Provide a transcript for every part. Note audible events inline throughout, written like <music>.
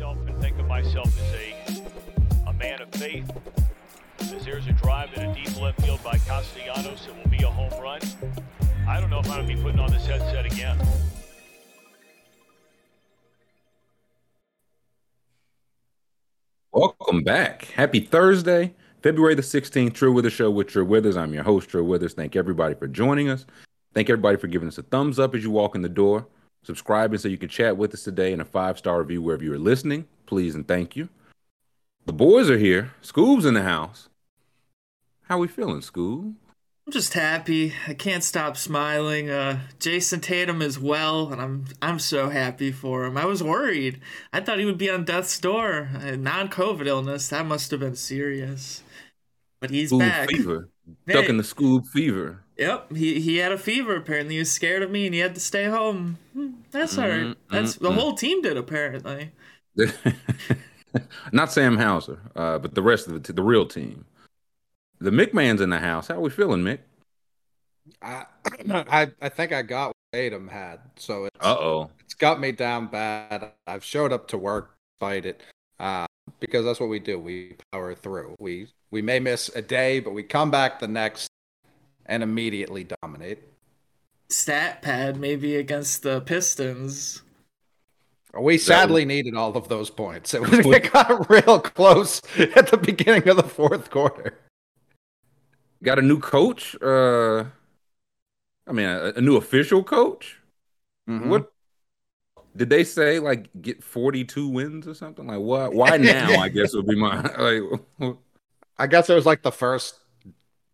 myself and think of myself as a, a man of faith. As there's a drive in a deep left field by Castellanos, it will be a home run. I don't know if I'm going to be putting on this headset again. Welcome back. Happy Thursday, February the 16th, True Withers Show with True Withers. I'm your host, True Withers. Thank everybody for joining us. Thank everybody for giving us a thumbs up as you walk in the door, subscribing so you can chat with us today, and a five star review wherever you're listening. Please and thank you. The boys are here. Scoob's in the house. How we feeling, Scoob? I'm just happy. I can't stop smiling. Uh, Jayson Tatum is well, and I'm I'm so happy for him. I was worried. I thought he would be on death's door. Non-COVID illness. That must have been serious. But he's Scoob back. fever. Hey. Ducking the Scoob fever. Yep, he he had a fever. Apparently, he was scared of me, and he had to stay home. Hmm, That's all right. Mm, That's mm, the whole team did apparently. <laughs> Not Sam Hauser, uh, but the rest of the, the real team. The McMahon's in the house. How are we feeling, Mick? I, <clears throat> I I think I got what Adam had, so it's Uh oh. it's got me down bad. I've showed up to work, fight it, uh, because that's what we do. We power through. We we may miss a day, but we come back the next and immediately dominate. Stat pad maybe against the Pistons. We sadly needed all of those points. <laughs> It, was, it got real close <laughs> at the beginning of the fourth quarter. Got a new coach. Uh, I mean, a, a new official coach. Mhm. What did they say? Like, get forty-two wins or something? Like, what? Why <laughs> now? I guess would be my like. I guess it was like the first.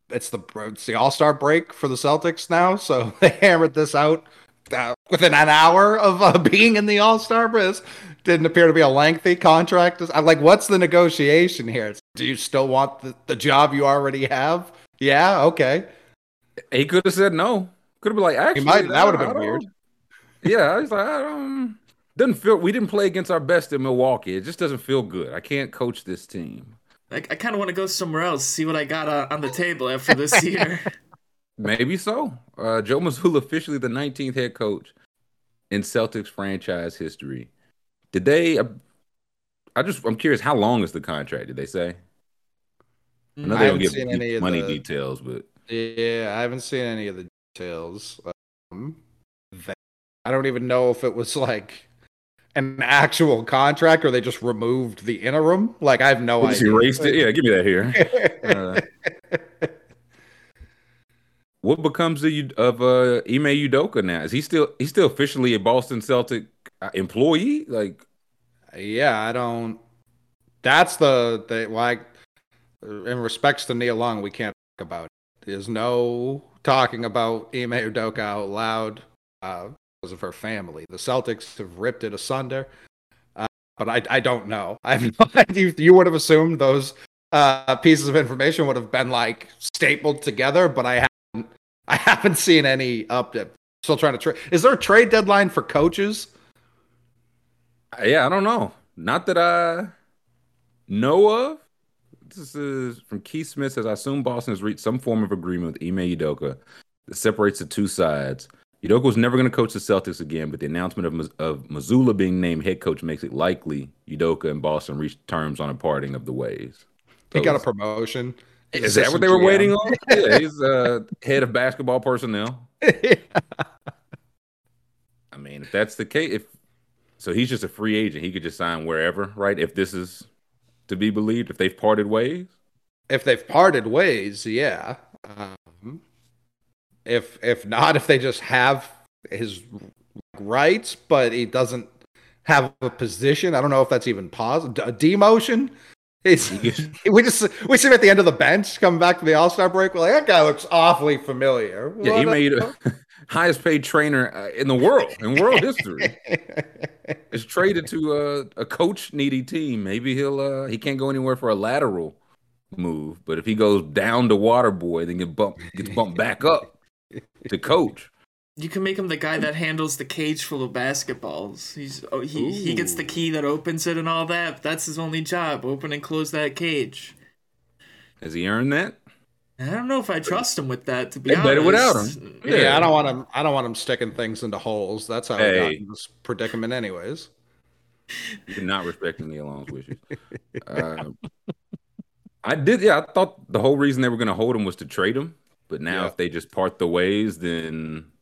It's the it's the All Star break for the Celtics now, so <laughs> they hammered this out uh, within an hour of uh, being in the All Star break. Didn't appear to be a lengthy contract. I'm like, what's the negotiation here? It's, do you still want the, the job you already have? Yeah, okay. He could have said no. Could have been like, actually, might- that would've been weird. Yeah, I was like, I don't. Doesn't feel. We didn't play against our best in Milwaukee. It just doesn't feel good. I can't coach this team. Like I kind of want to go somewhere else, see what I got uh, on the table after this <laughs> year. Maybe so. Uh, Joe Mazzulla officially the 19th head coach in Celtics franchise history. Did they? Uh, I just I'm curious. How long is the contract? Did they say? I know I they don't haven't give seen any money the- details, but Yeah, I haven't seen any of the details. Um, that- I don't even know if it was like an actual contract or they just removed the interim. Like I have no idea. erased it. Yeah, give me that here. <laughs> Uh, what becomes of, of uh, Ime Udoka now? Is he still he's still officially a Boston Celtic uh, employee? Like, yeah, I don't. That's the the like. In respects to Nia Long, we can't talk about. It. There's no talking about Ime Udoka out loud uh, of her family. The Celtics have ripped it asunder. Uh, but I, I don't know. <laughs> I have no idea. You would have assumed those uh, pieces of information would have been like stapled together, but I haven't. <laughs> I haven't seen any update. Still trying to trade. Is there a trade deadline for coaches? yeah, I don't know. Not that I know of. This is from Keith Smith says I assume Boston has reached some form of agreement with Ime Udoka that separates the two sides. Udoka was never going to coach the Celtics again, but the announcement of, of Mazzulla being named head coach makes it likely Udoka and Boston reached terms on a parting of the ways. He got a promotion. Is that what they were waiting on? <laughs> Yeah, he's uh, head of basketball personnel. <laughs> I mean, if that's the case, if so, he's just a free agent. He could just sign wherever, right? If this is to be believed, if they've parted ways. if they've parted ways, yeah. Um, if if not, if they just have his rights, but he doesn't have a position, I don't know if that's even possible. A demotion. It's, <laughs> we just we see him at the end of the bench coming back to the All Star break. We're like, that guy looks awfully familiar. Yeah, he What made a- a <laughs> highest paid trainer uh, in the world in world history. <laughs> Is traded to a, a coach needy team. Maybe he'll uh, he can't go anywhere for a lateral move, but if he goes down to water boy, then get bumped gets bumped back up <laughs> to coach. You can make him the guy that handles the cage full of basketballs. He's oh, he he gets the key that opens it and all that. That's his only job: open and close that cage. Has he earned that? I don't know if I trust him with that. To be They honest, better without him. yeah. I don't want him. I don't want him sticking things into holes. That's how I got in this predicament, anyways. You're not respecting Nia Long's wishes. Uh, I did, yeah. I thought the whole reason they were going to hold him was to trade him, but now Yeah. if they just part the ways, then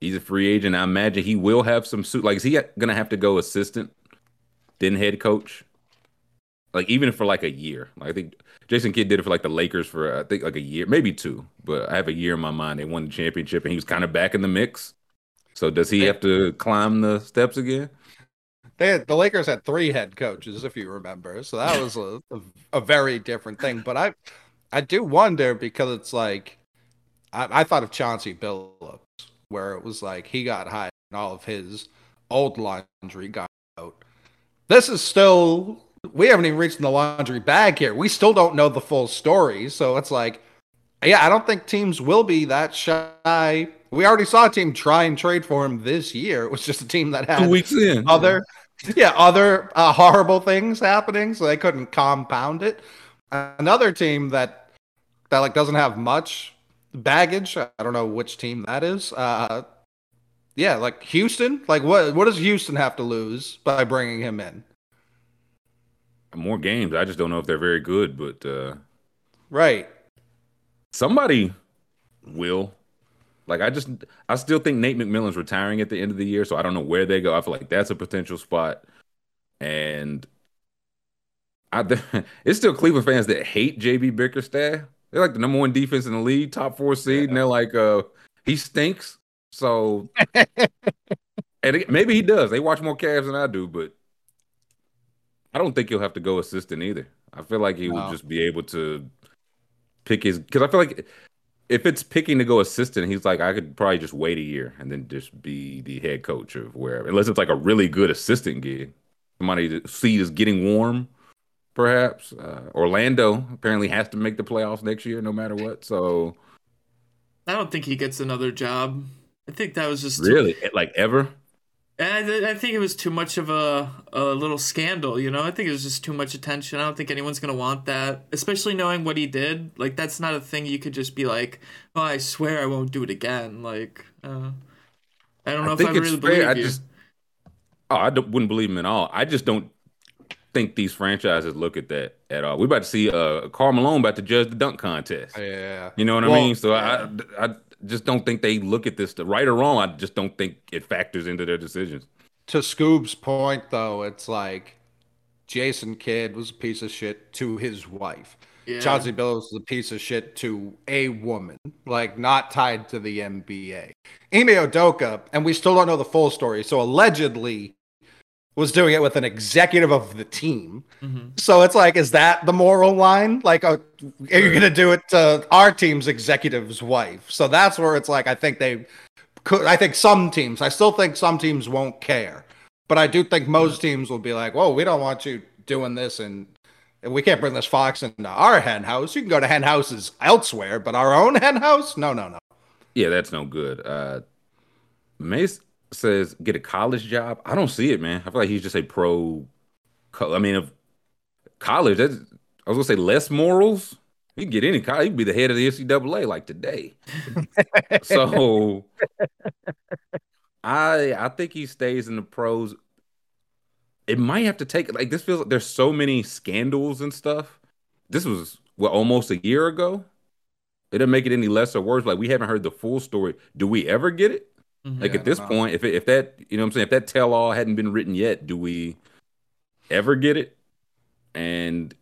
he's a free agent. I imagine he will have some suit. Like, is he going to have to go assistant, then head coach? Like, even for like a year. Like, I think Jason Kidd did it for like the Lakers for I think like a year, maybe two. But I have a year in my mind. They won the championship, and he was kind of back in the mix. So does he have to climb the steps again? They had, the Lakers had three head coaches, if you remember. So that <laughs> was a, a, a very different thing. But I I do wonder because it's like I, I thought of Chauncey Billups, where it was like he got hired and all of his old laundry got out. This is still we haven't even reached in the laundry bag here. We still don't know the full story. So it's like yeah, I don't think teams will be that shy. We already saw a team try and trade for him this year. It was just a team that had Two weeks in. other yeah other uh, horrible things happening so they couldn't compound it another team that that like doesn't have much baggage i don't know which team that is uh yeah like houston like what what does houston have to lose by bringing him in more games. I just don't know if they're very good, but uh right somebody will. Like I just I still think Nate McMillan's retiring at the end of the year, so I don't know where they go. I feel like that's a potential spot. And I <laughs> it's still Cleveland fans that hate JB Bickerstaff. They're like the number one defense in the league, top four seed, and they're like, uh, he stinks. So <laughs> and it- maybe he does. They watch more Cavs than I do, but I don't think he'll have to go assistant either. I feel like he No. would just be able to pick his because I feel like if it's picking to go assistant, he's like I could probably just wait a year and then just be the head coach of wherever, unless it's like a really good assistant gig. Somebody seat is getting warm, perhaps. Uh, Orlando apparently has to make the playoffs next year, no matter what. So I don't think he gets another job. I think that was just really, like ever, I, th- I think it was too much of a, a little scandal, you know? I think it was just too much attention. I don't think anyone's going to want that, especially knowing what he did. Like, that's not a thing you could just be like, oh, I swear I won't do it again. Like, uh, I don't know I if I really fair. believe I you. just, oh, I wouldn't believe him at all. I just don't think these franchises look at that at all. We're about to see uh, Karl Malone about to judge the dunk contest. yeah You know what Well, I mean? So yeah. I, I just don't think they look at this right or wrong. I just don't think it factors into their decisions. to Scoob's point though it's like Jason Kidd was a piece of shit to his wife yeah. Chauncey Billups is a piece of shit to a woman, like not tied to the NBA. Ime Udoka, and we still don't know the full story, so allegedly was doing it with an executive of the team. Mhm. So it's like, is that the moral line? Like, uh, are you going to do it to our team's executive's wife? So that's where it's like, I think they could, I think some teams, I still think some teams won't care. But I do think most teams will be like, whoa, we don't want you doing this and and we can't bring this fox into our hen house. You can go to hen houses elsewhere, but our own <laughs> hen house? No, no, no. Yeah, that's no good. Uh, Mace says get a college job. I don't see it, man. I feel like he's just a pro. I mean, if college, that's, I was gonna say less morals. He can get any college. He'd be the head of the NCAA like today. <laughs> so I I think he stays in the pros. It might have to take like this feels like there's so many scandals and stuff. This was what almost a year ago. It doesn't make it any less or worse. Like we haven't heard the full story. Do we ever get it? Mhm. Like Yeah, at this point, if it, if that you know what I'm saying, if that tell all hadn't been written yet, do we ever get it? And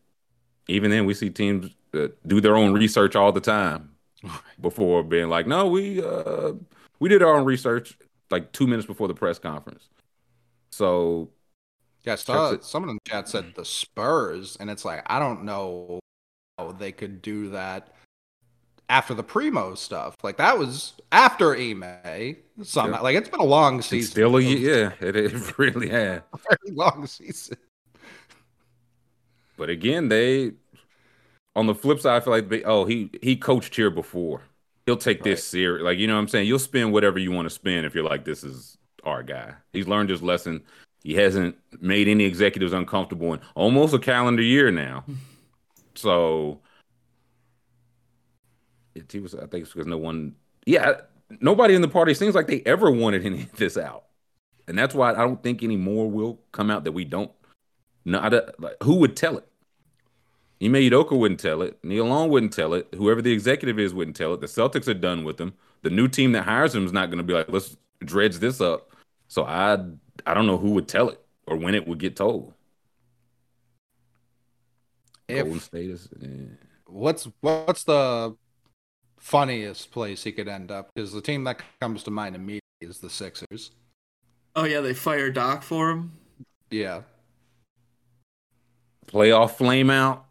even then, we see teams uh, do their own research all the time <laughs> before being like, no, we uh we did our own research like two minutes before the press conference. So Yeah, I saw Checks it. someone in the chat said the Spurs, and it's like I don't know how they could do that after the primo stuff. Like that was after Ime. Somehow, Yeah. like it's been a long it's season. still a year. <laughs> Yeah, it, it really has. <laughs> very long season. But again, they on the flip side, I feel like they, oh he he coached here before. He'll take this serious. Like you know what I'm saying. You'll spend whatever you want to spend if you're like this is our guy. He's learned his lesson. He hasn't made any executives uncomfortable in almost a calendar year now. <laughs> So was. I think it's because no one. Yeah, nobody in the party seems like they ever wanted any of this out. and that's why I don't think any more will come out that we don't. No, I don't- like, who would tell it? Ime Udoka wouldn't tell it. Nia Long wouldn't tell it. Whoever the executive is wouldn't tell it. The Celtics are done with him. The new team that hires him is not going to be like, let's dredge this up. So I, I don't know who would tell it or when it would get told. Golden If State is. what's what's the funniest place he could end up? Because the team that comes to mind immediately is the Sixers. Oh yeah, they fire Doc for him. Yeah, playoff flame out.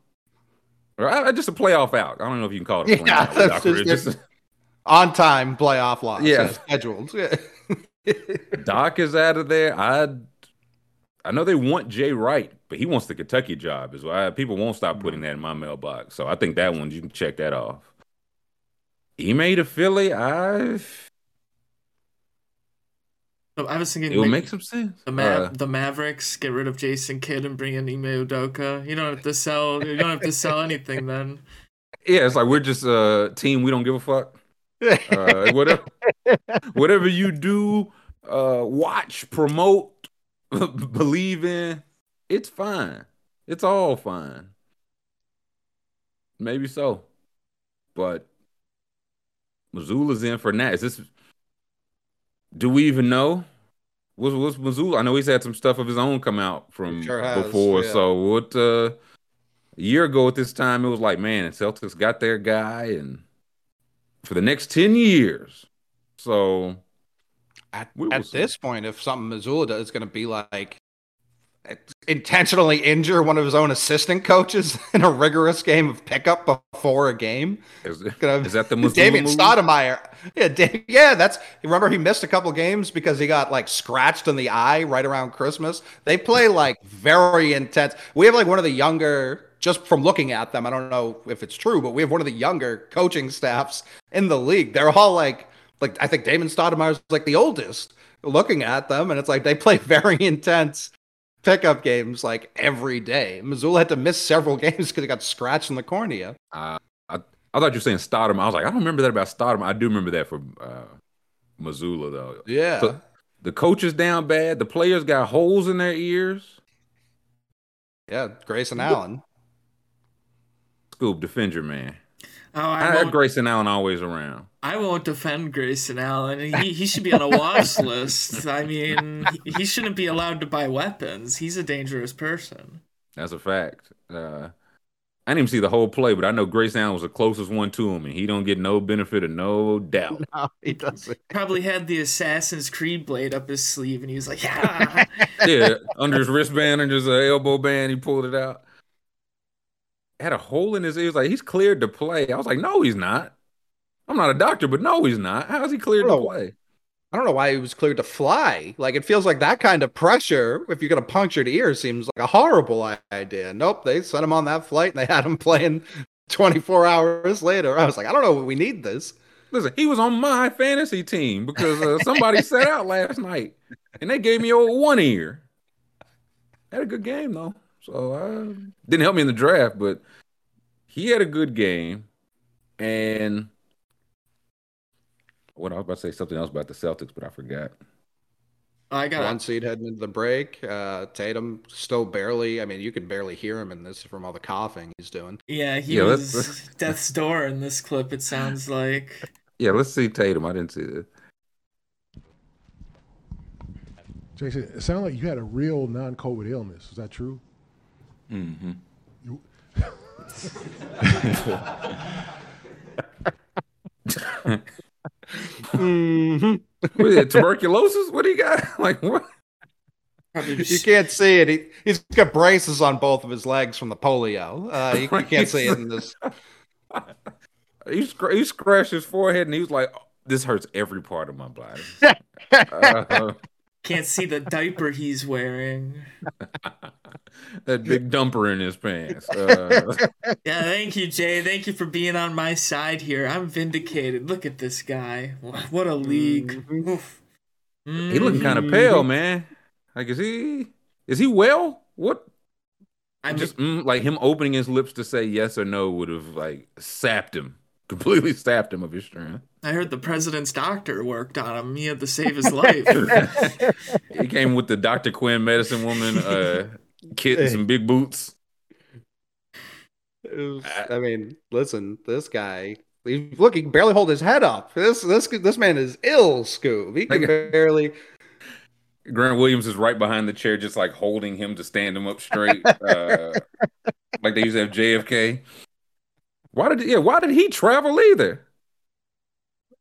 Or I, I- just a playoff out. I don't know if you can call it a flame Yeah, out. that's just- Just- on time playoff loss. Yeah. scheduled. Yeah. <laughs> Doc is out of there. I I know they want Jay Wright, but he wants the Kentucky job as well. People won't stop putting that in my mailbox. So I think that one you can check that off. He made a Philly. I I was thinking it would make some sense. the Ma- Uh, the Mavericks get rid of Jason Kidd and bring in Ime Udoka. You don't have to sell. You don't have to sell anything then. yeah, it's like we're just a team. We don't give a fuck. Uh, <laughs> whatever, whatever you do, uh, watch, promote, <laughs> believe in, it's fine. It's all fine. Maybe so, but Mazzulla's in for now. Is this? Do we even know? What's what's Mazzulla? I know he's had some stuff of his own come out from Sure has, before. yeah. So what? Uh, a year ago at this time, it was like, man, Celtics got their guy, and for the next ten years. So At, at this point, if something Mazzulla does, it's going to be like intentionally injure one of his own assistant coaches <laughs> in a rigorous game of pickup before a game. is, Gonna- is that the Damon move? Stoudemire. Yeah, Da- yeah, that's remember he missed a couple games because he got like scratched in the eye right around Christmas. They play <laughs> like very intense. We have like one of the younger just from looking at them, I don't know if it's true, but we have one of the younger coaching staffs in the league. They're all like like I think Damon Stoudemire's like the oldest looking at them and it's like they play <laughs> very intense pickup games like every day. Mazzulla had to miss several <laughs> games because he got scratched in the cornea. Uh, I, I thought you were saying Stoudemire. I was like, I don't remember that about Stoudemire. I do remember that for uh, Mazzulla though. Yeah. So the coach is down bad. The players got holes in their ears. yeah, Grayson Allen. Scoop, defend your man. Oh, I I had won't, Grayson Allen always around. I won't defend Grayson Allen. He he should be on a watch <laughs> list. I mean, he, he shouldn't be allowed to buy weapons. He's a dangerous person. That's a fact. Uh, I didn't even see the whole play, but I know Grayson Allen was the closest one to him, and he don't get no benefit of no doubt. <laughs> No, he doesn't. Probably had the Assassin's Creed blade up his sleeve, and he was like, "Yeah." <laughs> yeah, under his wristband and his uh, elbow band, he pulled it out. Had a hole in his ear. Was like, he's cleared to play. I was like, no, he's not. I'm not a doctor, but no, he's not. How is he cleared to play? I don't know why he was cleared to fly. Like it feels like that kind of pressure, if you're gonna puncture the ear, seems like a horrible idea. Nope, they sent him on that flight and they had him <laughs> playing 24 hours later. I was like, I don't know, we need this. Listen, he was on my fantasy team because uh, somebody set out last night, and they gave me old one ear. Had a good game though, so uh, didn't help me in the draft, but he had a good game. And what I was about to say something else about the Celtics, but I forgot. I got One seed heading into the break. Uh, Tatum still barely. I mean, you can barely hear him in this from all the coughing he's doing. Yeah, he Yeah, let's- <laughs> was death's door in this clip. It sounds like. Yeah, let's see Tatum. I didn't see this. Jason, it sounded like you had a real non-COVID illness. Is that true? Mm-hmm. You, <laughs> What is it, tuberculosis? What do you got? <laughs> Like what? Probably You can't see it. He, he's got braces on both of his legs from the polio. Uh, <laughs> you, you can't see it in this. He, scr- he scratched his forehead and he was like, "Oh, "This hurts every part of my body." Uh, can't see the diaper he's wearing. <laughs> that big dumper in his pants. Uh, Yeah, thank you, Jay. Thank you for being on my side here. I'm vindicated. Look at this guy. What a league. Oof. he looking kind of Mhm. pale, man. Like, is he? Is he well? What? I mean, Just mm, like him opening his lips to say yes or no would have like sapped him. completely sapped him of his strength. I heard the president's doctor worked on him. He had to save his life. <laughs> he came with the Dr. Quinn medicine woman, uh, kit and some big boots. Was- I mean, listen, this guy. He, look, he can barely hold his head up. This this this man is ill, Scoob. He can barely. Grant Williams is right behind the chair, just like holding him to stand him up straight, <laughs> uh, like they used to have JFK. Why did yeah? Why did he travel either?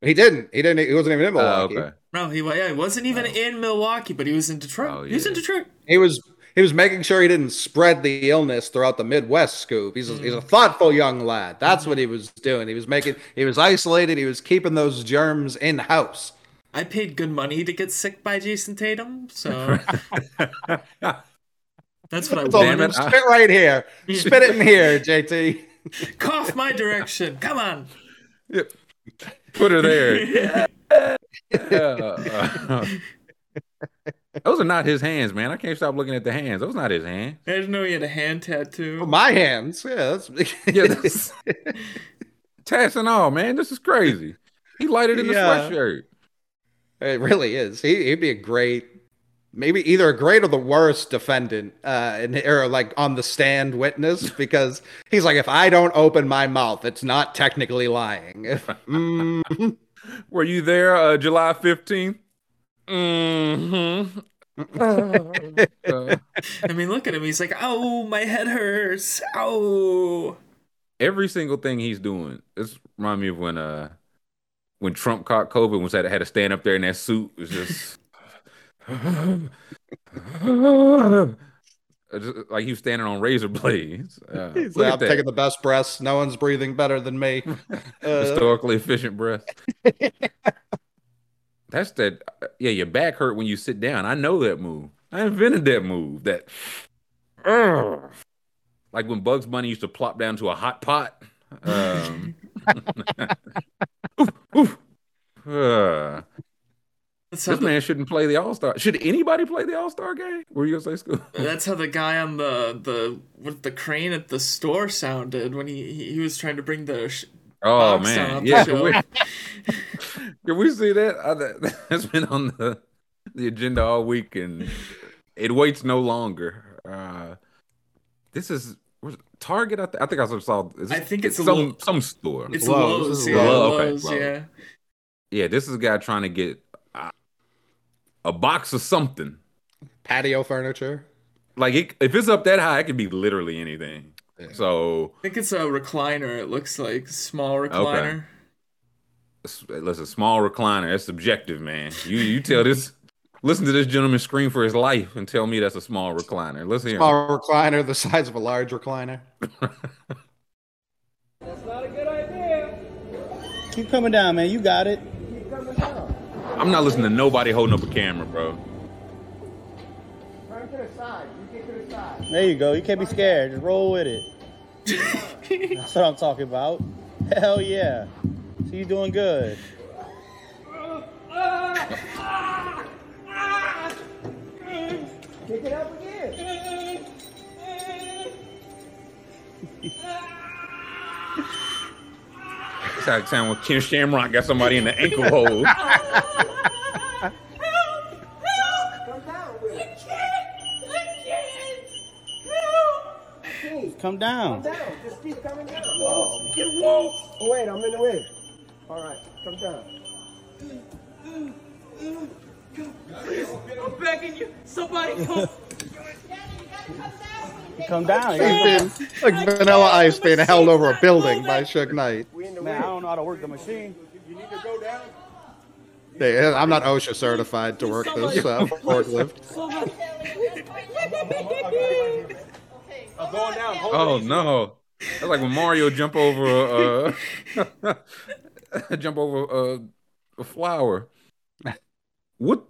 He didn't. He didn't. He wasn't even in Oh, Milwaukee. okay. no, he, yeah, he wasn't even oh. in Milwaukee, but he was in Detroit. Oh, He was in. Detroit. He was he was making sure he didn't spread the illness throughout the Midwest, scoop. He's a, he's a mm. thoughtful young lad. That's mm-hmm. what he was doing. He was making. He was isolated. He was keeping those germs in house. I paid good money to get sick by Jason Tatum, so <laughs> that's what I So Damn wanted. it, I- spit right here. Spit it in here, JT. <laughs> Cough my direction. Come on. Yep. Put her there. <laughs> Uh, those are not his hands, man. I can't stop looking at the hands. Those not his hands. I didn't know he had a hand tattoo. My hands. Yeah, that's. Yeah, that's, <laughs> tats and all, man. This is crazy. He lighted in the Yeah. sweatshirt. It really is. He, he'd be a great, maybe either a great or the worst defendant, uh, in, or like on the stand witness, <laughs> because he's like, if I don't open my mouth, it's not technically lying. If, <laughs> mm, <laughs> Were you there uh, July 15th? Mm-hmm. Uh, I mean, look at him. He's like, "Oh, my head hurts. Oh." every single thing he's doing. This remind me of when uh when Trump caught COVID was had had to stand up there in that suit. It was just, Just like he was standing on razor blades. <laughs> Uh, he's like, I'm that. taking the best breaths. No one's breathing better than me. <laughs> Uh, historically efficient breath. <laughs> That's that. Yeah, your back hurt when you sit down. I know that move. I invented that move. That, Ugh. <sighs> like when Bugs Bunny used to plop down to a hot pot. Um, oof, oof. That's how, this the, man shouldn't play the All Star. Should anybody play the All Star game? Were you gonna say school? that's how the guy on the the with the crane at the store sounded when he he, he was trying to bring the. Sh- Oh Box man, off yeah. the Can we, <laughs> <laughs> can we see that? Uh, that- <laughs> That's been on the the agenda all week, and it waits no longer. Uh, this is Target. I, th- I think I saw. Is I think it's a some Lo- some store. It's Lowe's. Lowe's, yeah, Lowe's. Okay, Lowe's, Lowe's. yeah. yeah, this is a guy trying to get a box of something. patio furniture. Like it, if it's up that high, it could be literally anything. Yeah. So I think it's a recliner. It looks like small recliner. s- listen, small recliner. That's subjective, man. You you tell this. Listen to this gentleman scream for his life and tell me that's a small recliner. Let's hear. him. Small recliner, the size of a large recliner. That's not a good idea. Keep coming down, man. You got it. I'm not listening to nobody holding up a camera, bro. Turn to the side. You get to the side. There you go. You can't be scared. Just roll with it. <laughs> That's what I'm talking about. Hell yeah. See you doing good. <laughs> That's how it sound when Ken Shamrock got somebody in the ankle hole. <laughs> Come down. Come down. Just keep coming down. Whoa, get Oh, wait, I'm in the way. All right, come down. I'm begging you. Somebody come. Come down. He's being, like Vanilla Ice being held over a building by Suge Knight. We in the Man, I don't know how to work the machine. You need to go down. Hey, I'm not OSHA certified to work this uh, forklift. Somebody. I'm going down. Hold Oh no! That's like when Mario jump over uh <laughs> jump over uh, a flower. What?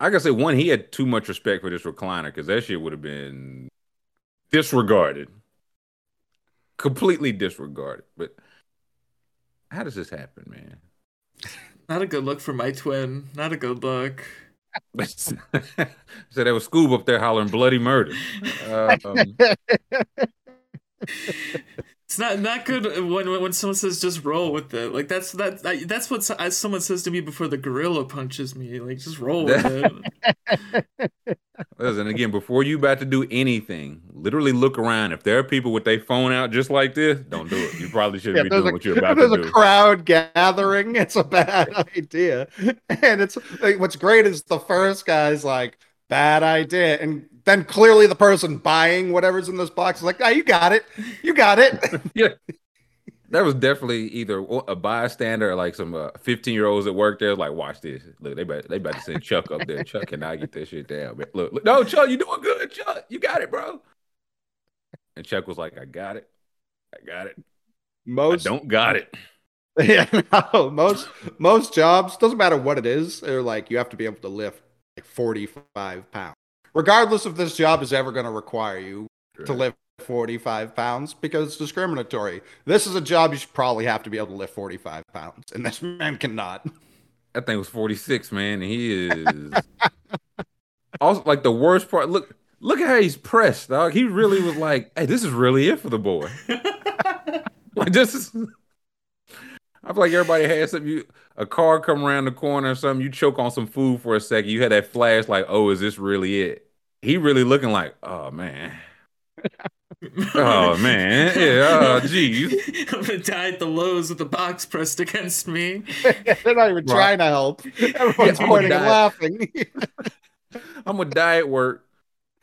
I gotta say, one, he had too much respect for this recliner because that shit would have been disregarded, completely disregarded. But how does this happen, man? <laughs> Not a good look for my twin. Not a good look. <laughs> so there was Scoob up there hollering bloody murder. <laughs> Um, It's not not good when when someone says just roll with it. Like that's that that's what someone says to me before the gorilla punches me. Like just roll with it. <laughs> Listen again before you about to do anything. Literally look around. If there are people with their phone out just like this, don't do it. You probably shouldn't Yeah, be doing a, what you're about if <laughs> there's to do. a crowd gathering, it's a bad <laughs> idea. And it's like, what's great is the first guy's like, bad idea. And then clearly the person buying whatever's in this box is like, oh, you got it. You got it. <laughs> yeah. That was definitely either a bystander or like some 15 uh, year olds that work there. Like, watch this. Look, they about, they about to send Chuck up there. Chuck cannot get this shit down. Man. Look, look, no, Chuck, you doing good, Chuck. You got it, bro. And Chuck was like, I got it. I got it. Most I don't got it. <laughs> Yeah, no, most most jobs doesn't matter what it is. They're like you have to be able to lift like 45 pounds, regardless if this job is ever going to require you to lift 45 pounds because it's discriminatory. This is a job you should probably have to be able to lift 45 pounds, and this man cannot. That thing was 46, man, and he is <laughs> also like the worst part. Look, look at how he's pressed, dog. He really was like, "Hey, this is really it for the boy." <laughs> like this is. I feel like everybody has some you a car come around the corner or something. You choke on some food for a second. You had that flash, like, "Oh, is this really it?" He really looking like, "Oh man." <laughs> oh man, yeah, oh geez. I'm gonna die at the Lowe's with the box pressed against me. <laughs> They're not even trying to help. Everyone's Yeah, pointing and laughing. <laughs> I'm gonna die at work.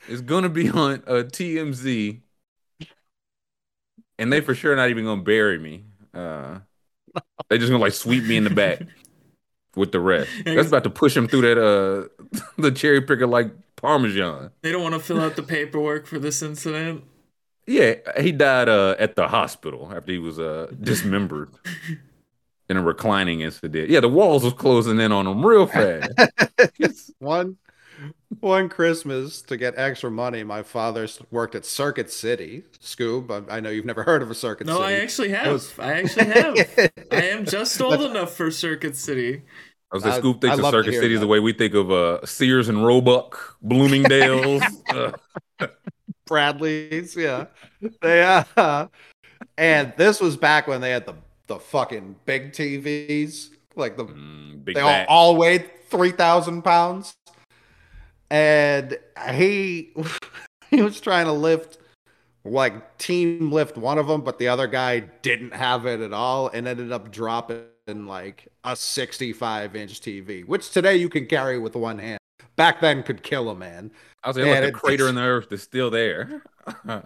It's gonna be on a TMZ, and they for sure not even gonna bury me. Uh, they just gonna like sweep me in the back <laughs> with the rest. That's about to push him through that uh <laughs> the cherry picker like parmesan. They don't want to fill out the paperwork for this incident. Yeah, he died uh at the hospital after he was uh dismembered <laughs> in a reclining incident. Yeah, the walls was closing in on him real fast. one one Christmas to get extra money, my father worked at Circuit City. Scoob, I, I know you've never heard of a Circuit No, City. No, I actually have. was- I actually have. <laughs> I am just old enough for Circuit City. I was the I- Scoop I thinks of Circuit City is that. the way we think of uh, Sears and Roebuck, Bloomingdale's. <laughs> uh, <laughs> Bradlees, yeah. They uh, and this was back when they had the the fucking big TVs, like the mm, big they all, all weighed three thousand pounds, and he <laughs> he was trying to lift like team lift one of them, but the other guy didn't have it at all, and ended up dropping like a sixty-five inch TV, which today you can carry with one hand. Back then, could kill a man. I was like, the crater in the earth is still there. <laughs>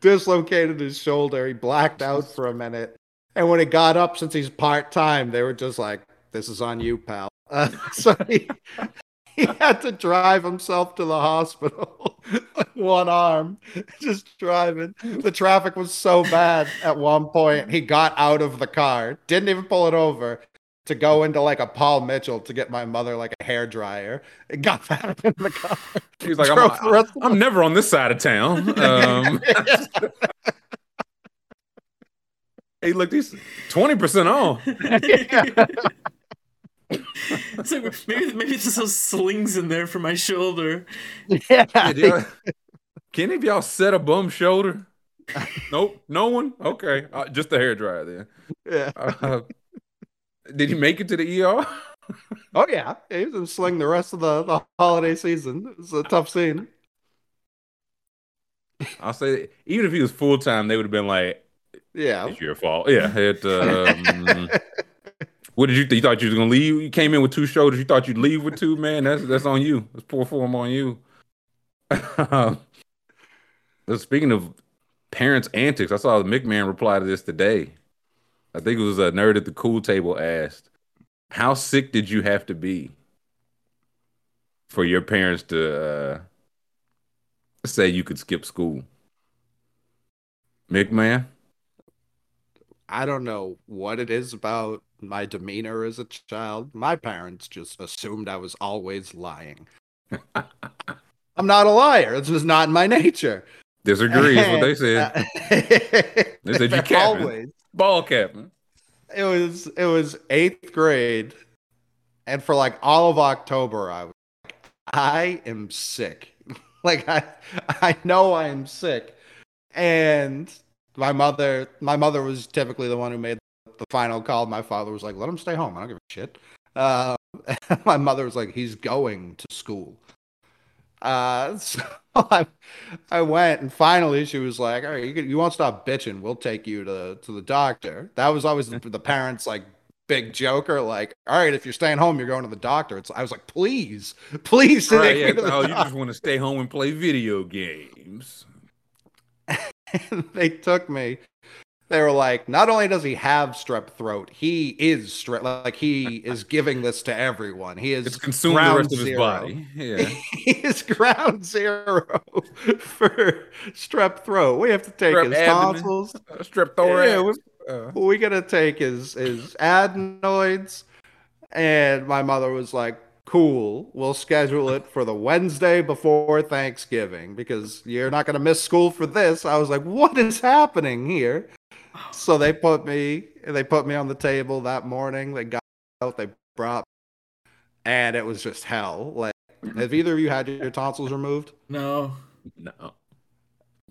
dislocated his shoulder. He blacked out for a minute. And when he got up, since he's part time, they were just like, "This is on you, pal." Uh, <laughs> so he <laughs> he had to drive himself to the hospital <laughs> one arm, just driving. The traffic was so bad at one point. He got out of the car, didn't even pull it over. To go into like a Paul Mitchell to get my mother like a hair dryer, It got back in the car. He's like, I'm, I'm never on this side of town. <laughs> Um, he looked, he's 20% off. <laughs> It's like, maybe maybe there's those slings in there for my shoulder. yeah, Yeah, Can any of y'all set a bum shoulder? nope, no one. Okay, uh, just the hair dryer then. yeah. Uh, did he make it to the ER? Oh yeah, he was in sling the rest of the, the holiday season. It's a tough scene. I'll say, even if he was full time, they would have been like, Yeah. "It's your fault." Yeah. It, um, <laughs> what did you? Th- you thought you was gonna leave? You came in with two shoulders. You thought you'd leave with two, man. That's that's on you. That's poor form on you. <laughs> Speaking of parents' antics, I saw the McMahon reply to this today. I think it was a nerd at the cool table asked, "How sick did you have to be for your parents to uh, say you could skip school?" McMahon. I don't know what it is about my demeanor as a child. My parents just assumed I was always lying. <laughs> I'm not a liar. It's just not in my nature. Disagree is what they <laughs> said. they said you capping. always. Ball captain. It was it was eighth grade, and for like all of October, I was like, I am sick. <laughs> like I I know I am sick, and my mother, my mother was typically the one who made the final call. My father was like, "Let him stay home. I don't give a shit." Uh, <laughs> my mother was like, "He's going to school." Uh, <laughs> so I, I went, and finally she was like, "All right, you, you won't stop bitching. We'll take you to to the doctor." That was always the, the parents like big joker, like, "All right, if you're staying home, you're going to the doctor." It's I was like, "Please, <laughs> please, Right, yeah. me to the Oh, you just want to stay home and play video games. and they took me. They were like, not only does he have strep throat, he is strep. Like he is giving this to everyone. He is It's consumed the rest of his zero. body. Yeah. <laughs> he is ground zero <laughs> for strep throat. We have to take Strep his abdomen. tonsils. Uh, strep thorax. Yeah, we- Uh, we gotta take his his adenoids. And my mother was like, cool, we'll schedule it for the Wednesday before Thanksgiving because you're not gonna miss school for this. I was like, what is happening here? So they put me they put me on the table that morning. They got out, they brought and it was just hell. Like have either of you had your tonsils removed? No. no.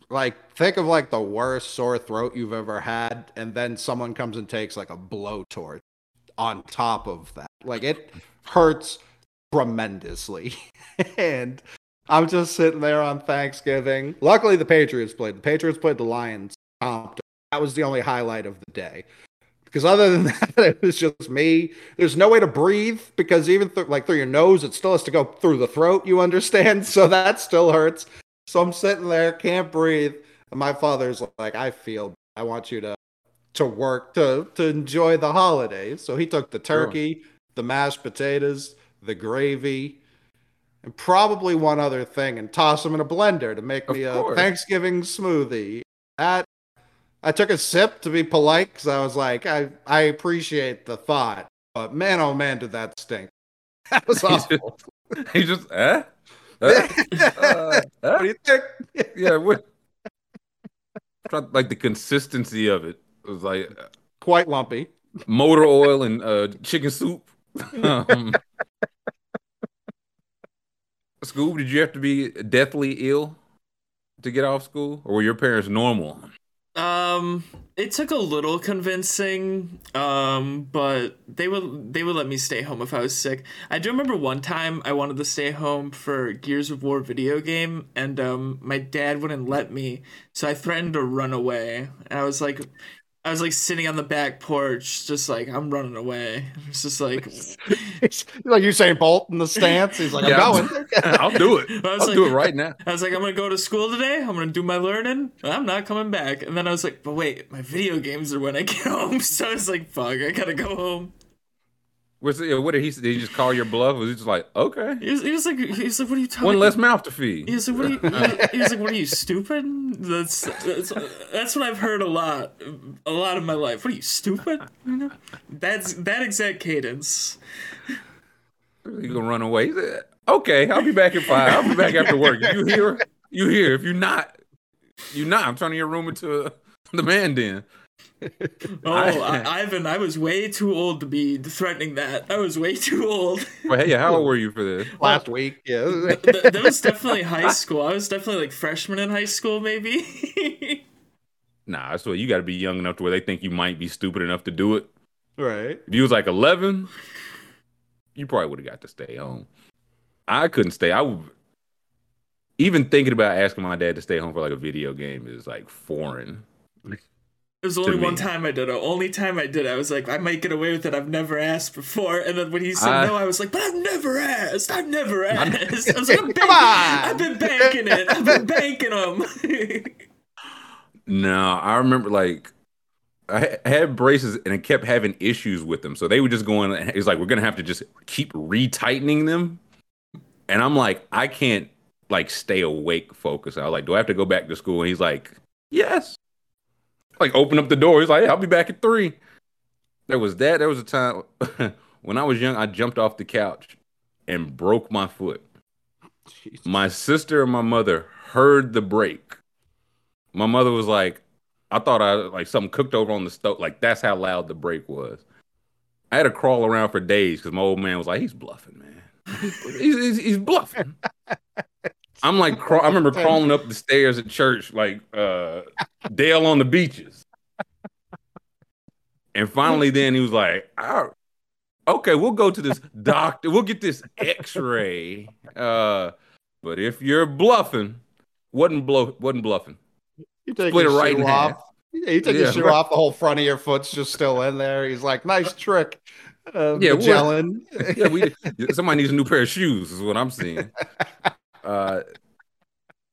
like think of like the worst sore throat you've ever had and then someone comes and takes like a blowtorch on top of that like it hurts tremendously <laughs> and i'm just sitting there on thanksgiving luckily the patriots played the patriots played the lions stomped. That was the only highlight of the day because other than <laughs> that it was just me there's no way to breathe because even th- like through your nose it still has to go through the throat you understand <laughs> so that still hurts so I'm sitting there, can't breathe. And my father's like, I feel I want you to to work to to enjoy the holidays. So he took the Sure. turkey, the mashed potatoes, the gravy, and probably one other thing and toss them in a blender to make Of me a course. Thanksgiving smoothie. That I took a sip to be polite because I was like, I, I appreciate the thought, but man, oh man, did that stink. <laughs> That was <laughs> awful. <laughs> He just, eh? Uh, uh, what do you think? Yeah, what? Like the consistency of it was like uh, Quite lumpy. motor oil and uh, chicken soup. um, Scoob, did you have to be deathly ill to get off school, or were your parents normal? Um, it took a little convincing, um, but they would they would let me stay home if I was sick. I do remember one time I wanted to stay home for Gears of War video game, and um, my dad wouldn't let me, so I threatened to run away. And I was like, I was like sitting on the back porch, just like I'm running away. It's just like <laughs> like Usain Bolt in the stance. He's like, I'm Yeah. going. <laughs> I'll do it. I was I'll like- do it right now. I was like, I'm gonna go to school today. I'm gonna do my learning. I'm not coming back. And then I was like, but wait, my video games are when I get <laughs> home. So I was like, fuck, I gotta go home. What's what did he? Did he just call your bluff? Was he just like, okay, He was, he was like, he was like, what are you talking? one less mouth to feed? He was like, what are you? he was like, what are you stupid? That's that's that's what I've heard a lot, a lot of my life. What are you stupid? You know, that's that exact cadence. He gonna run away. Said, okay, I'll be back at five. I'll be back after work. You here? You here? If you're not, you're not. I'm turning your room into the man den. Oh, I, Ivan, I was way too old to be threatening that. I was way too old. Well, hey, how old were you for this? Last week, yeah. Th- that was definitely high school. I was definitely like freshman in high school, maybe. <laughs> Nah, that's what you got to be young enough to where they think you might be stupid enough to do it. right. If you was like 11, you probably would have got to stay home. I couldn't stay. I would, even thinking about asking my dad to stay home for like a video game is like foreign. <laughs> It was only one me. time I did it. Only time I did it. I was like, I might get away with it. I've never asked before. And then when he said I- no, I was like, but I've never asked. I've never <laughs> asked. I was like, I'm <laughs> Come banking, on! I've been banking it. I've been <laughs> banking them. No, I remember like I I had braces and I kept having issues with them. So they were just going, it's like, we're going to have to just keep retightening them. And I'm like, I can't like stay awake focus. I was like, do I have to go back to school? And he's like, yes. Like, open up the door. He's like, hey, I'll be back at three. There was that. There was a time <laughs> when I was young, I jumped off the couch and broke my foot. My sister and my mother heard the break. My mother was like, I thought I like something cooked over on the stove. Like that's how loud the break was. I had to crawl around for days because my old man was like, he's bluffing, man. He's, he's, he's bluffing. <laughs> I'm like, craw- I remember crawling up the stairs at church, like uh, Dale on the beaches. And finally, then he was like, "Ah, "Okay, we'll go to this doctor. We'll get this X-ray. Uh, but if you're bluffing, wasn't blow, wasn't bluffing. You take Split your it right shoe in off. half. Yeah, you take Yeah, your shoe right. off, the whole front of your foot's just still in there. He's like, nice trick. Uh, Yeah, Magellan. <laughs> yeah, we somebody needs a new pair of shoes, is what I'm seeing. Uh,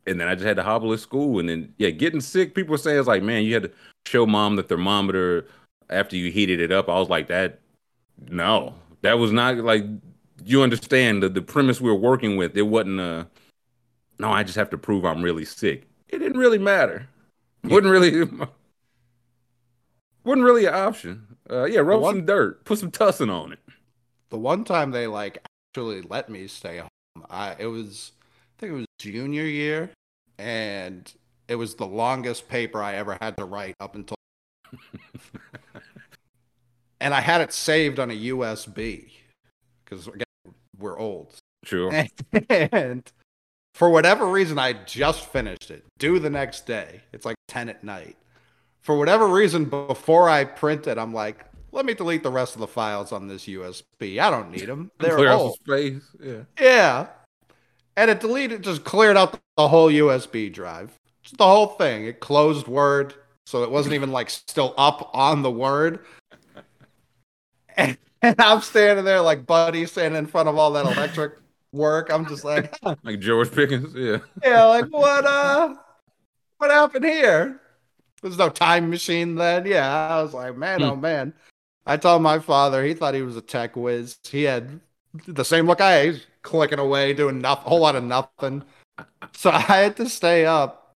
and then I just had to hobble at school, and then yeah, getting sick. People say it's like, man, you had to show mom the thermometer after you heated it up. I was like, that no, that was not like you understand the the premise we were working with. It wasn't uh no, I just have to prove I'm really sick. It didn't really matter. Wouldn't really wasn't really an option. Uh, yeah, rub one- some dirt, put some tussin on it. the one time they like actually let me stay home, I it was I think it was junior year, and it was the longest paper I ever had to write up until. <laughs> and I had it saved on a USB because again we're old, Sure. <laughs> and for whatever reason I just finished it. Due the next day. It's like ten at night. For whatever reason, before I print it, I'm like, let me delete the rest of the files on this USB. I don't need <laughs> them. They're Clear old. space. Yeah. Yeah. And it deleted, just cleared out the whole USB drive. Just the whole thing. It closed Word, so it wasn't even like still up on the Word. <laughs> And, and I'm standing there like Buddy standing in front of all that electric work. I'm just like, <laughs> Like George Pickens. Yeah. yeah, like what uh what happened here? There's no time machine then. Yeah, I was like, man, Hmm. oh man. I told my father, he thought he was a tech whiz. He had the same look I had, clicking away, doing nothing, a whole lot of nothing. So I had to stay up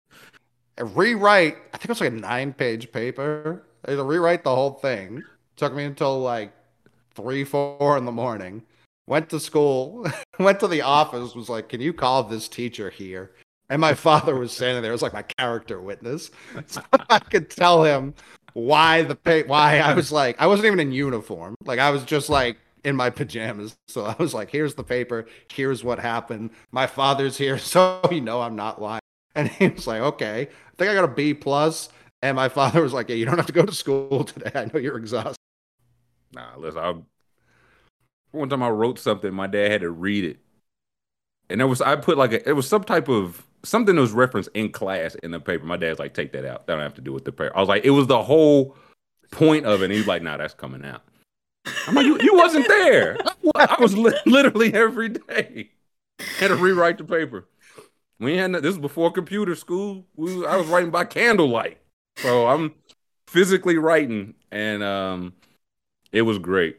and rewrite. I think it was like a nine page paper. I had to rewrite the whole thing. Took me until like three, four in the morning. Went to school, <laughs> went to the office, was like, Can you call this teacher here? And my <laughs> father was standing there. It was like my character witness. <laughs> So I could tell him why the pay, why I was like, I wasn't even in uniform. Like I was just like in my pajamas. <laughs> So I was like, here's the paper. Here's what happened. My father's here. <laughs> So you know I'm not lying. And he was like, okay, I think I got a B plus. And my father was like, yeah, you don't have to go to school <laughs> today. I know you're exhausted. Nah, listen. I one time I wrote something, my dad had to read it, and it was I put like a it was some type of something that was referenced in class in the paper. My dad's like, take that out. That don't have to do with the paper. I was like, it was the whole point of it. And he's like, nah, that's coming out. I'm like, you, you wasn't there. <laughs> I was li- literally every day had to rewrite the paper. We had no- this was before computer school. We, I was writing by candlelight, so I'm physically writing, and um, it was great.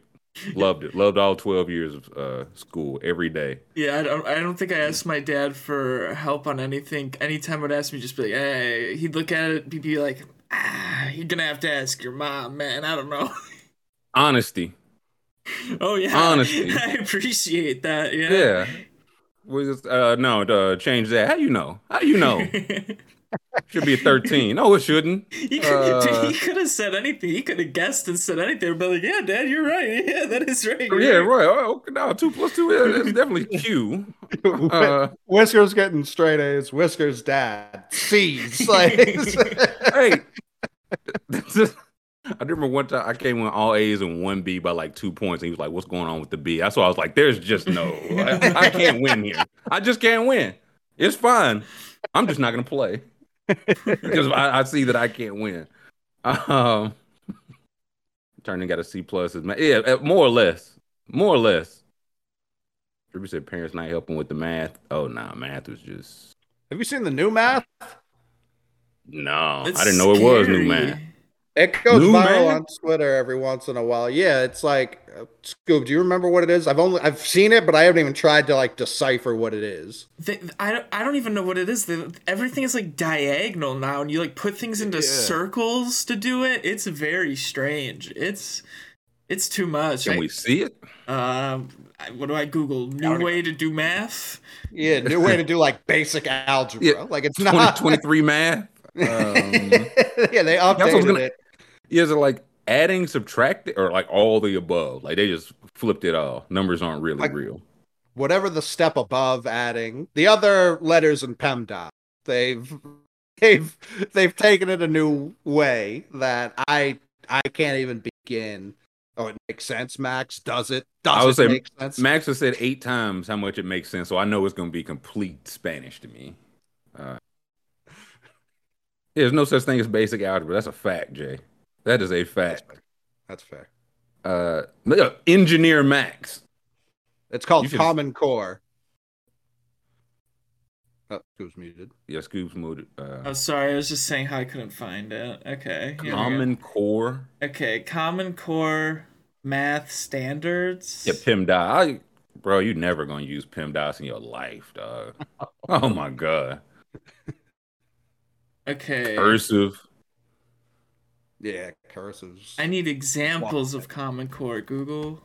Loved it. Loved all 12 years of uh, school every day. Yeah, I don't, I don't think I asked my dad for help on anything. Anytime I'd ask me, just be like, hey, he'd look at it, he'd be like, ah, you're gonna have to ask your mom, man. I don't know. <laughs> Honesty. oh yeah, Honesty. <laughs> I appreciate that. Yeah. Yeah. We just, uh, no, uh, change that. How you know? How you know? <laughs> Should be a 13. No, it shouldn't. He could, Uh, he could have said anything. He could have guessed and said anything. But like, yeah, Dad, you're right. <laughs> Yeah, that is right. You're yeah, right. right. Oh, okay, no, two plus two. Yeah, that's definitely Q. Uh, Whiskers getting straight A's. Whiskers dad C's. Like, hey, I remember one time I came with all A's and one B by like two points, and he was like, "What's going on with the B?" That's why I was like, "There's just no, I, I can't win here. I just can't win. It's fine. I'm just not gonna play because I, I see that I can't win." Um, turning got a C plus is ma- yeah, uh, more or less, more or less. Ruby said parents not helping with the math. Oh nah, math was just have you seen the new math? no. It's I didn't know it was new math. It goes New viral math? on Twitter every once in a while. Yeah, it's like uh, Scoob. Do you remember what it is? I've only I've seen it, but I haven't even tried to like decipher what it is. They, I, don't, I don't even know what it is. They, everything is like diagonal now, and you like put things into Yeah. circles to do it. It's very strange. It's it's too much. Can I- we see it? Um, I- what do I Google? New way to do math. Yeah, new way to do like basic algebra. Yeah, Like it's 20, not 23 math. Um, <laughs> yeah, they what I was updated gonna- it. Is it like adding, subtracting, or like all the above? Like they just flipped it all. Numbers aren't really Like- real. whatever the step above adding the other letters in PEMDAS, they've <laughs> they've they've taken it a new way that I I can't even begin. Oh, it makes sense, Max. Does it? Does I would it say make sense? Max has said eight times how much it makes sense, so I know it's going to be complete Spanish to me. Uh, <laughs> there's no such thing as basic algebra. That's a fact, Jay. That is a fact. That's fair. Uh, engineer Max. It's called You should- Common Core. Oh, who's muted? Yeah, Scoop's muted. Uh, Oh, sorry. I was just saying how I couldn't find it. Okay. here we go. Common Core. Okay. Common Core Math Standards. Yeah, PEMDAS. I, bro, you never gonna use PEMDAS in your life, dog. <laughs> oh my god. Okay. Cursive. Yeah, cursives. I need examples of Common Core. Google.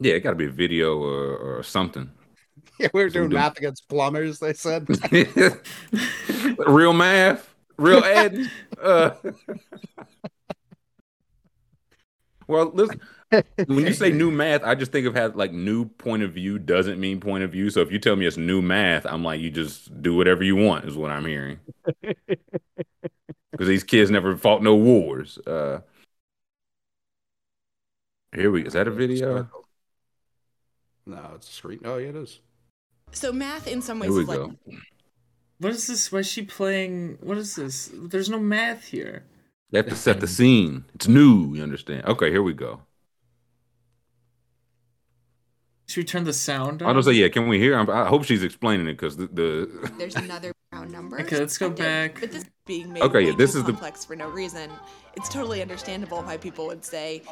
Yeah, it got to be a video or, or something. <laughs> Yeah, we were So doing math against plumbers. They said. <laughs> real math, real <laughs> ed. Uh, well, listen. When you say new math, I just think of how like new point of view doesn't mean point of view. So if you tell me it's new math, I'm like, you just do whatever you want, is what I'm hearing. Because these kids never fought no wars. Uh, here we is that a video? No, it's a screen. Oh, yeah, it is. So math in some ways Here we is like. What is this? Why is she playing? What is this? There's no math here. They have to set the scene. It's new. You understand? Okay, here we go. Should we turn the sound I don't say yeah. Can we hear? I'm, I hope she's explaining it because the, the there's another round number. Okay, let's go back. But this being made Okay, yeah, this too is the- complex for no reason. It's totally understandable why people would say,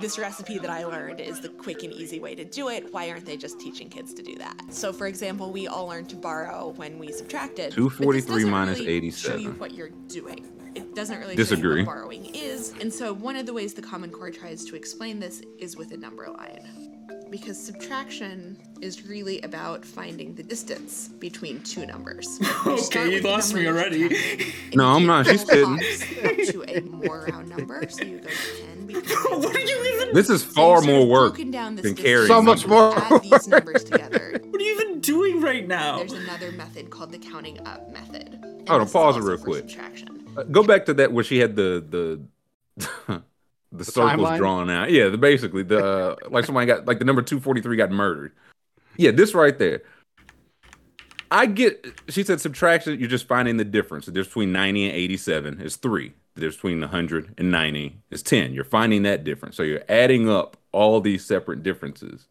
"This recipe that I learned is the quick and easy way to do it. Why aren't they just teaching kids to do that?" So, for example, we all learned to borrow when we subtracted. but this 243 doesn't minus really Show you what you're doing. It doesn't really Disagree. show you what borrowing is. And so, one of the ways the Common Core tries to explain this is with a number line because subtraction is really about finding the distance between two numbers. <laughs> Okay, you lost me already. No, I'm not. She's kidding. kidding. to a more round number, so you go to 10. Because <laughs> what are you even? This is far you've more work down than carrying So much more. Add these numbers together. <laughs> What are you even doing right now? There's another method called the counting up method. and Hold on, pause it real quick. Subtraction. Uh, Go back to that where she had the the the, circles timeline? drawn out. Yeah, the basically the uh, like somebody got like the number two forty three got murdered. Yeah, this right there. I get. She said subtraction. You're just finding the difference. The difference between ninety and eighty seven is three. The difference between hundred and ninety is ten. You're finding that difference. So you're adding up all these separate differences.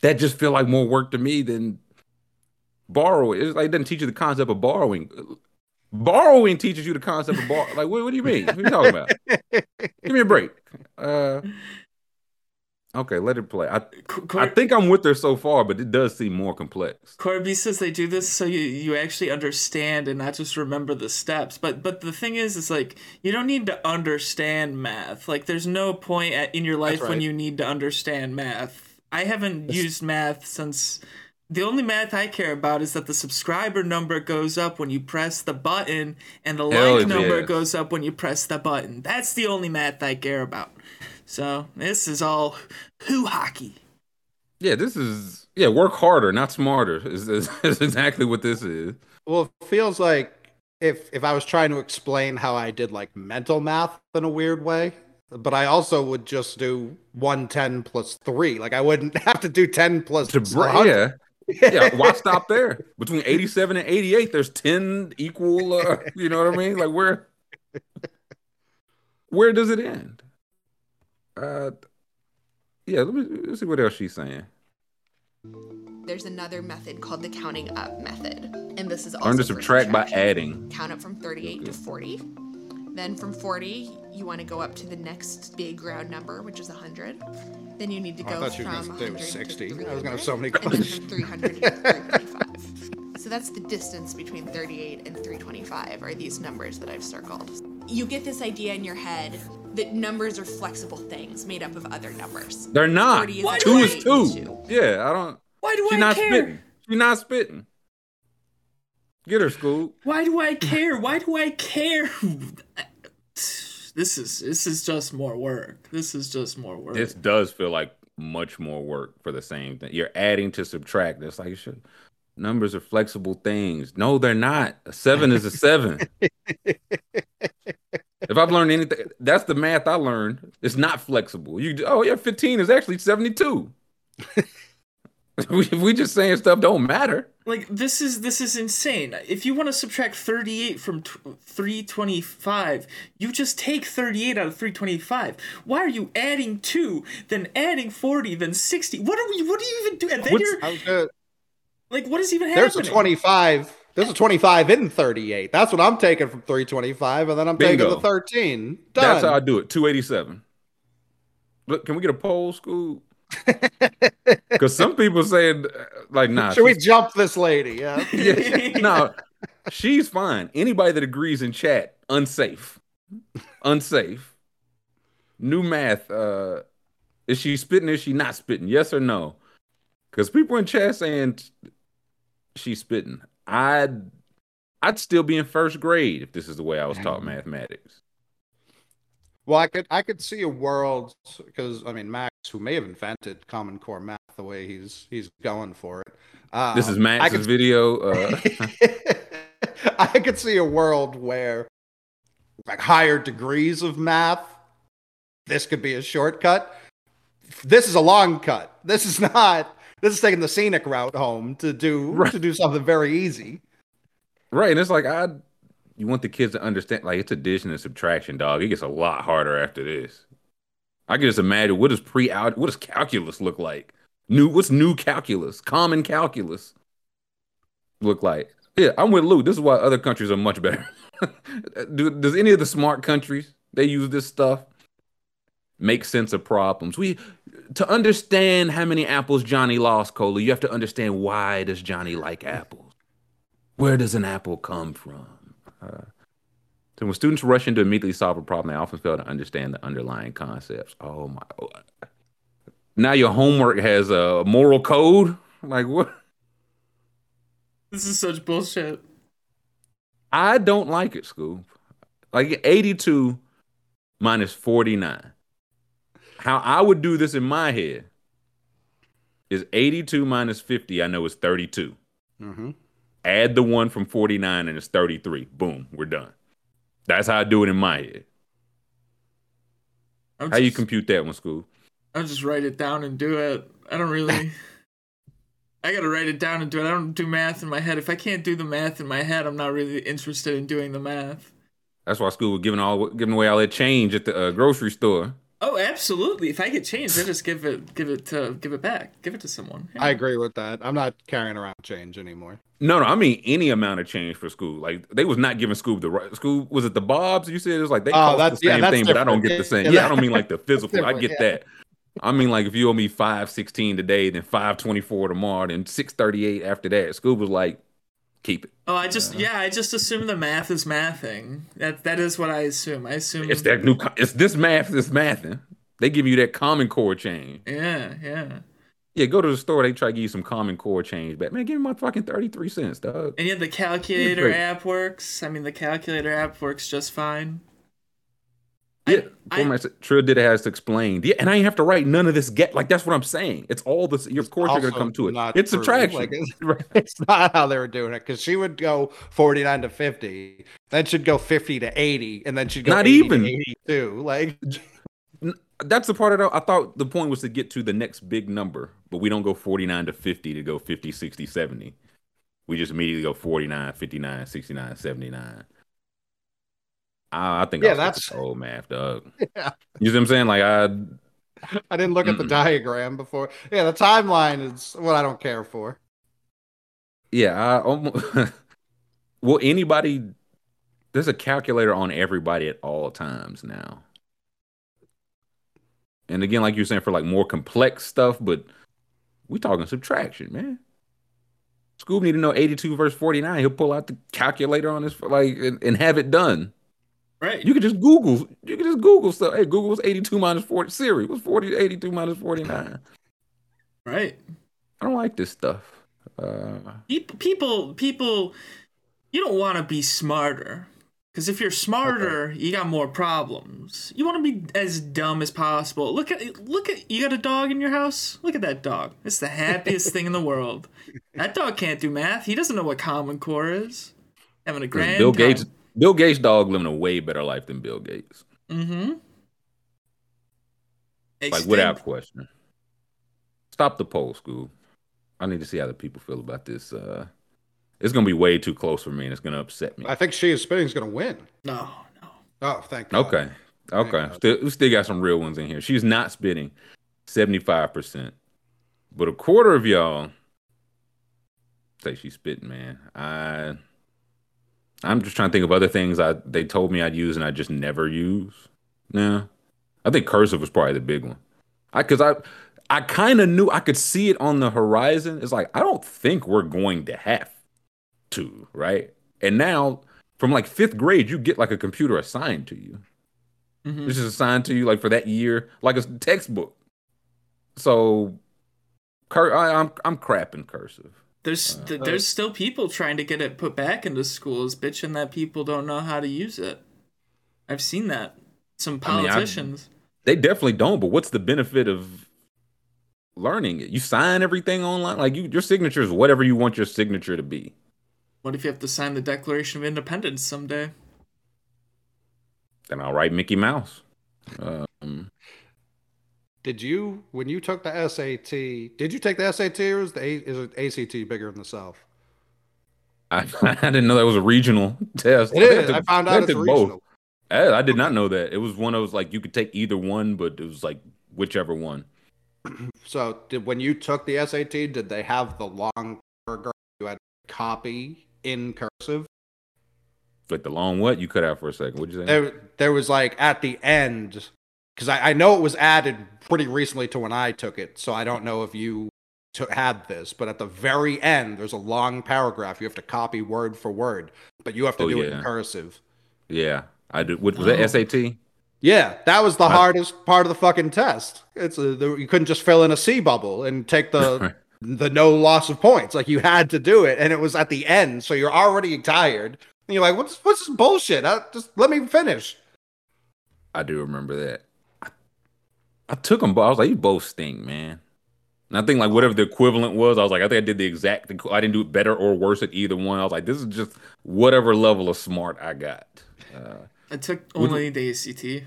That just feel like more work to me than borrowing. It's like it doesn't teach you the concept of borrowing. Borrowing teaches you the concept of borrow. Like, what, what do you mean? What are you talking about? Give me a break. Uh, okay, let it play. I, Cor- I think I'm with her so far, but it does seem more complex. Corby says they do this so you, you actually understand and not just remember the steps. But but the thing is, is like you don't need to understand math. Like there's no point at, in your life when you need to understand math. I haven't used math since. The only math I care about is that the subscriber number goes up when you press the button, and the Hell like number yes. goes up when you press the button. That's the only math I care about. So this is all who hockey. Yeah, this is yeah. Work harder, not smarter. Is, is, <laughs> is exactly what this is. Well, it feels like if if I was trying to explain how I did like mental math in a weird way, but I also would just do one ten plus three. Like I wouldn't <laughs> have to do ten plus To br- yeah, yeah. <laughs> Why stop there? Between eighty-seven and eighty-eight, there's ten equal. Uh, <laughs> you know what I mean? Like where? Where does it end? Uh, yeah. Let me let's see what else she's saying. There's another method called the counting up method, and this is also Learn to subtract by adding. Count up from 38 to 40. Then from 40, you want to go up to the next big round number, which is 100. Then you need to Oh, I go thought you were from gonna 100 was to 60. I was 300, gonna have so many and then questions. from 300 to 325. So that's the distance between 38 and 325 are these numbers that I've circled. You get this idea in your head that numbers are flexible things made up of other numbers. They're not. 40 is Two is two. Two. Yeah, I don't. Why do She's I not care? spitting. She's not spitting. Get her, Scoop. Why do I care? Why do I care? <sighs> This is this is just more work. This is just more work. This does feel like much more work for the same thing. You're adding to subtract. It's like shit, numbers are flexible things. No, they're not. A seven is a seven. if I've learned anything, that's the math I learned. It's not flexible. You oh yeah, 15 is actually 72. <laughs> if we just saying stuff don't matter. Like this is this is insane. If you want to subtract 38 from t- 325, you just take 38 out of 325. Why are you adding 2, then adding 40, then 60? What are we what do you even do? And then What's- you're gonna- like what is even There's a 25. There's a 25 in 38. That's what I'm taking from 325, and then I'm taking the 13. Done. That's how I do it. 287. Look, can we get a poll, school? <laughs> Because some people saying uh, like, nah, Should we jump this lady? Yeah. <laughs> yeah, no, she's fine. Anybody that agrees in chat, unsafe, unsafe. New math. Uh, is she spitting? Is she not spitting? Yes or no? Because people in chat saying she's spitting. I'd I'd still be in first grade if this is the way I was taught mathematics. Well, I could I could see a world because I mean Max, who may have invented Common Core math the way he's he's going for it. Um, This is Max's could, video. Uh, <laughs> <laughs> I could see a world where like higher degrees of math, this could be a shortcut. This is a long cut. This is not. This is taking the scenic route home to do Right. to do something very easy. Right, and it's like I, you want the kids to understand, like it's addition and subtraction, dog. It gets a lot harder after this. I can just imagine what does pre out, what does calculus look like? New, what's new calculus? Common calculus look like? Yeah, I'm with Luke. This is why other countries are much better. <laughs> Do, does any of the smart countries they use this stuff make sense of problems? We to understand how many apples Johnny lost, Cola, you have to understand why does Johnny like apples where does an apple come from? Uh, so when students rush in to immediately solve a problem, they often fail to understand the underlying concepts. Oh my! Now your homework has a moral code. Like what? This is such bullshit. I don't like it, Scoop. Like 82 minus 49. How I would do this in my head is 82 minus 50. I know is 32. Mm-hmm. Add the one from 49 and it's 33 boom we're done that's how i do it in my head I'm how you compute that one school I'll just write it down and do it. I don't really. <laughs> I gotta write it down and do it. I don't do math in my head. If I can't do the math in my head, I'm not really interested in doing the math. that's why school was giving all giving away all that change at the uh, grocery store Oh, absolutely. If I get change, I just give it, give it to, give it back, give it to someone. Yeah. I agree with that. I'm not carrying around change anymore. no no i mean any amount of change for school like they was not giving school the right school was it the bobs you said it was like they Oh, cost that's- the yeah, same that's thing but i don't get the same Yeah, yeah, i don't mean like the physical i get yeah. that i mean like if you owe me 516 today then 524 tomorrow then 638 after that school was like keep it Oh, I just, yeah, I just assume the math is mathing. That that is what I assume. I assume It's that new. It's this math. This mathing. They give you that common core change. Yeah, yeah. Yeah, go to the store. They try to give you some common core change back. Man, give me my fucking thirty three cents, dog. And yet the calculator app works. I mean, the calculator app works just fine. Yeah, I- format Trill did it has to explain. Yeah, and I have to write none of this. Get like that's what I'm saying. It's all this. Of course, you're gonna come to it. It's true. subtraction. Like, it's, <laughs> it's not how they were doing it because she would go 49 to 50, then she'd go 50 to 80, and then she'd go Not 80 even. to 82. Like, that's the part of it. I thought the point was to get to the next big number, but we don't go 49 to 50 to go 50, 60, 70. We just immediately go 49, 59, 69, 79. I, I think Yeah, I'll that's- <laughs> old math, dog. Yeah. You see what I'm saying? Like I I didn't look at the diagram before. Yeah, the timeline is what I don't care for. Yeah, I almost. <laughs> well, anybody. There's a calculator on everybody at all times now. And again, like you're saying, for like more complex stuff, but we talking subtraction, man. Scoob need to know 82 verse 49. He'll pull out the calculator on his like and, and have it done. Right. You can just Google. You can just Google stuff. Hey, Google was 82 minus 40. Siri, was 40 82 minus 49? Right. I don't like this stuff. Uh, People, people, you don't want to be smarter Because if you're smarter, you got more problems. You want to be as dumb as possible. Look at look at you got a dog in your house. Look at that dog. It's the happiest thing in the world. That dog can't do math. He doesn't know what Common Core is. Having a grand Bill time. Gates. Bill Gates' dog living a way better life than Bill Gates. Mm-hmm. Like without question. Stop the poll, school. I need to see how the people feel about this. Uh, it's gonna be way too close for me, and it's gonna upset me. I think she is spinning is going to win. No, no. Oh, thank God. Okay, okay. Still, we still got some real ones in here. She's not spitting, seventy five percent, but a quarter of y'all say she's spitting. Man, I, I'm just trying to think of other things I they told me I'd use and I just never use. No, I think cursive was probably the big one. I because I I kind of knew I could see it on the horizon. It's like I don't think we're going to have to, right? And now from like fifth grade, you get like a computer assigned to you. Mhm. This is assigned to you like for that year, like a textbook. So, cur- I, I'm I'm crapping cursive. There's th- there's still people trying to get it put back into schools, bitching that people don't know how to use it. I've seen that. Some I mean, I- politicians. They definitely don't. But what's the benefit of learning it? You sign everything online. Like you, your signature is whatever you want your signature to be. What if you have to sign the Declaration of Independence someday? Then I'll write Mickey Mouse. Um, Did you, when you took the SAT, did you take the SAT or is the A, is ACT bigger in the South? I, <laughs> I didn't know that was a regional <laughs> test. It I is. I found I out it's regional. I, I did not know that. It was one of those like you could take either one, but it was like whichever one. <clears throat> So, did when you took the SAT, did they have the long paragraph you had to copy in cursive? Like the long what? You cut out for a second. What'd you say? There, there was like at the end, because I, I know it was added pretty recently to when I took it, so I don't know if you had this, but at the very end, there's a long paragraph you have to copy word for word, but you have to Oh, do it in cursive. Yeah, I did. What was Oh. that? SAT? Yeah, that was the I- hardest part of the fucking test. It's a, the, you couldn't just fill in a C bubble and take the <laughs> the no loss of points. Like you had to do it, and it was at the end, so you're already tired. And you're like, "What's what's this bullshit? I, just let me finish." I do remember that. I, I took them, but I was like, "You both stink, man." And I think like whatever the equivalent was, I was like, I think I did the exact. I didn't do it better or worse at either one. I was like, this is just whatever level of smart I got. Uh, I took only the ACT.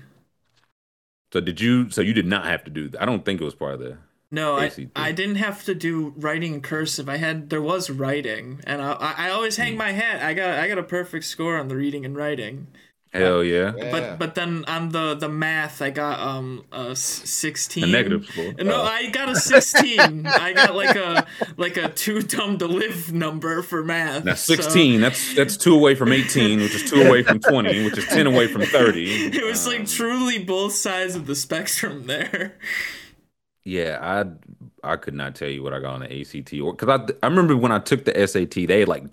so did you? So you did not have to do. I don't think it was part of the. No, I, ACT. I didn't have to do writing cursive. I had there was writing, and I I, I always Hmm. hang my hat. I got I got a perfect score on the reading and writing. Hell yeah. But but then on the the math, I got um a s- sixteen. A negative score. No, Oh. I got a sixteen. I got like a like a too dumb to live number for math. Now so- sixteen. That's that's two away from eighteen, which is two away from twenty, which is ten away from thirty. it was like truly both sides of the spectrum there. Yeah, I I could not tell you what I got on the ACT or because I I remember when I took the SAT, they like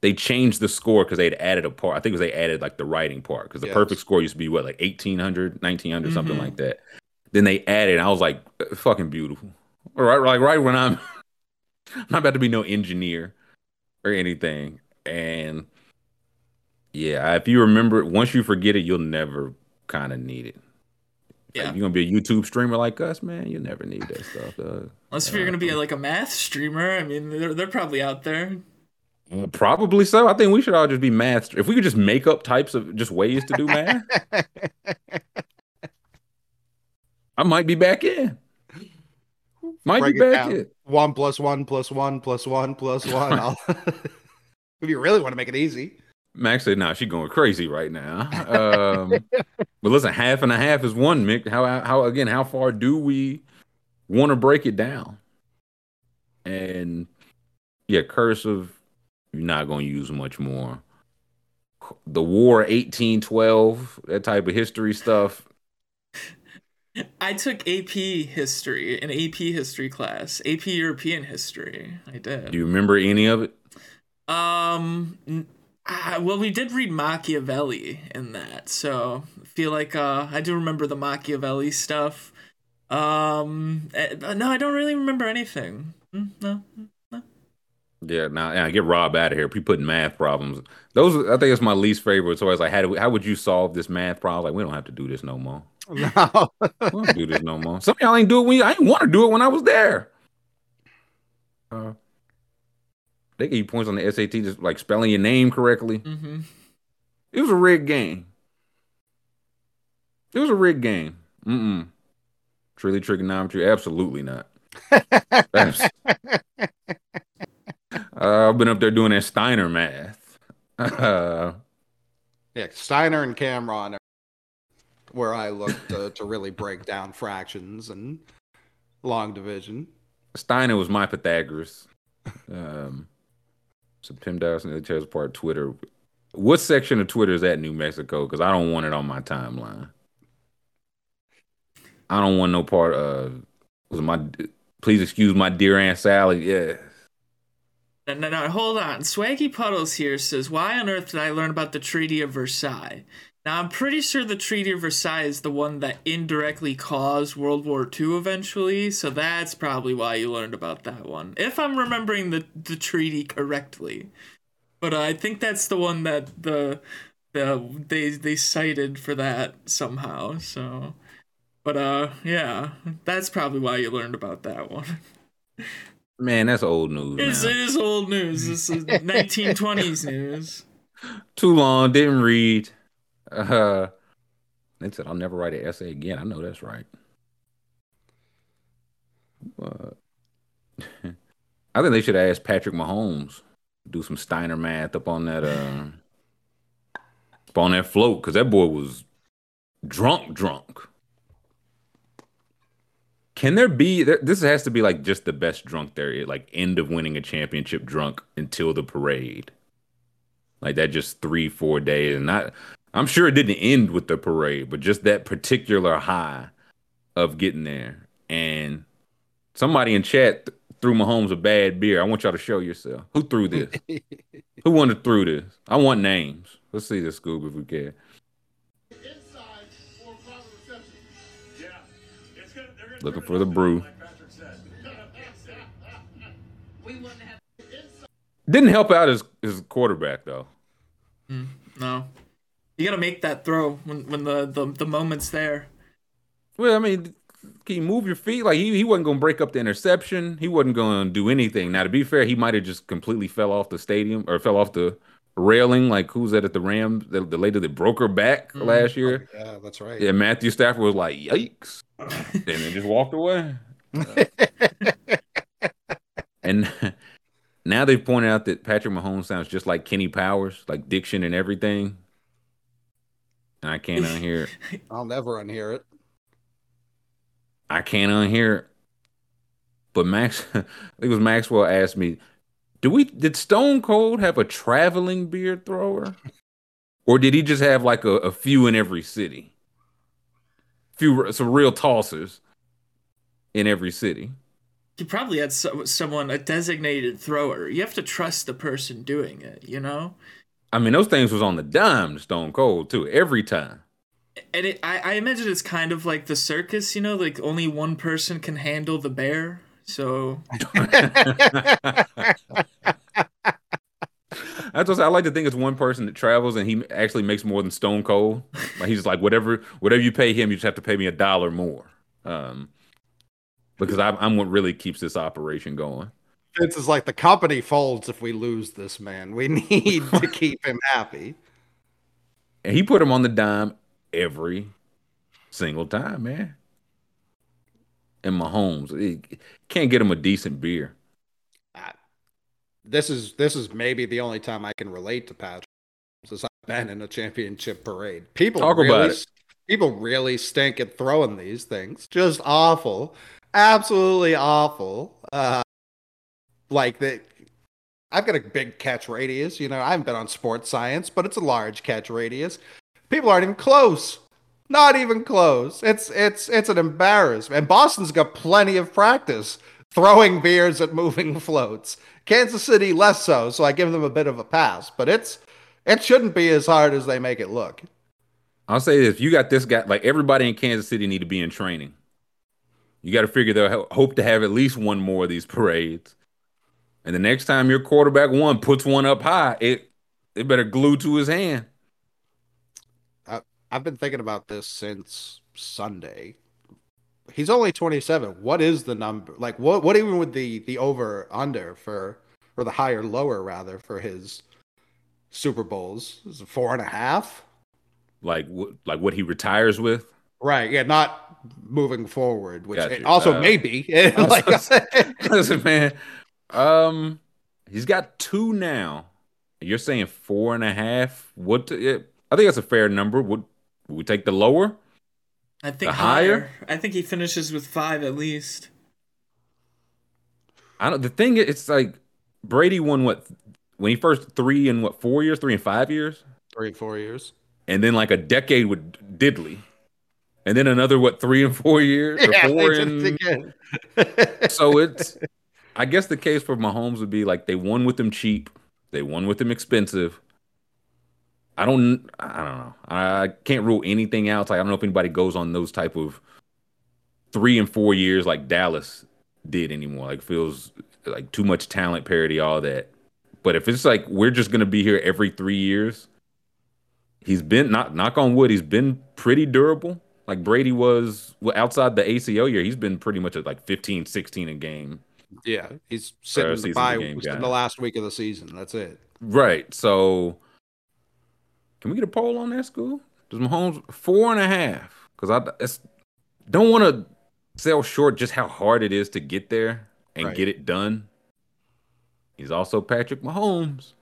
they changed the score because they'd added a part. I think it was they added like the writing part because the Yes. perfect score used to be what like 1800, 1900, something Mhm. like that. Then they added, and I was like, uh, fucking beautiful. All right, like right when I'm <laughs> I'm not about to be no engineer or anything, and yeah, if you remember it, once you forget it, you'll never kind of need it. Yeah. if you're gonna be a YouTube streamer like us, man, you never need that stuff. Dog. Unless if uh, you're gonna be uh. like a math streamer, I mean, they're they're probably out there. Probably so. I think we should all just be math. If we could just make up types of just ways to do math, <laughs> I might be back in. Might Break be back in. One plus one plus one plus one plus one. <laughs> <laughs> If you really want to make it easy. Max said, "Nah, she going crazy right now." Um, but listen, half and a half is one. Mick, how how again? How far do we want to break it down? And yeah, cursive. You're not going to use much more. The War 1812, that type of history stuff. <laughs> I took AP history, an AP history class, AP European history. I did. Do you remember any of it? Um, well, we did read Machiavelli in that, so I feel like uh, I do remember the Machiavelli stuff. Um, eh, no, I don't really remember anything. Mm, No, no. Yeah, now nah, get Rob out of here. Be putting math problems. Those I think it's my least favorite. So it's like, how do we, how would you solve this math problem? Like, we don't have to do this no more. <laughs> No. we don't do this no more. Some of y'all ain't do it when you, I didn't want to do it when I was there. Uh, they give you points on the SAT just like spelling your name correctly. Mm-hmm. It was a rigged game. It was a rigged game. Mm-mm. Truly trigonometry? Absolutely not. <laughs> uh, I've been up there doing that Steiner math. <laughs> Yeah, Steiner and Cameron are where I look to, to really break down fractions and long division. Steiner was my Pythagoras. Um, so Tim Dawson tells part Twitter. What section of Twitter is that New Mexico? Because I don't want it on my timeline. I don't want no part of was my please excuse my dear Aunt Sally. Yeah. No, no, no, hold on. Swaggy Puddles here says, Why on earth did I learn about the Treaty of Versailles? Now, I'm pretty sure the Treaty of Versailles is the one that indirectly caused World War II eventually, so that's probably why you learned about that one. If I'm remembering the, the treaty correctly. But uh, I think that's the one that the, the they they cited for that somehow, so but uh, yeah, that's probably why you learned about that one. <laughs> Man, that's old news. It's, it is old news. This is 1920s news. Too long, didn't read. Uh, they said I'll never write an essay again. I know that's right. Uh, <laughs> I think they should ask Patrick Mahomes do some Steiner math up on that uh, up on that float because that boy was drunk, drunk. Can there be this has to be like just the best drunk there like end of winning a championship drunk until the parade. Like that just 3 4 days and not I'm sure it didn't end with the parade, but just that particular high of getting there. And somebody in chat th- threw Mahomes a bad beer. I want y'all to show yourself. Who threw this? <laughs> Who wanted threw this? I want names. Let's see this, Scoob, if we can. Looking for the brew. Didn't help out his, his quarterback though. Mm, no, you got to make that throw when when the, the the moment's there. Well, I mean, can you move your feet? Like he, he wasn't going to break up the interception. He wasn't going to do anything. Now, to be fair, he might have just completely fell off the stadium or fell off the railing. Like who's that at the Rams? The, the lady that broke her back mm. last year. Oh, yeah, that's right. Yeah, Matthew Stafford was like, "Yikes." And then just walked away. Uh, <laughs> and now they've pointed out that Patrick Mahomes sounds just like Kenny Powers, like diction and everything. And I can't unhear it. <laughs> I'll never unhear it. I can't unhear it. But Max, <laughs> I think it was Maxwell asked me, "Do we did Stone Cold have a traveling beard thrower, or did he just have like a, a few in every city?" Few some real tossers in every city. You probably had so, someone a designated thrower. You have to trust the person doing it. You know. I mean, those things was on the dime, Stone Cold too, every time. And it, I, I imagine it's kind of like the circus, you know, like only one person can handle the bear. So <laughs> <laughs> That's what I like to think it's one person that travels and he actually makes more than Stone Cold. Like he's like whatever whatever you pay him, you just have to pay me a dollar more. Um, because I'm, I'm what really keeps this operation going. Vince is like the company folds if we lose this man. We <laughs> need to <laughs> keep him happy. And he put him on the dime every single time, man. And Mahomes, he can't get him a decent beer this is this is maybe the only time I can relate to Patrick since I've been in a championship parade. People talk really, about it. People really stink at throwing these things. Just awful, absolutely awful. Uh, like that. I've got a big catch radius. You know, I haven't been on sports science, but it's a large catch radius. People aren't even close. Not even close. It's it's it's an embarrassment. And Boston's got plenty of practice throwing beers at moving <laughs> floats. Kansas City less so, so I give them a bit of a pass. But it's it shouldn't be as hard as they make it look. I'll say this: you got this guy. Like everybody in Kansas City need to be in training. You got to figure they'll hope to have at least one more of these parades, And the next time your quarterback one puts one up high, it it better glue to his hand. I, I've been thinking about this since Sunday. He's only 27. What is the number? Like what what even would the the over under for or the higher lower rather for his Super Bowls? Is it four and a half? Like what like what he retires with? Right. Yeah, not moving forward, which Gotcha. also Uh, maybe. <laughs> like, <laughs> Listen, man. Um, he's got two now. You're saying four and a half. What? yeah, I think that's a fair number. Would we take the lower? I think higher? higher. I think he finishes with five at least. I don't. The thing is, it's like Brady won what when he first three and what four years, three and five years, three, four years. and then like a decade with Diddley, and then another what three and four years, or Yeah, four and again. <laughs> so it's I guess the case for Mahomes would be like they won with them cheap, they won with them expensive. I don't I don't know. I can't rule anything out. Like I don't know if anybody goes on those type of three and four years like Dallas did anymore. Like feels like too much talent parity, all that. But if it's like we're just gonna be here every three years, he's been not knock on wood, he's been pretty durable. Like Brady was well, outside the ACL year, he's been pretty much at like 15, 16 a game. Yeah, he's sitting in the season's a bye game in the last week of the season. That's it. Right. So can we get a poll on that school? Does Mahomes four and a half? Because I it's, don't want to sell short just how hard it is to get there and Right. get it done. He's also Patrick Mahomes.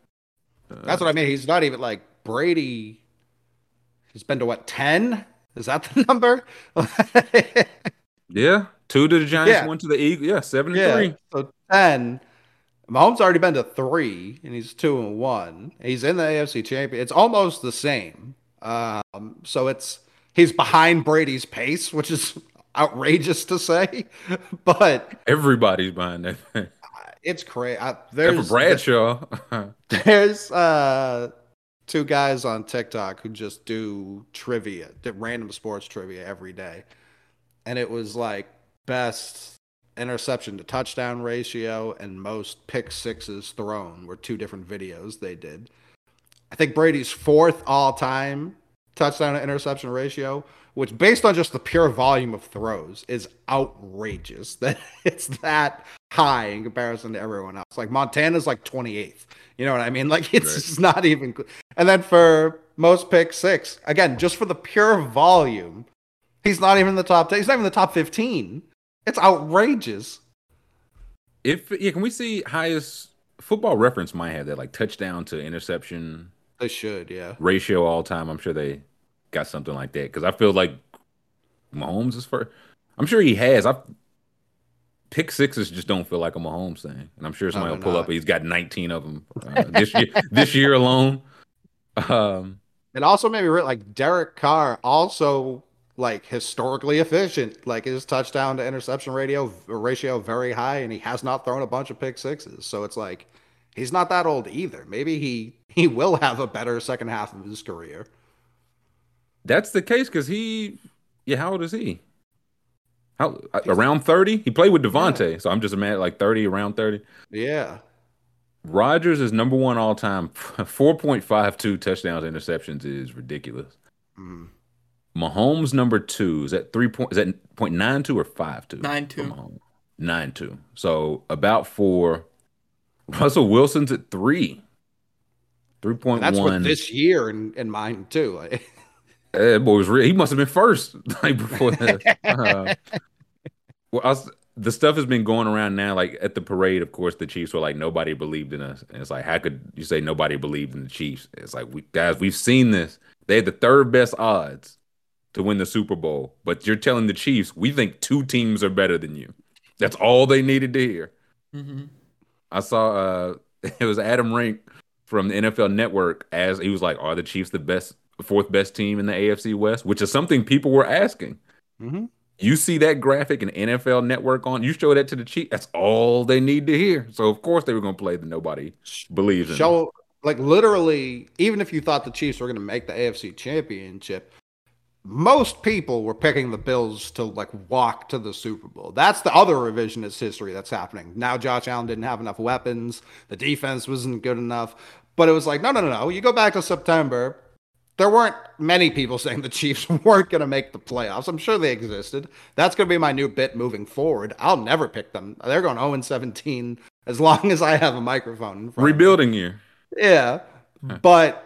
Uh, That's what I mean. He's not even like Brady. He's been to what ten? Is that the <laughs> number? Yeah. Two to the Giants, Yeah. one to the Eagles. Yeah, seven and yeah. three. So ten. Mahomes already been to three, and he's two and one. He's in the AFC champion. It's almost the same. Um, so it's he's behind Brady's pace, which is <laughs> outrageous to say, <laughs> but Everybody's behind that thing. it's crazy. There's for Bradshaw. <laughs> There's uh two guys on TikTok who just do trivia, random sports trivia every day. And it was like best interception to touchdown ratio and most pick sixes thrown were two different videos they did. I think Brady's fourth all time touchdown to interception ratio, which based on just the pure volume of throws is outrageous <laughs> that it's that high in comparison to everyone else. Like Montana's like 28th. You know what I mean? <laughs> Like it's Right. just not even And then for most pick six, again, just for the pure volume, he's not even in the top 10. He's not even in the top 15. It's outrageous. if yeah, can we see highest football reference might have that like touchdown to interception They should, yeah. ratio all time. I'm sure they got something like that because I feel like Mahomes is for. I'm sure he has. I pick sixes just don't feel like a Mahomes thing, and I'm sure somebody they're will pull not. up. He's got 19 of them uh, <laughs> this year. This year alone. Um, It also made me re- like Derek Carr, also like historically efficient. Like his touchdown to interception radio ratio very high, and he has not thrown a bunch of pick sixes. So it's like he's not that old either. Maybe he he will have a better second half of his career. that's the case because he, yeah, how old is he? How uh, around 30? He played with Davante, so I'm just mad like 30, around 30. Yeah, Rodgers is number one all time. <laughs> 4.52 touchdowns, interceptions is ridiculous. Mhm. Mahomes number two is that three point is that point nine two or five two? Nine two. Nine two. So about four. Russell Wilson's at three. Three point and that's what this year in, in mind too. <laughs> That boy was real. He must have been first <laughs> like before that. Uh, well, I was, the stuff has been going around now. Like at the parade, of course, the Chiefs were like nobody believed in us, and it's like how could you say nobody believed in the Chiefs? It's like we guys, we've seen this. They had the third best odds to win the Super Bowl, but you're telling the Chiefs we think two teams are better than you. That's all they needed to hear. hmm I saw uh <laughs> it was Adam Rank from the NFL Network as he was like, Are the Chiefs the best fourth best team in the AFC West? Which is something people were asking. Mhm. You see that graphic in NFL Network on, you show that to the Chiefs, that's all they need to hear. So of course they were gonna play the nobody believes in. show like literally, even if you thought the Chiefs were going to make the AFC Championship, most people were picking the Bills to like walk to the Super Bowl. That's the other revisionist history that's happening. Now Josh Allen didn't have enough weapons, the defense wasn't good enough. But it was like, no, no, no, no. You go back to September, there weren't many people <laughs> saying the Chiefs <laughs> weren't going to make the playoffs. I'm sure they existed. That's going to be my new bit moving forward. I'll never pick them. They're going 0 17 as long <laughs> as I have a microphone. Rebuilding year. Yeah. But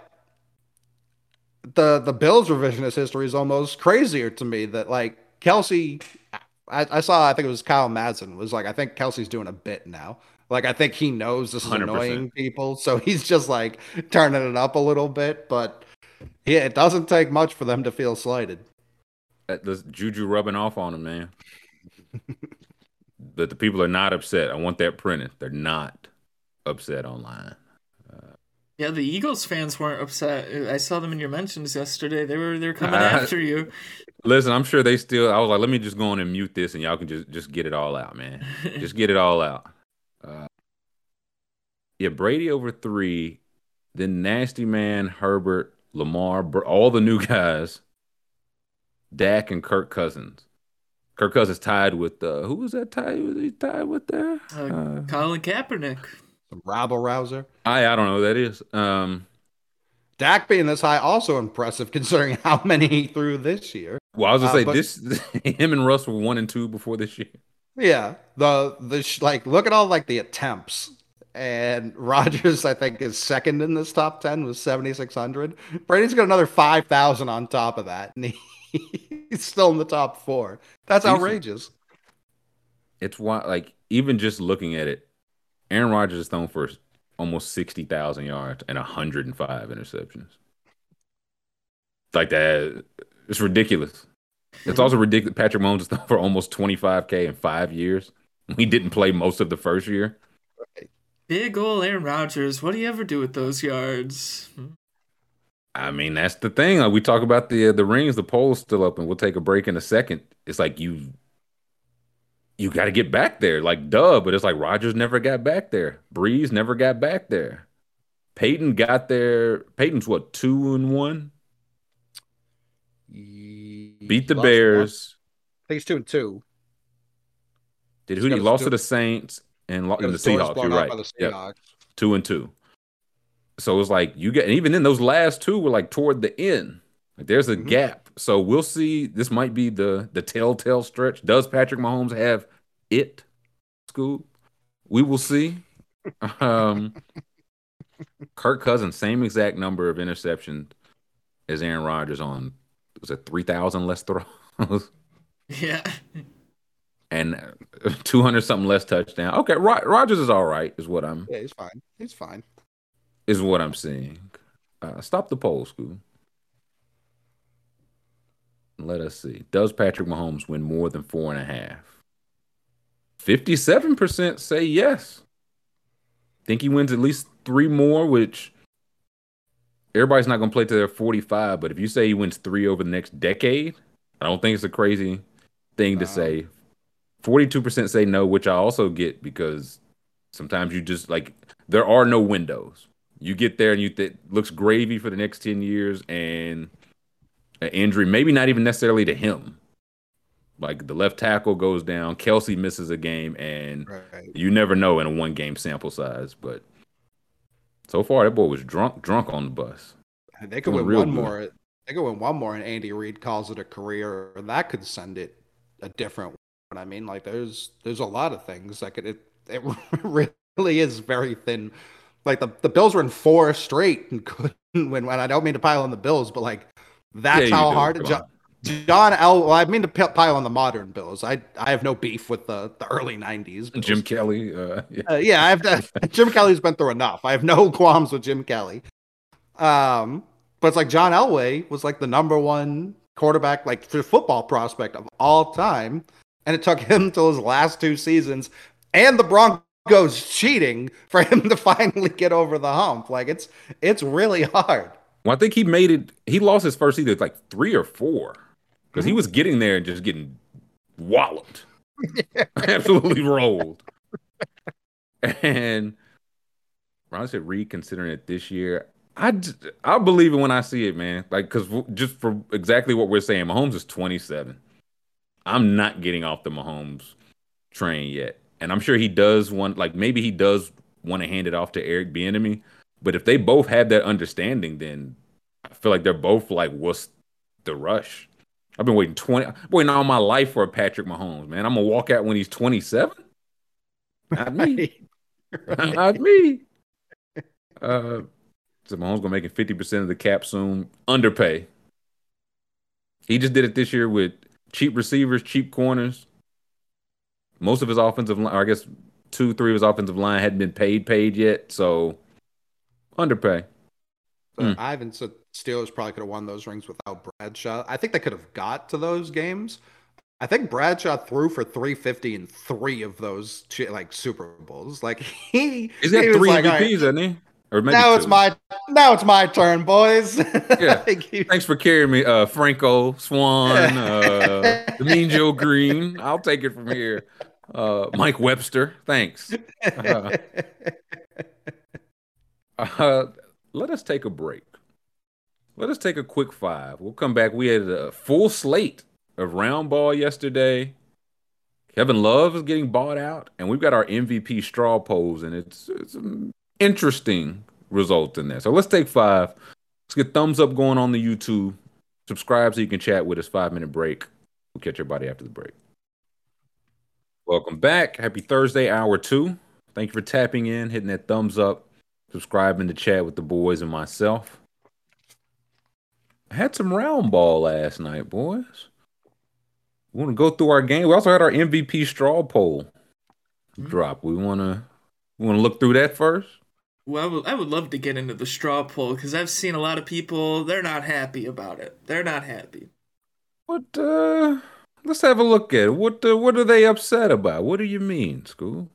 the the Bills revisionist history is almost crazier to me that like Kelce I, I saw I think it was Kyle Madsen was like I think Kelce's doing a bit now. Like I think he knows this is 100%. annoying people, so <laughs> he's just like turning it up a little bit. But yeah, it doesn't take much for them to feel slighted. That the juju rubbing off on him, man. <laughs> that the people are not upset. I want that printed. They're not upset online. Yeah, the Eagles fans weren't upset. I saw them in your mentions yesterday. They were they're coming Uh, after you. Listen, I'm sure they still. I was like, let me just go on and mute this, and y'all can just just get it all out, man. <laughs> just get it all out. Uh, yeah, Brady over three, then Nasty Man, Herbert, Lamar, all the new <laughs> guys, Dak and Kirk Cousins. Kirk Cousins tied with uh, who was that tied? Was he tied with there? Uh, Colin Kaepernick. Some rabble rouser. I I don't know who that is. Um, Dak being this high also impressive <laughs> considering how many he threw this year. well, I was gonna Uh, say but- this. <laughs> Him and Russ were one and two before this year. Yeah, the the sh- like look at all like the attempts, and <laughs> Rodgers I think is second in this top ten with seventy six hundred. Brady's got another five thousand on top of that, and he, he's still in the top four. That's outrageous. it's why like even just looking at it, Aaron Rodgers is thrown for almost sixty thousand yards and hundred and five interceptions. Like that, it's ridiculous. It's mm-hmm. also ridiculous. Patrick Mahomes is thrown for almost twenty five k in five years. He didn't play most of the first year. Big ol' Aaron Rodgers. What do you ever do with those yards? I mean, that's the thing. Like we talk about the uh, the rings, the poll's still up, and we'll take a break in a second. It's like you you got to get back there, like duh. But it's like Rodgers never got back there. Brees never got back there. Peyton got there. Peyton's what two and one. Beat the Bears. I think he's two and two. Did who? He lost to the Saints and, lo- and the Seahawks. You're right. Yep. Two and two. So it's like you get, and even then, those last two were like toward the end. There's a Mhm. gap. So we'll see. This might be the the telltale stretch. Does Patrick Mahomes have it? School. We will see. Um, Kirk Cousins, same exact number of interceptions as Aaron Rodgers on was it three thousand less throws <laughs> Yeah. and two hundred something less touchdown. Okay, Ro- Rodgers is all right. Is what I'm Yeah, he's fine. He's fine. is what I'm seeing. Uh, stop the poll, school. Let us see. Does Patrick Mahomes win more than four and a half? Fifty-seven percent say yes. Think he wins at least three more, which everybody's not going to play to their forty-five. But if you say he wins three over the next decade, I don't think it's a crazy thing to Wow. say. Forty-two percent say no, which I also get because sometimes you just like there are no windows. You get there and you think looks gravy for the next 10 years and an injury, maybe not even necessarily to him. Like the left tackle goes down, Kelce misses a game, and Right. you never know in a one game sample size. But so far, that boy was drunk, drunk on the bus. They could Doing win one good. more. They could win one more, and Andy Reid calls it a career, and that could send it a different. One. I mean, like there's there's a lot of things that could. It it <laughs> really is very thin. Like the the Bills were in four straight and couldn't win. And I don't mean to pile on the Bills, but like that's Yeah, how do. hard. Come Jo- on. John L. Well, I mean to pile on the modern Bills. I I have no beef with the the early '90s. Bills. Jim Kelly, uh, <laughs> yeah. Uh, yeah, I've <laughs> Jim Kelly's been through enough. I have no <laughs> qualms with Jim Kelly. Um, but it's like John Elway was like the number one quarterback, like for football prospect of all time, and it took him till his last two seasons and the Broncos cheating for him to finally get over the hump. Like it's it's really hard. Well, I think he made it. He lost his first either like three or four because he mm-hmm. was getting there and just getting walloped, <laughs> absolutely rolled. And Ron said reconsidering it this year. I I'll believe it when I see it, man. Like, cause just for exactly what we're saying, Mahomes is 27. I'm not getting off the Mahomes train yet, and I'm sure he does want, like, maybe he does want to hand it off to Eric Bieniemy. But if they both have that understanding, then I feel like they're both like, what's the rush? I've been waiting 20, I've been waiting all my life for a Patrick Mahomes, man. I'm gonna walk out when he's 27. Not me. <laughs> Not me. Uh, so Mahomes gonna make it 50% of the cap soon. Underpay. He just did it this year with cheap receivers, cheap corners. Most of his offensive line, or I guess two, three of his offensive line hadn't been paid paid yet. So underpay. So Mm. Ivan said Steelers probably could have won those rings without Bradshaw. I think they could have got to those games. I think Bradshaw threw for 350 in three of those like Super Bowls. Like <laughs> he, He's got he three like, "All MVPs, right, hasn't he? Or maybe now it's my now it's my turn, boys. <laughs> Yeah. He- Thanks for carrying me, uh, Franco Swann, uh, the <laughs> Mean Joe Greene. I'll take it from here. Uh, Mike Webster, thanks. Uh, uh, let us take a break. Let us take a quick five. We'll come back. We had a full slate of round ball yesterday. Kevin Love is getting bought out, and we've got our MVP straw polls, and it's it's an interesting result in there. So let's take five. Let's get thumbs up going on the YouTube. Subscribe so you can chat with us. Five minute break. We'll catch everybody after the break. Welcome back. Happy Thursday, hour two. Thank you for tapping in, hitting that thumbs up, subscribing to chat with the boys and myself. I had some round ball last night, boys. We want to go through our game. We also had our MVP straw poll drop. We want to we want to look through that first. Well, I would, I would love to get into the straw poll because I've seen a lot of people, they're not happy about it. They're not happy. What uh let's have a look at it. What uh, what are they upset about? What do you mean, school?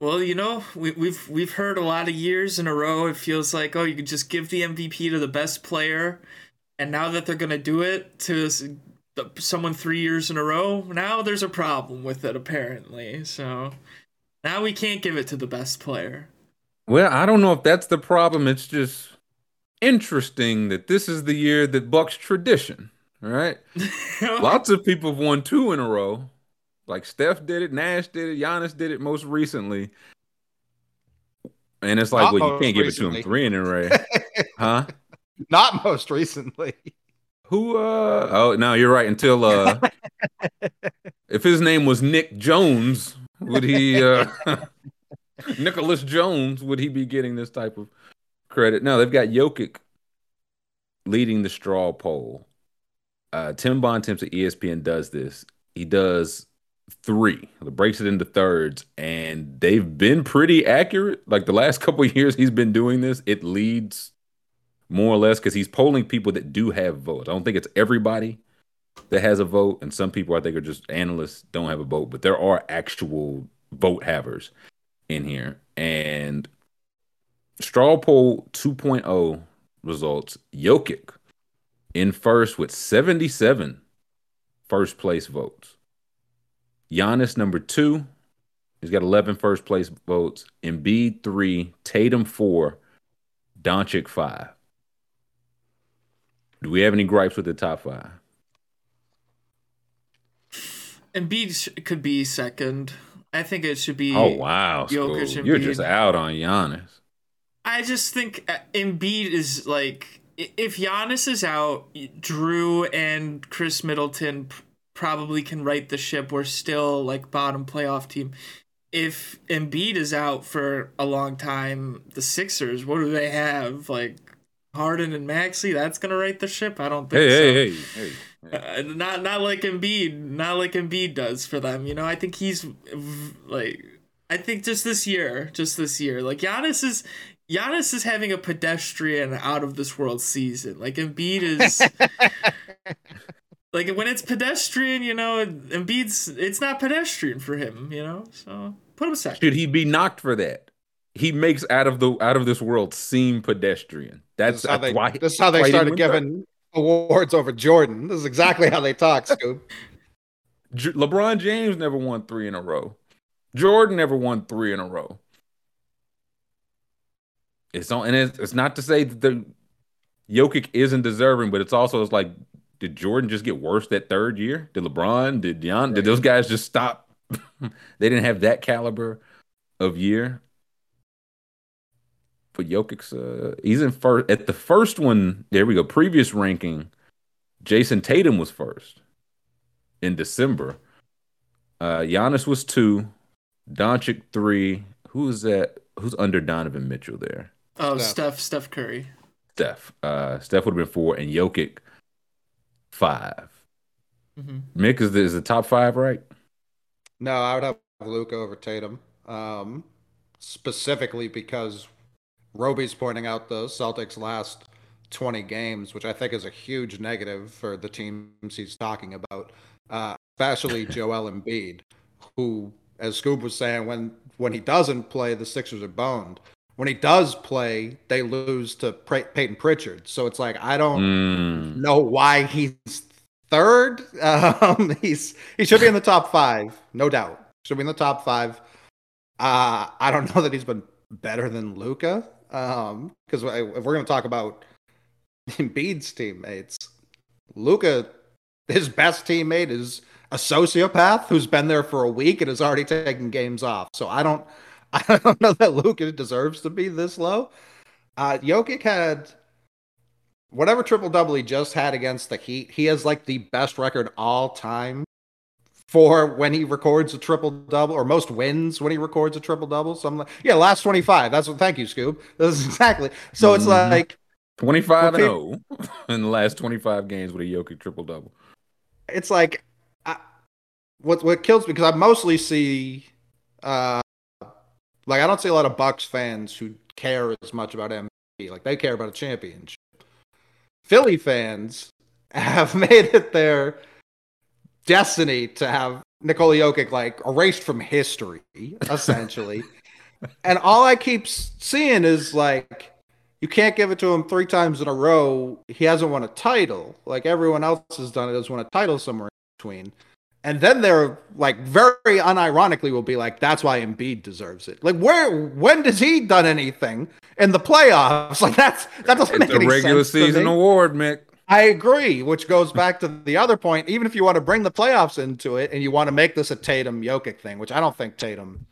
Well, you know, we, we've we've heard a lot of years in a row. It feels like oh, you could just give the MVP to the best player, and now that they're gonna do it to someone three years in a row, now there's a problem with it apparently. So now we can't give it to the best player. Well, I don't know if that's the problem. It's just interesting that this is the year that Bucks tradition, Right, <laughs> Lots of people have won two in a row. Like Steph did it, Nash did it, Giannis did it most recently. And it's like, Not well, you can't give it to him three in a <laughs> row. huh? Not most recently. Who uh oh no, you're right. Until uh <laughs> if his name was Nick Jones, would he uh <laughs> Nicholas Jones, would he be getting this type of credit? No, they've got Jokic leading the straw poll. Uh Tim Bontemps at ESPN does this. He does three, breaks it into thirds, and they've been pretty accurate. Like the last <laughs> couple of years he's been doing this, it leads more or less because he's polling people that do have votes. I don't think it's everybody that has a vote, and some people I think are just analysts don't have a vote, but there are actual vote havers in here. And straw poll 2.0 results: Jokic in first with 77 first place votes. Giannis number two. He's got 11 first place votes. Embiid three, Tatum four, Doncic five. Do we have any gripes with the top five? Embiid could be second. I think it should be. Oh wow, Jokic you're just out on Giannis. I just think uh, Embiid is like if Giannis is out, Jrue and Khris Middleton probably can right the ship. We're still like bottom playoff team. If Embiid is out for a long time, the Sixers, what do they have? Like Harden and Maxey, that's gonna right the ship. I don't think Hey, so. hey, hey, hey. Uh, not not like Embiid, not like Embiid does for them. You know, I think he's like, I think just this year, just this year, like Giannis is. Giannis is having a pedestrian out of this world season. Like Embiid is <laughs> like when it's pedestrian, you know, Embiid's it's not pedestrian for him, you know. So put him second. Should he be knocked for that? He makes out of the out of this world seem pedestrian. That's, This is how that's they, why. this is how they started went there. giving awards over Jordan. This is exactly how they talk, <laughs> Scoop. LeBron James never won three in a row. Jordan never won three in a row. it's on, and it's, it's not to say that the Jokic isn't deserving, but it's also it's like, did Jordan just get worse that third year? Did LeBron? Did Jan? Right. Did those guys just stop? <laughs> they didn't have that caliber of year. But Jokic's, uh, he's in first at the first one. There we go. Previous ranking, Jayson Tatum was first in December. Uh, Giannis was two, Doncic three. Who's that? Who's under Donovan Mitchell there? Oh, Steph. Steph, Curry. Steph. Uh, Steph would have been four, and Jokic 5 mm-hmm. Mick is the, is the top five right? No, I would have Luka over Tatum. Um, specifically because Roby's pointing out the Celtics' last 20 games, which I think is a huge negative for the teams he's talking about, uh, especially <laughs> Joel Embiid, who, as Scoob was saying, when when he doesn't play, the Sixers are boned. When he does play, they lose to Payton Pritchard. So it's like I don't mm. know why he's third. <laughs> Um, he's he should be in the top five, no doubt. Should be in the top five. Uh, I don't know that he's been better than Luka. Um, because if we're going to talk about <laughs> Embiid's teammates, Luka, his best teammate is a sociopath who's been there for a week and has already taken games off. So I don't, <laughs> I don't know that Luka deserves to be this low. Uh, Jokic had whatever triple double he just had against the Heat. He has like the best record all time for when he records a triple double or most wins when he records a triple double. So I'm like, yeah, last 25. That's what thank you, Scoob. <laughs> That's exactly. So mm-hmm. it's like 25 and 0 <laughs> in the last 25 games with a Jokic triple double. It's like I, what what kills me because I mostly see uh like I don't see a lot of Bucks fans who care as much about MVP. Like they care about a championship. Philly fans have <laughs> made it their destiny to have Nikola Jokic like erased from history, essentially. <laughs> and all I keep seeing is like, you can't give it to him three times in a row. He hasn't won a title. Like everyone else has done it, has won a title somewhere in between. And then they're like very unironically will be like, that's why Embiid deserves it. Like where when does he done anything in the playoffs? <laughs> Like that's that doesn't it's make a regular season award, Mick. I agree, which goes back to the other point. Even if you want to bring the playoffs into it and you want to make this a Tatum Jokic thing, which I don't think Tatum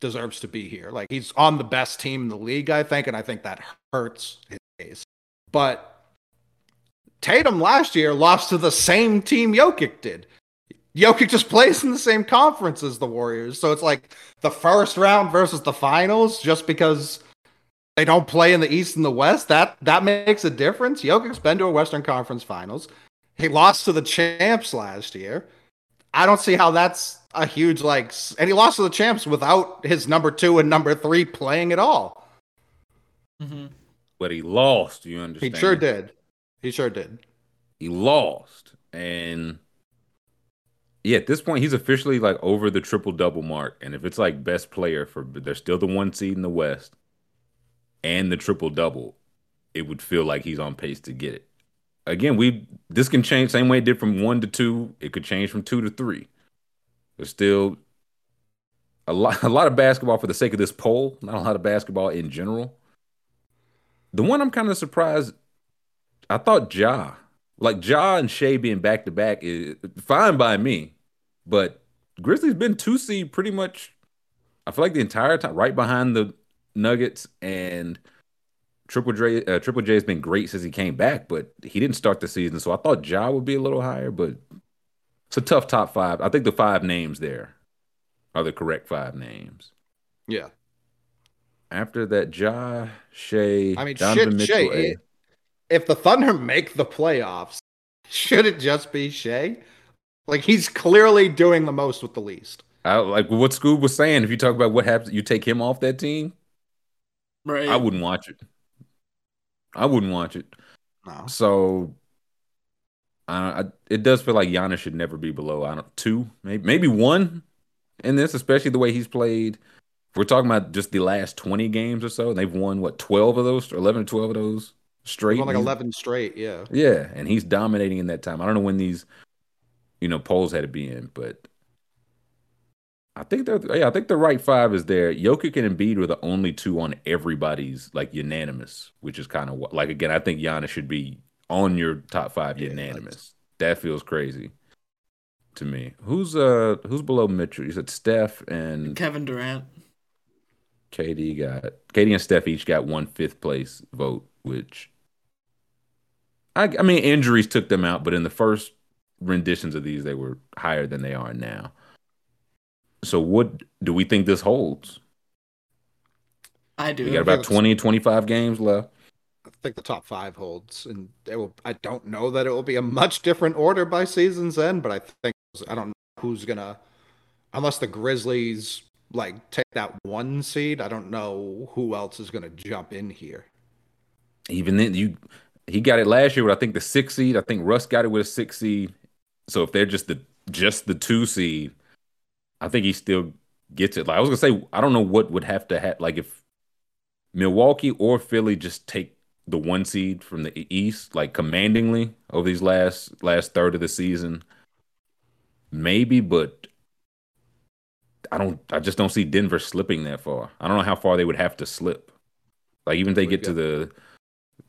deserves to be here. Like he's on the best team in the league, I think, and I think that hurts his case. But Tatum last year lost to the same team Jokic did. Jokic just plays in the same conference as the Warriors. So it's like the first round versus the finals just because they don't play in the East and the West. That that makes a difference. Jokic's been to a Western Conference Finals. He lost to the champs last year. I don't see how that's a huge like, and he lost to the champs without his number two and number three playing at all. Mm-hmm. But he lost. You understand? He sure did. He sure did. He lost, and yeah, at this point, he's officially like over the triple double mark. And if it's like best player for, they're still the one seed in the West and the triple double, it would feel like he's on pace to get it. Again, we this can change same way it did from one to two. It could change from two to three. There's still a lot <laughs> a lot of basketball for the sake of this poll, not a lot of basketball in general. The one I'm kind of surprised, I thought Ja, like Ja and Shai being back to back is fine by me, but Grizzlies been two seed pretty much. I feel like the entire time, right behind the Nuggets and Triple J. Uh, Triple J has been great since he came back, but he didn't start the season, so I thought Ja would be a little higher. But it's a tough top five. I think the five names there are the correct five names. Yeah. After that, Ja, Shai, I mean, Donovan shit, Mitchell, Shai, if the Thunder make the playoffs, should it just be Shai? Like he's clearly doing the most with the least. I, like what Scoob was saying. If you talk about what happens, you take him off that team. Right. I wouldn't watch it. I wouldn't watch it. No. So I, it does feel like Giannis should never be below I don't two, maybe maybe one in this, especially the way he's played. If we're talking about just the last 20 games or so, and they've won what 12 of those, or 11 or 12 of those straight. like 11 straight, yeah. Yeah, and he's dominating in that time. I don't know when these you know polls had to be in, but I think they're yeah, I think the right five is there. Jokic and Embiid were the only two on everybody's like unanimous, which is kind of like again, I think Giannis should be on your top five yeah, unanimous. That feels crazy to me. Who's uh who's below Mitchell? You said Steph and Kevin Durant. KD got KD and Steph each got one fifth place vote, which I I mean injuries took them out, but in the first renditions of these they were higher than they are now. So what do we think this holds? I do. We got about 20, 25 games left. I think the top five holds, and it will. I don't know that it will be a much different order by season's end, but I think I don't know who's gonna, unless the Grizzlies like take that one seed. I don't know who else is gonna jump in here. Even then, you he got it last year with I think the six seed. I think Russ got it with a six seed. So if they're just the just the two seed, I think he still gets it. Like I was gonna say, I don't know what would have to have like if Milwaukee or Philly just take the one seed from the East, like commandingly over these last last third of the season. Maybe, but I don't. I just don't see Denver slipping that far. I don't know how far they would have to slip. Like even if they get to the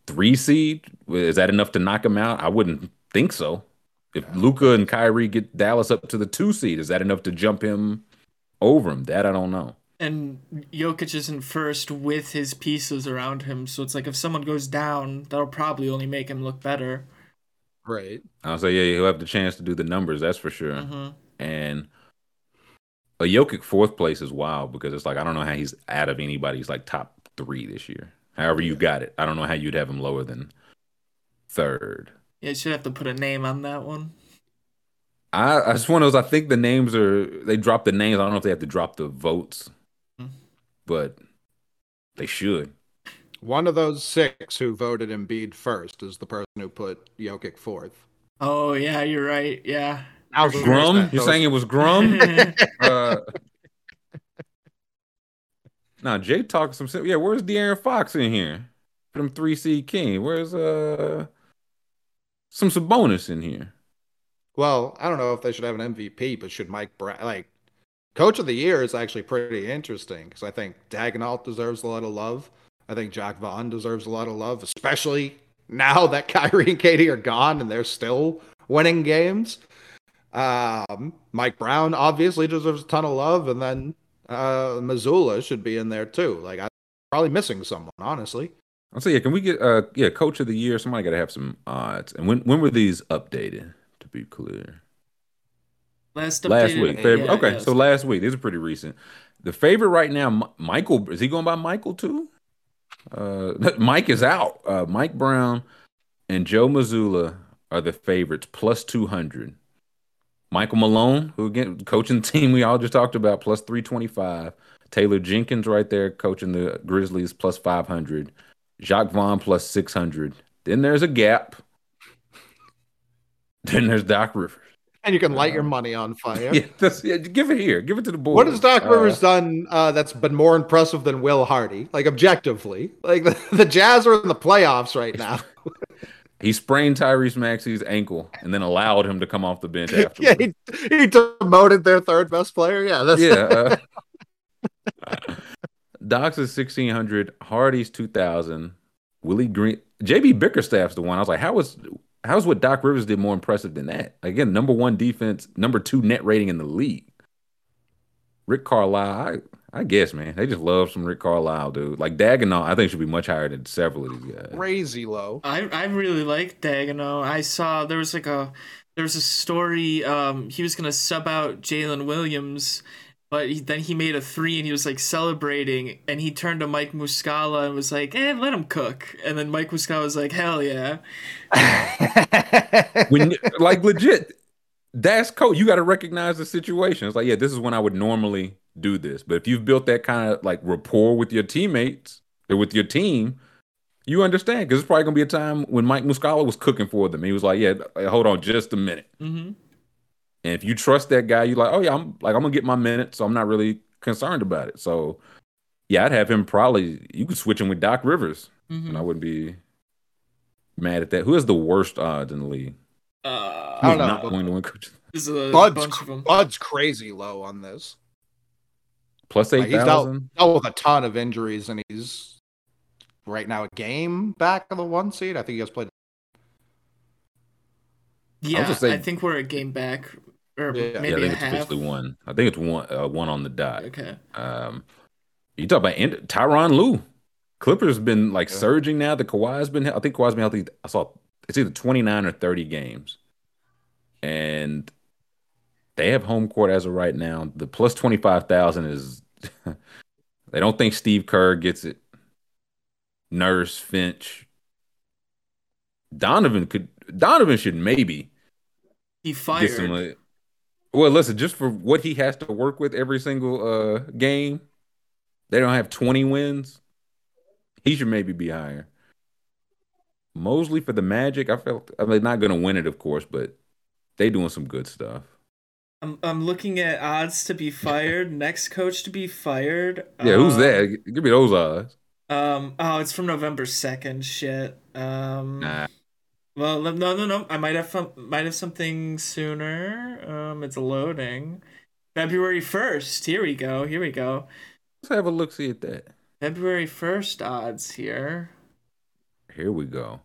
three seed, is that enough to knock them out? I wouldn't think so. If Luka and Kyrie get Dallas up to the two seed, is that enough to jump him over him? That I don't know. And Jokic isn't first with his pieces around him, so it's like if someone goes down, that'll probably only make him look better. Right. I'll say yeah, he'll have the chance to do the numbers. That's for sure. Mm-hmm. And a Jokic fourth place is wild because it's like I don't know how he's out of anybody's like top three this year. However you got it, I don't know how you'd have him lower than third. Yeah, you should have to put a name on that one. I, I just one of those. I think the names are they drop the names. I don't know if they have to drop the votes, mm-hmm. but they should. One of those six who voted Embiid first is the person who put Jokic fourth. Oh yeah, you're right. Yeah. Grum? You're saying it was Grum? <laughs> uh, now Jay talking some. Yeah, where's De'Aaron Fox in here? From three C King. Where's uh some Sabonis in here? Well, I don't know if they should have an MVP, but should Mike Brown like Coach of the Year is actually pretty interesting because I think Daigneault deserves a lot of love. I think Jacque Vaughn deserves a lot of love, especially now that <laughs> Kyrie and KD are gone and they're still winning games. Um, Mike Brown obviously deserves a ton of love, and then uh, Mazzulla should be in there too. Like I'm probably missing someone, honestly. I'll say, yeah. Can we get uh, yeah, coach of the year? Somebody got to have some odds. And when when were these updated? To be clear, last last week. yeah, okay, so last week. These are pretty recent. The favorite right now, Michael. Is he going by Michael too? Uh, <laughs> Mike is out. Uh, Mike Brown and Joe Mazzulla are the favorites, plus two hundred. Michael Malone, who again coaching the <laughs> team we all just talked about, plus 325. Taylor Jenkins right there coaching the Grizzlies plus 500. Jacque Vaughn plus 600. Then there's a gap. <laughs> Then there's Doc Rivers. And you can light uh, your money on fire. <laughs> Yeah, yeah, give it here. Give it to the board. What has Doc Rivers uh, done uh, that's been more impressive than Will Hardy? Like objectively, like the, the Jazz are in the playoffs right now. He sprained Tyrese Maxey's ankle and then allowed him to come off the bench after. <laughs> yeah, he, he demoted their third best player. Yeah, that's yeah. Uh, <laughs> Doc's is sixteen hundred, Hardy's two thousand, Willie Green, JB Bickerstaff's the one. I was like, how was how's what Doc Rivers did more impressive than that? Again, number one defense, number two net rating in the league. Rick Carlisle, I guess, man. They just love some Rick Carlisle, dude. Like Daigneault, I think should be much higher than several of these guys. Crazy low. I I really like Daigneault. I saw there was like a there was a story. Um, he was gonna sub out Jalen Williams, but he, then he made a three and he was like celebrating, and he turned to Mike Muscala and was like, "Eh, let him cook." And then Mike Muscala was like, "Hell yeah!" <laughs> when like legit, that's cool. You got to recognize the situation. It's like, yeah, this is when I would normally do this. But if you've built that kind of like rapport with your teammates or with your team, you understand because it's probably gonna be a time when Mike Muscala was cooking for them. He was like, "Yeah, hold on, just a minute." Mm-hmm. And if you trust that guy, you're like, "Oh yeah, I'm like I'm gonna get my minutes, so I'm not really concerned about it." So yeah, I'd have him probably. You could switch him with Doc Rivers, mm-hmm. and I wouldn't be mad at that. Who has the worst odds in the league? Uh, I don't know. Not going to win coach. Bud's, Bud's crazy low on this. Plus Like, he's dealt, dealt with a ton of injuries, and he's right now a game back of the one seed. I think he has played. Yeah, just saying- I think we're a game back, or Yeah. maybe yeah, I think a it's half. officially one. I think it's one. Uh, one on the dot. Okay. Um, you talk about end- Tyronn Lue. Clippers been like Yeah. surging now. The Kawhi's been. I think Kawhi's been healthy. I saw it's either twenty nine or thirty games, and they have home court as of right now. The plus twenty five thousand is. <laughs> they don't think Steve Kerr gets it. Nurse Finch. Donovan could. Donovan should maybe He fired. some. Well, listen, just for what he has to work with every single uh game, they don't have 20 wins. He should maybe be higher. Mosley for the Magic, I felt I mean not gonna win it, of course, but they doing some good stuff. I'm, I'm looking at odds to be fired. Next coach to be fired. Yeah, who's Um, that? Give me those odds. Um. Oh, it's from November second. Shit. Um. Nah. Well, no, no, no. I might have might have something sooner. Um. It's loading. February first. Here we go. Here we go. Let's have a look see at that. February first odds here. Here we go.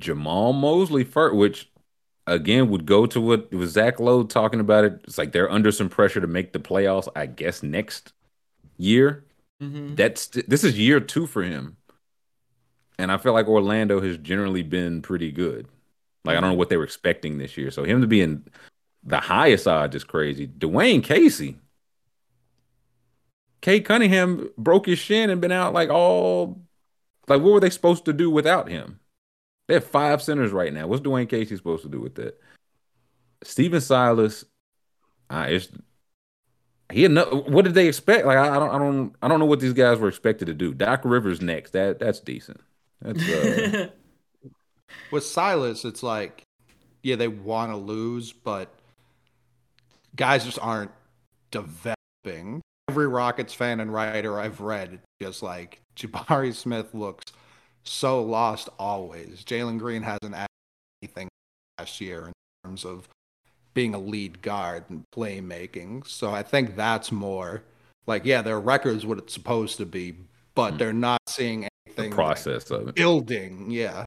Jamahl Mosley first, which again would go to what was Zach Lowe talking about it. It's like they're under some pressure to make the playoffs, I guess, next year. Mm-hmm. That's this is year two for him. And I feel like Orlando has generally been pretty good. Like I don't know what they were expecting this year. So him to be in the highest odds is crazy. Dwane Casey. Cade Cunningham broke his shin and been out like all like what were they supposed to do without him? They have five centers right now. What's Dwane Casey supposed to do with that? Stephen Silas, uh, it's he no, what did they expect? Like I, I don't I don't I don't know what these guys were expected to do. Doc Rivers next. That that's decent. That's uh, <laughs> With Silas, it's like, yeah, they want to lose, but guys just aren't developing. Every Rockets fan and writer I've read, just like Jabari Smith looks so lost always. Jalen Green hasn't added anything last year in terms of being a lead guard and playmaking. So I think that's more like, yeah, their record's what it's supposed to be, but hmm. they're not seeing the anything like process of it. building. Yeah.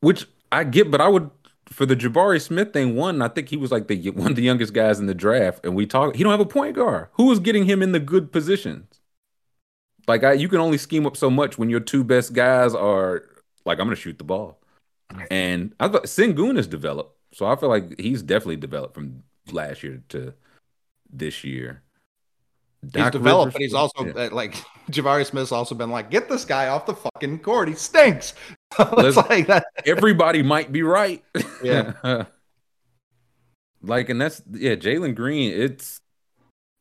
Which I get, but I would for the Jabari Smith thing. One, I think he was like the <laughs> one of the youngest guys in the draft, and we talk. He don't have a point guard. Who is getting him in the good positions? Like I, you can only scheme up so much when your two best guys are like, I'm gonna shoot the ball, and I thought Sengun has developed, so I feel like he's definitely developed from last year to this year. He's developed, Rivers- but he's also yeah. like <laughs> Jabari Smith's also been like, get this guy off the fucking court. He stinks. <laughs> It's like that. <laughs> everybody might be right. Yeah. like, and that's yeah, Jalen Green, it's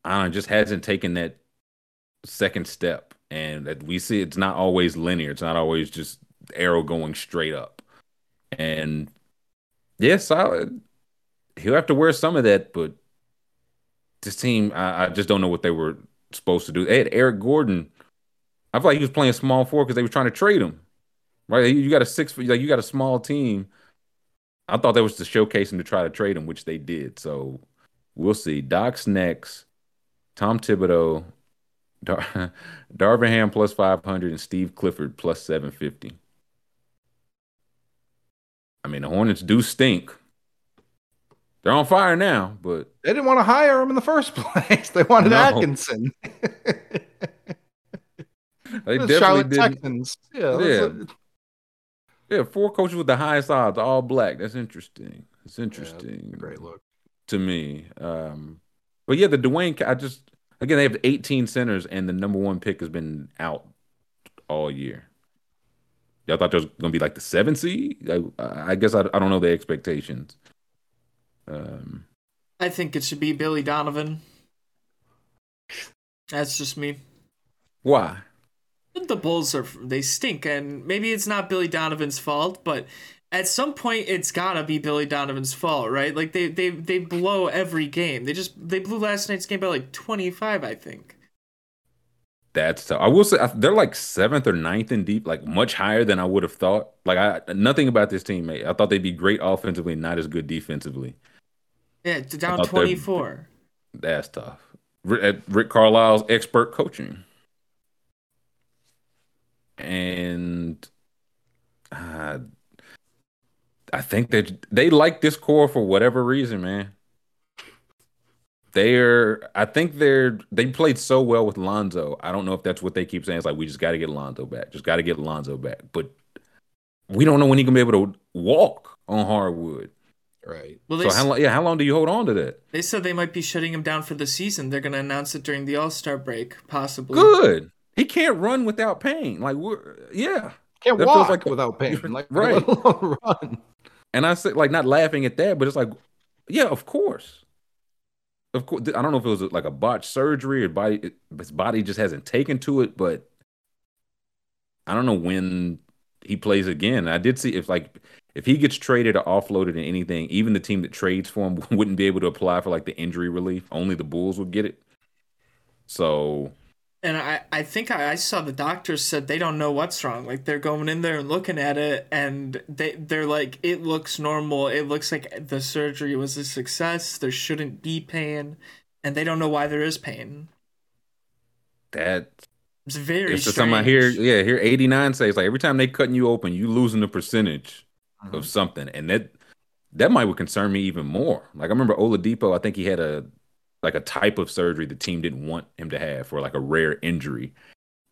I don't know, just hasn't taken that second step. And we see it's not always linear. It's not always just arrow going straight up. And yes, I he'll have to wear some of that, but this team, I, I just don't know what they were supposed to do. They had Eric Gordon. I feel like he was playing small four because they were trying to trade him. Right? You you got a six like you got a small team. I thought that was to showcase him to try to trade him, which they did. So we'll see. Doc's next. Tom Thibodeau, Dar- <laughs> Darvin Ham plus 500 and Steve Clifford plus 750. I mean, the Hornets do stink. They're on fire now, but They didn't want to hire him in the first <laughs> place. They wanted No. Atkinson. <laughs> they The definitely Charlotte didn't. Texans. Yeah. Yeah. that's Yeah, four coaches with the highest odds, all black. That's interesting. It's interesting. a great look. to me. Um, but yeah, the Dwane, I just again they have 18 centers, and the number one pick has been out all year. Y'all thought there was gonna be like the seven seed. I, I guess I, I don't know the expectations. Um, I think it should be Billy Donovan. That's just me. why? The Bulls are they stink, and maybe it's not Billy Donovan's fault, but at some point it's gotta be Billy Donovan's fault, right? Like they they they blow every game. They just they blew last night's game by like twenty five, I think. That's tough. I will say they're like seventh or ninth in deep, like much higher than I would have thought. Like I nothing about this team, mate. I thought they'd be great offensively, not as good defensively. Yeah, down twenty four. That's tough. at Rick Carlisle's expert coaching. And uh, I think that they like this core for whatever reason, man. They're, I think they're, they played so well with Lonzo. I don't know if that's what they keep saying. It's like, we just got to get Lonzo back. Just got to get Lonzo back. But we don't know when he can be able to walk on hardwood. Right. Well, So how long? Yeah, how long do you hold on to that? they said they might be shutting him down for the season. They're going to announce it during the All Star break, possibly. Good. He can't run without pain. Like we're yeah. Can't That feels walk like- without pain. <laughs> Like <laughs> Right. run. And I said like not laughing at that, but it's like, yeah, of course. Of course, I don't know if it was like a botched surgery or body his body just hasn't taken to it, but I don't know when he plays again. I did see if like if he gets traded or offloaded in anything, even the team that trades for him <laughs> wouldn't be able to apply for like the injury relief. Only the Bulls would get it. So And I, I think I, I saw the doctors said they don't know what's wrong. Like they're going in there and looking at it, and they they're like, it looks normal. It looks like the surgery was a success. There shouldn't be pain, and they don't know why there is pain. that It's very it's just strange. something I hear. Yeah, here eighty nine says like every time they cutting you open, you losing a percentage Mm-hmm. of something, and that that might would concern me even more. Like I remember Oladipo, I think he had a like a type of surgery the team didn't want him to have for like a rare injury,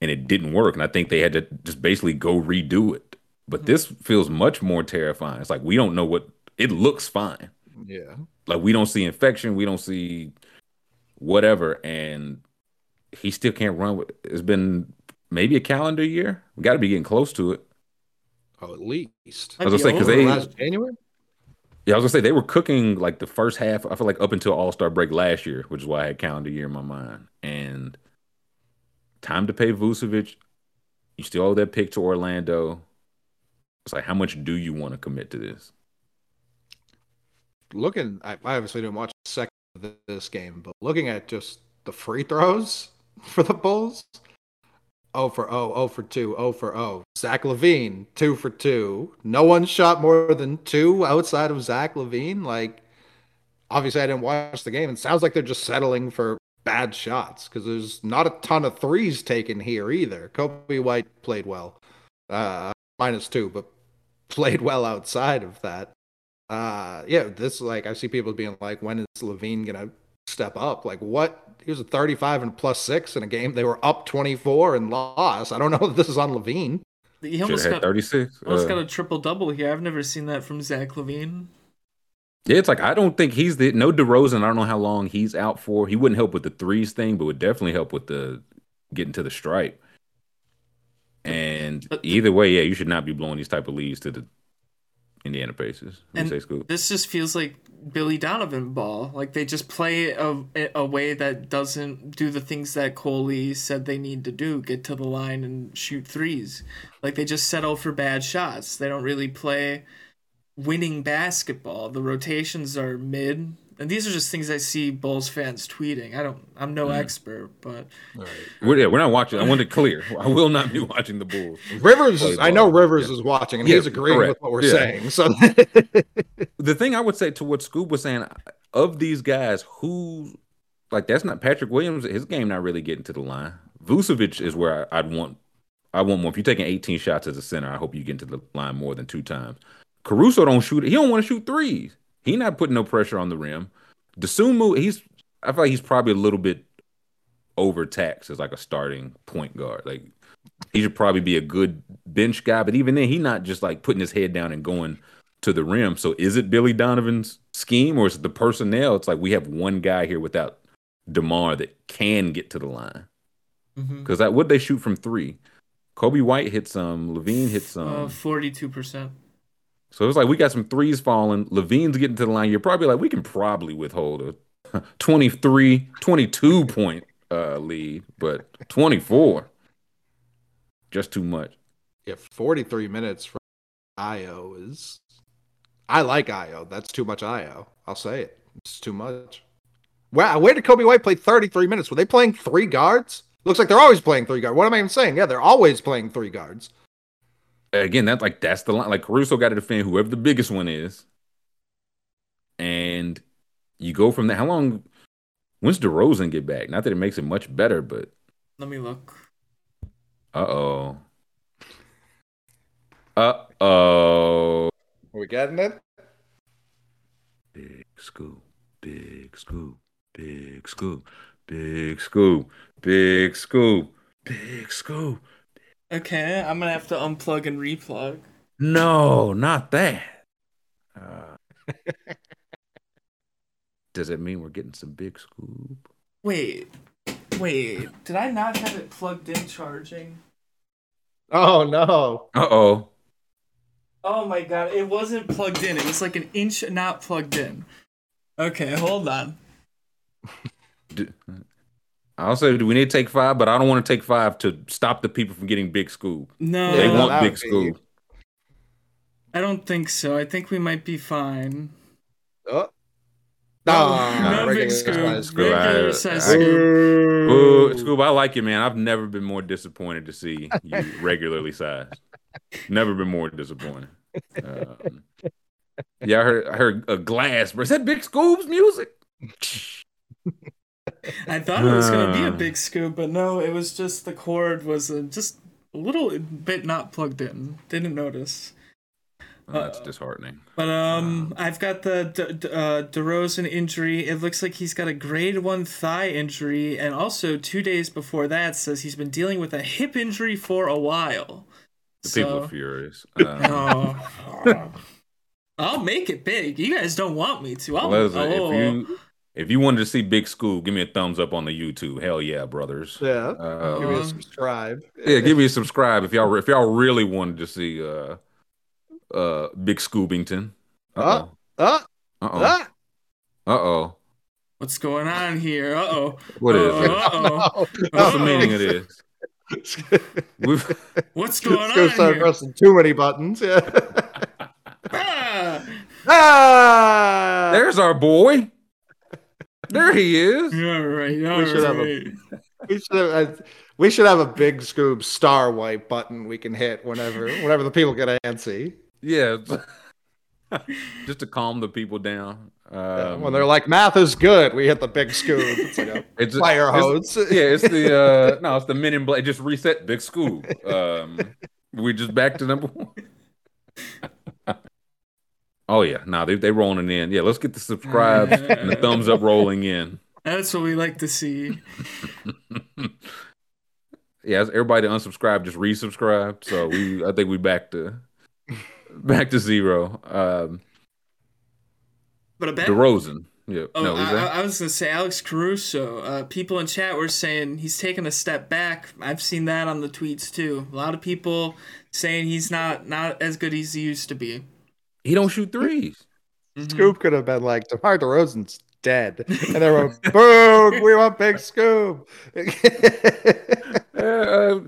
and it didn't work, and I think they had to just basically go redo it. But hmm. this feels much more terrifying. It's like we don't know what it looks fine. Yeah. Like we don't see infection, we don't see whatever, and he still can't run. With, it's been maybe a calendar year. We got to be getting close to it. Oh, at least. I was gonna say because they. Last January? Yeah, I was gonna say they were cooking like the first half. I feel like up until All Star break last year, which is why I had calendar year in my mind. And time to pay Vucevic. You still owe that pick to Orlando. It's like how much do you want to commit to this? Looking, I I obviously didn't watch second of this game, but looking at just the free throws <laughs> for the Bulls, 0 for 0, 0 for 2, 0 for 0. Zach LaVine, 2 for 2. No one shot more than two outside of Zach LaVine. Like, obviously, I didn't watch the game. It sounds like they're just settling for bad shots because there's not a ton of threes taken here either. Coby White played well, uh, minus two, but <laughs> played well outside of that. Uh, yeah, this like I see people being like, when is LaVine gonna step up? Like, what? He was a 35 and plus six in a game. They were up 24 and lost. I don't know if this is on LaVine. He Should almost have had got, thirty six. almost got uh, a triple double here. I've never seen that from Zach LaVine. Yeah, it's like I don't think he's the no DeRozan. I don't know how long he's out for. He wouldn't help with the threes thing, but would definitely help with the getting to the stripe. And But either way, yeah, you should not be blowing these type of leads to the Indiana Pacers. And this just feels like Billy Donovan ball. Like they just play a, a way that doesn't do the things that Coley said they need to do get to the line and shoot threes. Like they just settle for bad shots. They don't really play winning basketball. The rotations are mid. And these are just things I see Bulls fans tweeting. I don't I'm no expert, but We're, yeah, we're not watching. I want it clear. <laughs> I will not be watching the Bulls. Rivers, is, I know ball. Rivers is watching and Yeah, he's agreeing correct. with what we're Yeah. saying. So <laughs> The thing I would say to what Scoop was saying, of these guys, who like that's not Patrick Williams. His game not really getting to the line. Vucevic is where I, I'd want. I want more. If you're taking 18 shots as a center, I hope you get to the line more than two times. Caruso don't shoot. He don't want to shoot threes. He not putting no pressure on the rim. Dosunmu, he's. I feel like he's probably a little bit overtaxed as like a starting point guard. Like he should probably be a good bench guy, but even then, he not just like putting his head down and going to the rim. So is it Billy Donovan's scheme or is it the personnel? It's like we have one guy here without Demar that can get to the line. mhm. Because that would they shoot from three? Coby White hit some, LaVine hit some. uh, 42%. So it was like we got some threes falling. LaVine's getting to the line. You're probably like, we can probably withhold a <laughs> 23, 22 point uh, lead, but 24, just too much. yeah, 43 minutes from Ayo is. I like Ayo. That's too much Ayo. I'll say it. It's too much. Wow, where did Coby White play 33 minutes? Were they playing three guards? Looks like they're always playing three guards. What am I even saying? Yeah, they're always playing three guards. Again, that's like that's the line. Like Caruso got to defend whoever the biggest one is, and you go from that. How long? When's DeRozan get back? Not that it makes it much better, but Let me look. uh oh. Uh oh. Are we getting it? Big scoop, big scoop, big scoop, big scoop, big scoop, big scoop. Okay, I'm gonna have to unplug and replug. No, not that. Uh, <laughs> does it mean we're getting some big scoop? Wait, wait. Did I not have it plugged in charging? Oh no. Uh oh. Oh my god, it wasn't plugged in. It was like an inch not plugged in. Okay, hold on. <laughs> I'll say, do we need to take five? But I don't want to take five to stop the people from getting big school. No, They Yeah, want big school. be- I don't think so. I think we might be fine. Oh. No, <laughs> big regular scoop. size Scoop. Regular I- size I- scoop. Boo, Scoob, I like you, man. I've never been more disappointed to see you <laughs> regularly sized. Never been more disappointed. Um, yeah, I heard, I heard a glass, but is that Big Scoob's music? <laughs> <laughs> I thought it was gonna be a Ah. big scoop, but no, it was just the cord was uh, just a little bit not plugged in. Didn't notice. Oh, that's disheartening. But um, I've got the D- D- uh, DeRozan injury. It looks like he's got a grade one thigh injury, and also two days before that says he's been dealing with a hip injury for a while. The people are furious. <laughs> Um, Oh. I'll make it big. You guys don't want me to. I'll, listen, oh. if you if you wanted to see Big Scoob, give me a thumbs up on the YouTube. Hell yeah, brothers. Yeah. Uh, Give me a Um, subscribe. yeah, give me a subscribe if y'all if y'all really wanted to see uh uh Big Scoobington. Uh Uh, oh. uh, oh. uh. Oh. What's going on here? Uh oh. What is it? Uh oh. <laughs> <laughs> What's the meaning of this? <laughs> We've, What's It's going gonna on start here? pressing too many buttons. Yeah. Ah! ah! there's our boy. There he is. All right. All should have a- right. We should have. uh, We should have a big Scoob star white button we can hit whenever whenever the people get antsy. Yeah. <laughs> Just to calm the people down. Yeah, Um, when they're like, "Math is good," we hit the big Scoob. It's like <laughs> a it's fire it's- hose. <laughs> yeah, it's the uh no, it's the Men in Black. Just reset Big Scoob. Um, we just back to number one. Oh yeah, nah, they they rolling in. Yeah, let's get the subscribes <laughs> and the thumbs up rolling in. That's what we like to see. <laughs> Yeah, everybody unsubscribed just resubscribed. So we, I think we back to back to zero. Um, But a bet. DeRozan. Yeah, Oh, no, I, that? I was gonna say Alex Caruso. Uh, people in chat were saying he's taking a step back. I've seen that on the tweets too. A lot of people saying he's not not as good as he used to be. He don't shoot threes. Mhm. Scoop could have been like, "DeMar DeRozan's dead," and they were, "Boom! We want big Scoop. Uh, <laughs> uh,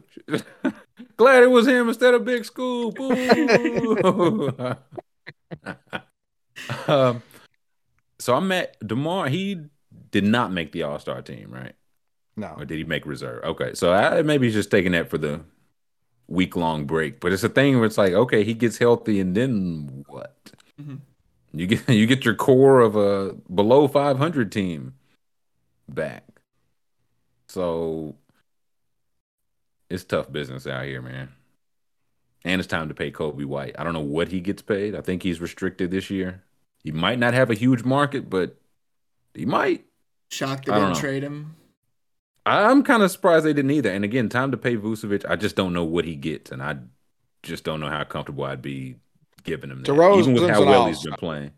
glad it was him instead of Big Scoop. Ooh. <laughs> um, so I met Demar. He did not make the All Star team, right? no, Or did he make reserve? Okay, so I, maybe he's just taking that for the week long break. But it's a thing where it's like, okay, he gets healthy, and then what? Mhm. You get <laughs> you get your core of a below 500 team back. So it's tough business out here, man. And it's time to pay Coby White. I don't know what he gets paid. I think he's restricted this year. He might not have a huge market, but he might. Shocked they didn't know. trade him. I'm kind of surprised they didn't either. And again, time to pay Vucevic. I just don't know what he gets, and I just don't know how comfortable I'd be giving him that, even with DeRozan's how well he's been playing.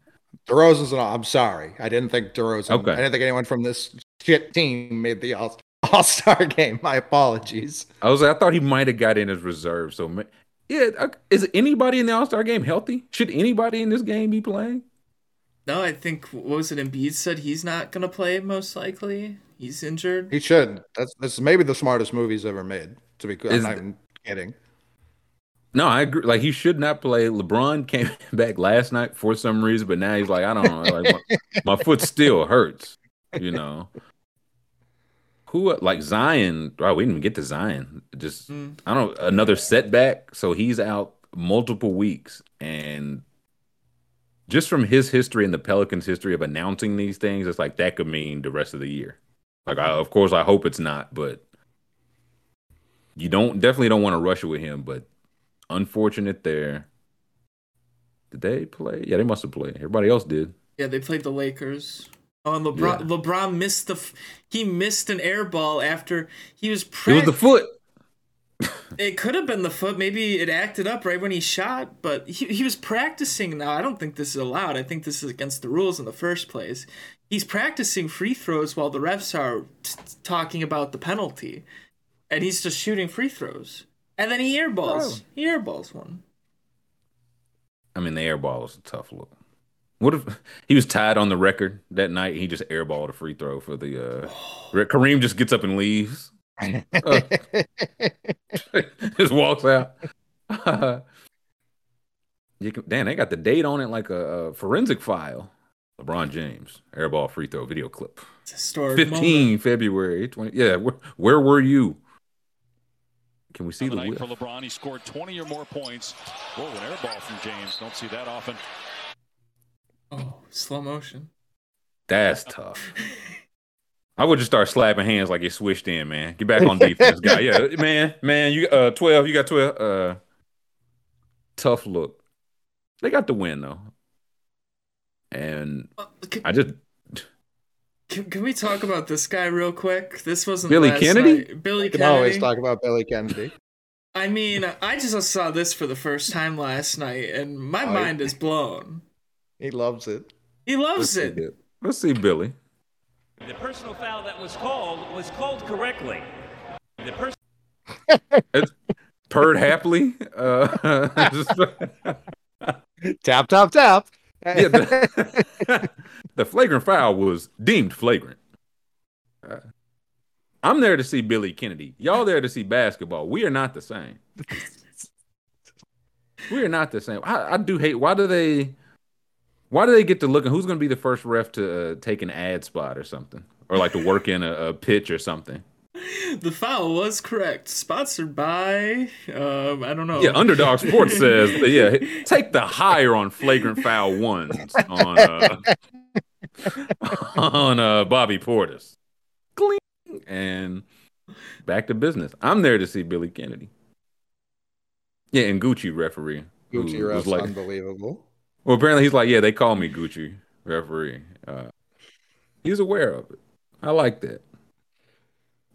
DeRozan's an. all. I'm sorry, I didn't think DeRozan. Okay. I didn't think anyone from this shit team made the All All Star <laughs> game. My apologies. I was, I thought he might have got in as reserve. So, yeah, uh, is anybody in the All Star game healthy? Should anybody in this game be playing? No, I think what was it? Embiid said he's not gonna play most likely. He's injured. He should. That's that's maybe the smartest movie he's ever made. To be clear, I'm not even kidding. No, I agree. Like he should not play. LeBron <laughs> came back last night for some reason, but now he's like, I don't know, like my, <laughs> my foot still hurts. You know, who like Zion? Oh, we didn't even get to Zion. Just Mm. I don't know, another setback. So he's out multiple weeks, and just from his history and the Pelicans' history of announcing these things, it's like that could mean the rest of the year. Like, I, of course, I hope it's not, but you don't definitely don't want to rush it with him. But unfortunate there. Did they play? Yeah, they must have played. Everybody else did. Yeah, they played the Lakers. Oh, and LeBron Yeah. LeBron missed the he missed an air ball after he was It pra- was the foot. <laughs> It could have been the foot. Maybe it acted up right when he shot, but he, he was practicing. Now, I don't think this is allowed. I think this is against the rules in the first place. He's practicing free throws while the refs are t- t- talking about the penalty. And he's just shooting free throws. And then he airballs. He airballs one. I mean, the airball was a tough look. What if <laughs> he was tied on the record that night? And he just airballed a free throw for the. uh <sighs> Kareem just gets up and leaves. Uh, <laughs> just walks out. <laughs> you can, damn, they got the date on it like a, a forensic file. LeBron James airball free throw video clip. It's a historic 15 moment. February 20. Yeah, where, where were you? Can we see On the the night for LeBron, he scored 20 or more points. Whoa, an airball from James. Don't see that often. Oh, slow motion. That's <laughs> tough. I would just start slapping hands like it switched in, man. Get back on defense, guy. Yeah, <laughs> man, man. You uh twelve. You got twelve. Uh, tough look. They got the win though, and I just Can, can we talk about this guy real quick? This wasn't Billy last Kennedy? night. Billy We can Kennedy. always talk about Billy Kennedy. I mean, I just saw this for the first time last night, and my Oh, mind is blown. He loves it. He let's loves see, it. Let's see Billy. The personal foul that was called was called correctly. The person. <laughs> It's purred happily. Uh, <laughs> <laughs> Tap, tap, tap. Yeah, the, <laughs> the flagrant foul was deemed flagrant. Uh, I'm there to see Billy Kennedy. Y'all there to see basketball. We are not the same. We are not the same. I, I do hate. Why do they? Why do they get to look? And who's going to be the first ref to uh, take an ad spot or something, or like to work in a, a pitch or something? The foul was correct. Sponsored by, um, I don't know. Yeah, Underdog Sports says, yeah, take the higher on flagrant foul ones on uh, <laughs> on uh, Bobby Portis. Cling. And back to business. I'm there to see Billy Kennedy. Yeah, and Gucci referee. Gucci was ref's like, unbelievable. well, apparently he's like, yeah, they call me Gucci referee. Uh, he's aware of it. I like that.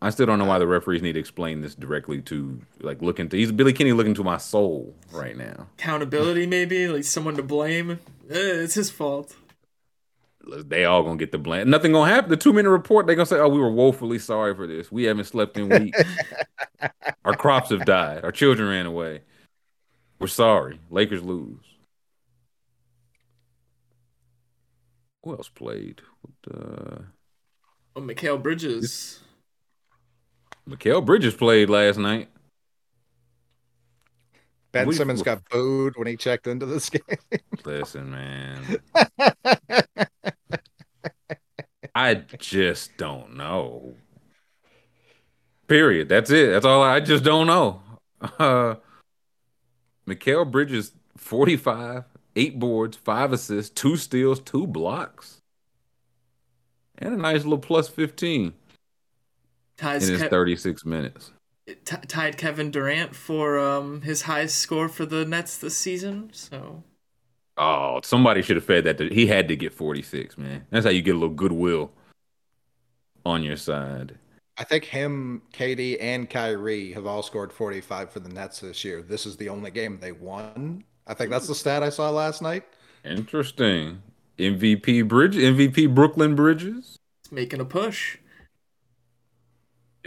I still don't know why the referees need to explain this directly to like look into. He's Billy Kennedy looking to my soul right now. Accountability, maybe? Like someone to blame? Eh, it's his fault. They all gonna get the blame. Nothing gonna happen. The two minute report, they gonna say, "Oh, we were woefully sorry for this. We haven't slept in weeks. <laughs> Our crops have died. Our children ran away. We're sorry. Lakers lose." Who else played? Uh, Oh, Mikal Bridges. Mikal Bridges played last night. Ben We- Simmons got booed when he checked into this game. <laughs> Listen, man. <laughs> I just don't know. Period. That's it. That's all. I just don't know. Uh, Mikal Bridges, 45, eight boards, five assists, two steals, two blocks, and a nice little plus 15 Ties in his Ke- 36 minutes. t- tied Kevin Durant for um his highest score for the Nets this season. So Oh, somebody should have fed that. To, he had to get 46, man. That's how you get a little goodwill on your side. I think him, KD, and Kyrie have all scored 45 for the Nets this year. This is the only game they won. I think that's the stat I saw last night. Interesting. MVP Bridge, MVP Brooklyn Bridges, it's making a push.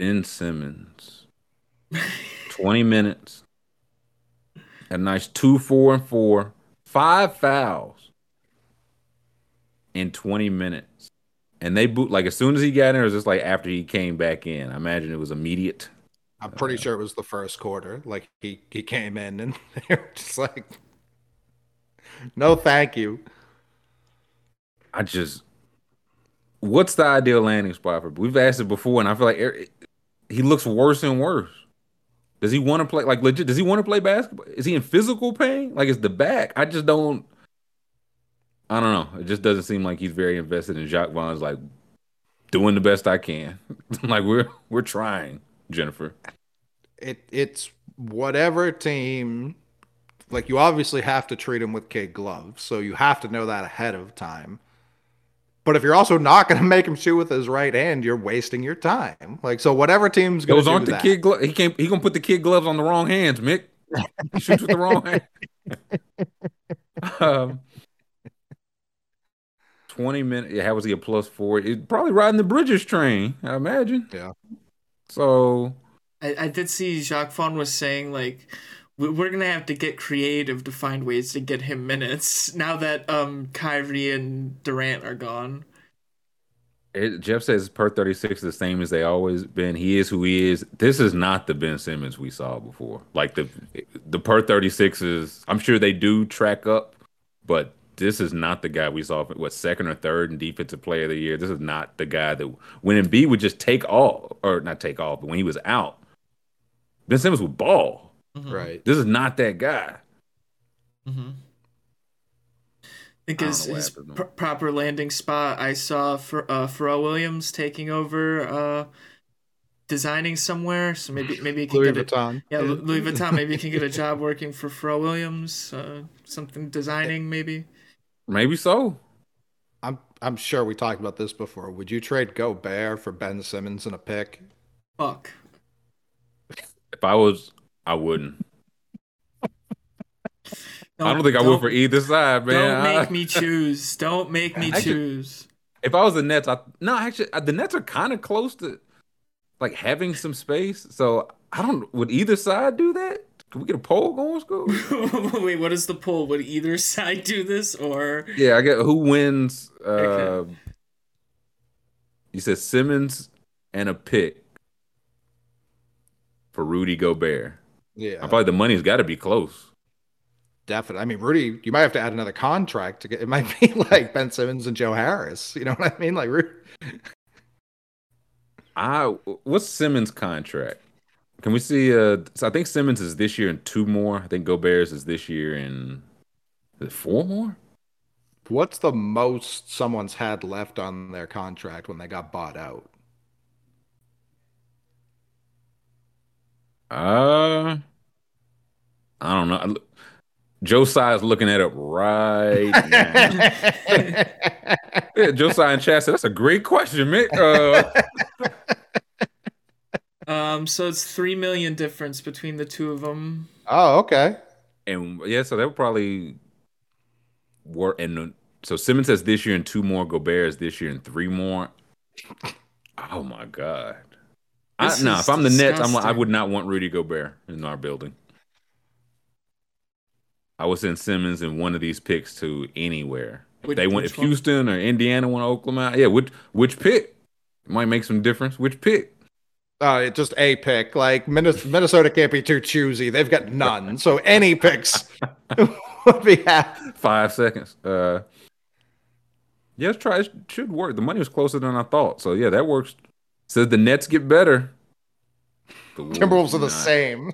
Ben Simmons, 20 minutes, a nice two, four, and four, five fouls in 20 minutes. And they boot like as soon as he got in, or was just like after he came back in? I imagine it was immediate. I'm pretty sure it was the first quarter. Like he, he came in and <laughs> they were just like, no, thank you. I just, what's the ideal landing spot for? We've asked it before, and I feel like er- he looks worse and worse. Does he want to play like legit? Does he want to play basketball? Is he in physical pain? Like it's the back? I just don't. I don't know. It just doesn't seem like he's very invested in Jacque Vaughn's like doing the best I can. <laughs> like we're we're trying, Jennifer. It it's whatever team like you obviously have to treat him with kid gloves, so you have to know that ahead of time. But if you're also not going to make him shoot with his right hand, you're wasting your time. Like so, whatever team's going Those to aren't the that. kid gloves. He can't. He gonna put the kid gloves on the wrong hands, Mick. He shoots with the wrong hand. <laughs> um, Twenty minutes. Yeah, how was he a plus four? It, probably riding the Bridges train. I imagine. Yeah. So I, I did see Jacque Vaughn was saying like we- we're gonna have to get creative to find ways to get him minutes <laughs> now that um Kyrie and Durant are gone. It, Jeff says per 36 the same as they always been. He is who he is. This is not the Ben Simmons we saw before. Like the the per 36 is I'm sure they do track up, but this is not the guy we saw what second or third in defensive player of the year. This is not the guy that when Embiid would just take off or not take off, but when he was out, Ben Simmons would ball. Right. This is not that guy. Mm-hmm. I think I his, his pr- proper landing spot. I saw for uh, Pharrell Williams taking over, uh, designing somewhere. So maybe <laughs> maybe he can Louis get Vuitton. A, yeah, Louis Vuitton. Maybe he can get a <laughs> job working for Pharrell Williams. Uh, something designing maybe. Maybe so. I'm I'm sure we talked about this before. Would you trade Gobert for Ben Simmons and a pick? Fuck. If I was, I wouldn't. <laughs> I don't think I would for either side, man. Don't make <laughs> me choose. Don't make me Actually- choose. If I was the Nets, I no, actually, the Nets are kind of close to like having some space. So I don't. Would either side do that? Can we get a poll going, school? <laughs> Wait, what is the poll? Would either side do this or? yeah, I get who wins. Uh, Okay. You said Simmons and a pick for Rudy Gobert. Yeah. I probably the money's got to be close. Definitely. I mean, Rudy, you might have to add another contract to get. It might be <laughs> like Ben Simmons and Joe Harris. You know what I mean? Like, Rudy. I what's Simmons' contract? Can we see? Uh, so I think Simmons is this year and two more. I think Gobert's is this year and four more. what's the most someone's had left on their contract when they got bought out? Uh, I don't know. I look- Joe is looking at it right <laughs> now. yeah, Joe Tsai and Chad said that's a great question, Mick. Uh, <laughs> Um, so it's three million difference between the two of them. Oh, okay. and yeah, so that would probably work. And so Simmons has this year and two more. Gobert is this year and three more. Oh my god. I, This no, is if I'm the Nets, I'm like, I would not want Rudy Gobert in our building. I would send Simmons in one of these picks to anywhere. If Which- they went, if one? Houston or Indiana went to Oklahoma, yeah, which which pick might make some difference. Which pick? Uh, it's just a pick. Like Minnesota can't be too choosy. They've got none. So any picks <laughs> would be happy. Five seconds. Uh, yeah, let's try. It should work. The money was closer than I thought. So yeah, that works. Says the Nets get better. The Timberwolves are the not. same.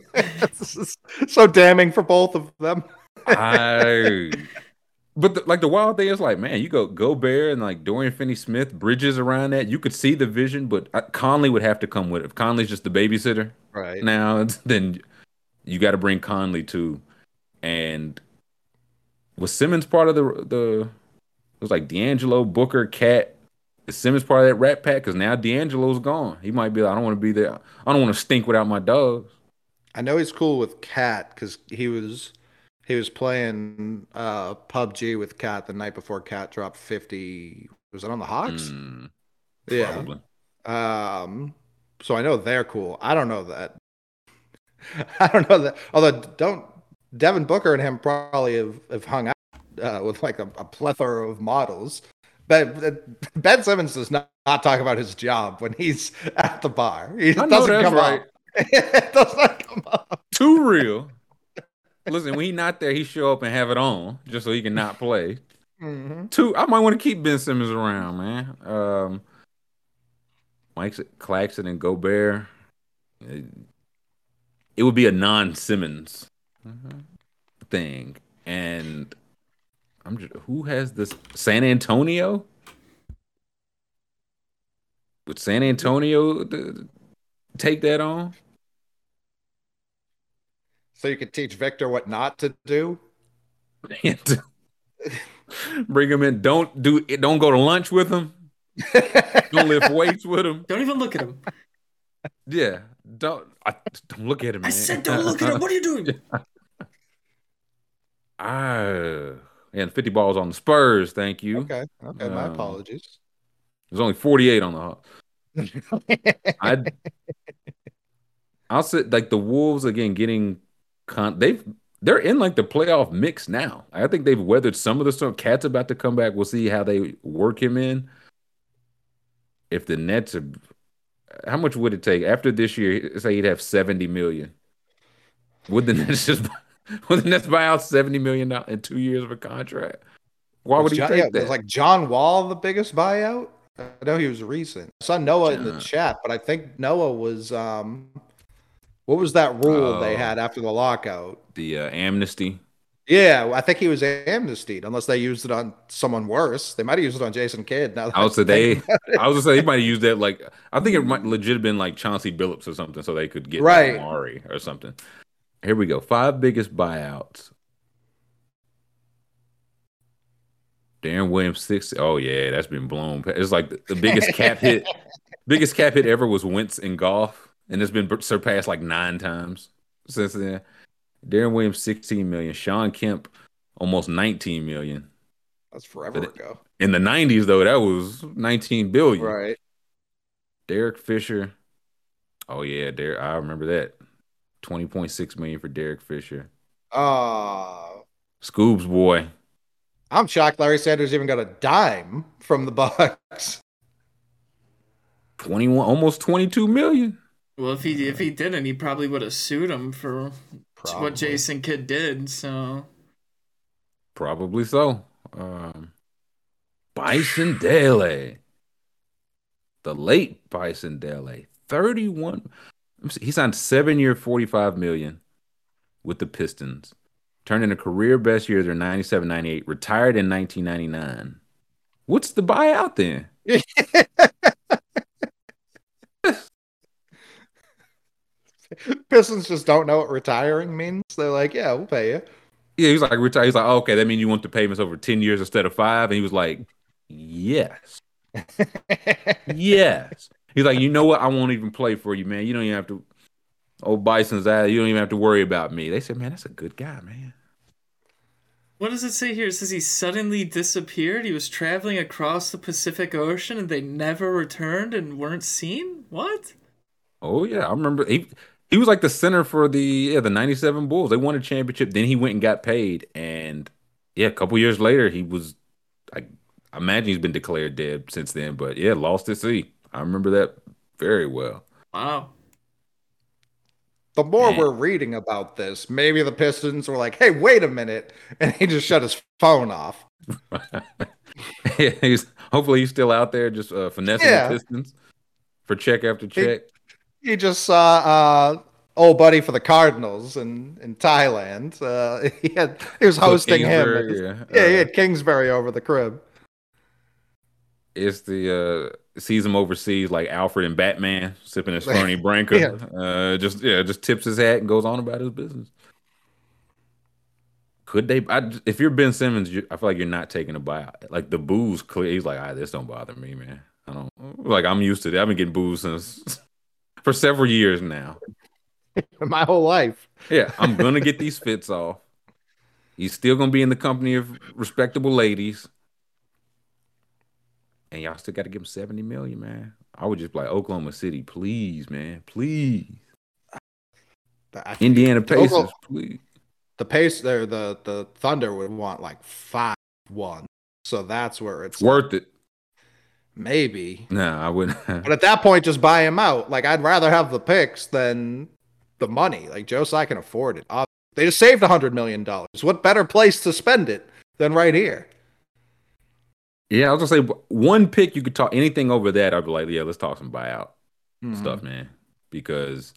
<laughs> so damning for both of them. I. But the, like the wild thing is like, man, you go Gobert and like Dorian Finney-Smith, Bridges around that. You could see the vision, but uh, Conley would have to come with it. If Conley's just the babysitter Right. now, <laughs> then you got to bring Conley too. And was Simmons part of the the? It was like D'Angelo, Booker, Cat. Is Simmons part of that Rat Pack? Because now D'Angelo's gone. He might be. Like, I don't want to be there. I don't want to stink without my dogs. I know he's cool with Cat because he was he was playing uh PUBG with Cat the night before Cat dropped fifty. Was it on the Hawks? Mm, yeah. Um. So I know they're cool. I don't know that. <laughs> I don't know that. Although don't Devin Booker and him probably have, have hung out uh, with like a, a plethora of models. But Ben Simmons does not, not talk about his job when he's at the bar. He I doesn't come right. up. <laughs> it does not come up. Too real. Listen, when he not there, he show up and have it on just so he can not play. Mhm. Two, I might want to keep Ben Simmons around, man. Um, Mike Claxton and Gobert. It, it would be a non-Simmons thing, and I'm just, who has this San Antonio? Would San Antonio th- take that on? So you could teach Victor what not to do. <laughs> Bring him in. Don't do. Don't go to lunch with him. don't lift <laughs> weights with him. Don't even look at him. Yeah. Don't. I, don't look at him. Man. I said, don't look at him. What are you doing? <laughs> Ah, and 50 balls on the Spurs. Thank you. Okay. Okay. My Um, apologies. There's only 48 on the Hawks. I I'll say like the Wolves again getting con they've they're in like the playoff mix now. I think they've weathered some of the storm. Cat's about to come back. We'll see how they work him in. If the Nets are how much would it take after this year? Say he'd have 70 million. Would the <laughs> Nets just would the Nets buy out 70 million in two years of a contract? Why would he John, take yeah, that? Was like John Wall the biggest buyout? I know he was recent. I saw Noah in the chat, but I think Noah was um what was that rule they Oh. had after the lockout? the uh, amnesty. Yeah, I think he was amnestied unless they used it on someone worse. They might have used it on Jason Kidd. Now that I would say they. I was gonna say they might have used that like I think it might legit have been like Chauncey Billups or something, so they could get Right. Amari or something. Here we go. Five biggest buyouts. Deron Williams six. Oh yeah, that's been blown. It's like the, the biggest cap hit. <laughs> Biggest cap hit ever was Wentz in golf, and it's been surpassed like nine times since then. Deron Williams sixteen million. Shawn Kemp almost nineteen million. That's forever But ago. In the nineties though, that was nineteen billion. Right. Derek Fisher. Oh yeah, Derek. I remember that. Twenty point six million for Derek Fisher. Uh Scoobs boy. I'm shocked Larry Sanders even got a dime from the Bucks. Twenty one, almost twenty two million. Well, if he if he didn't, he probably would have sued him for Probably. what Jason Kidd did. So Probably so. Um, Bison Dele. The late Bison Dele. Thirty one. He signed seven year, forty five million with the Pistons. Turned in a career best years in 97 98. Retired in 1999. What's the buyout then? <laughs> <laughs> Pistons just don't know what retiring means. They're like, yeah, we'll pay you. Yeah, he's like retired. He's like, oh, okay, that means you want the payments over 10 years instead of five. And he was like, yes. <laughs> yes. He's like, you know what? I won't even play for you, man. You don't even have to. Old Bison's ass. You don't even have to worry about me. They said, man, that's a good guy, man. what does it say here? It says he suddenly disappeared. He was traveling across the Pacific Ocean and they never returned and weren't seen. What? Oh yeah, I remember he he was like the center for the yeah the '97 Bulls. They won a championship. Then he went and got paid, and yeah, a couple years later he was like I imagine he's been declared dead since then. But yeah, lost at sea. I remember that very well. Wow. The more Man. we're reading about this, maybe the Pistons were like, hey, wait a minute. <laughs> And he just shut his phone off. <laughs> he's hopefully he's still out there just uh, finessing Yeah. the Pistons for check after check. He just saw uh old buddy for the Cardinals in, in Thailand. Uh <laughs> he had he was hosting him. Kingsbury, Yeah, yeah. he Uh, had Kingsbury over the crib. It's the uh sees him overseas like Alfred and Batman sipping his <laughs> Fernet Branca. Yeah. Uh just yeah, just tips his hat and goes on about his business. Could they I, if you're Ben Simmons, you, I feel like you're not taking a buyout. Like the booze clear he's like, ah, this don't bother me, man. I don't like I'm used to that. I've been getting booze since for several years now. <laughs> My whole life. Yeah, I'm gonna get these fits off. He's still gonna be in the company of respectable ladies. And y'all still gotta give him 70 million, man. I would just be like Oklahoma City, please, man. Please. I- Indiana Pacers, Oklahoma- please. The pace there, the the Thunder would want like five one. So that's where it's It's worth it. Maybe. No, I wouldn't. <laughs> But at that point, just buy him out. Like I'd rather have the picks than the money. Like Joe Tsai can afford it. They just saved a hundred million dollars. What better place to spend it than right here? yeah, I was gonna say one pick you could talk anything over that, I'd be like, yeah, let's talk some buyout Mm-hmm. stuff, man. Because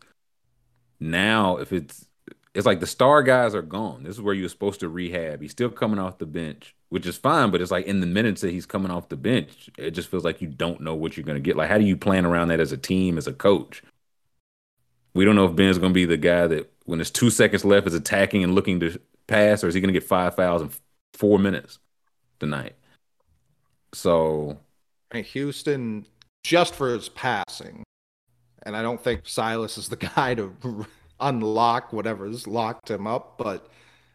now if it's it's like the star guys are gone. This is where you're supposed to rehab. He's still coming off the bench, which is fine, but it's like in the minutes that he's coming off the bench, it just feels like you don't know what you're going to get. Like, how do you plan around that as a team, as a coach? We don't know if Ben's going to be the guy that, when there's two seconds left, is attacking and looking to pass, or is he going to get five fouls in four minutes tonight? So, mean, Houston, just for his passing, and I don't think Silas is the <laughs> guy to unlock whatever's locked him up. But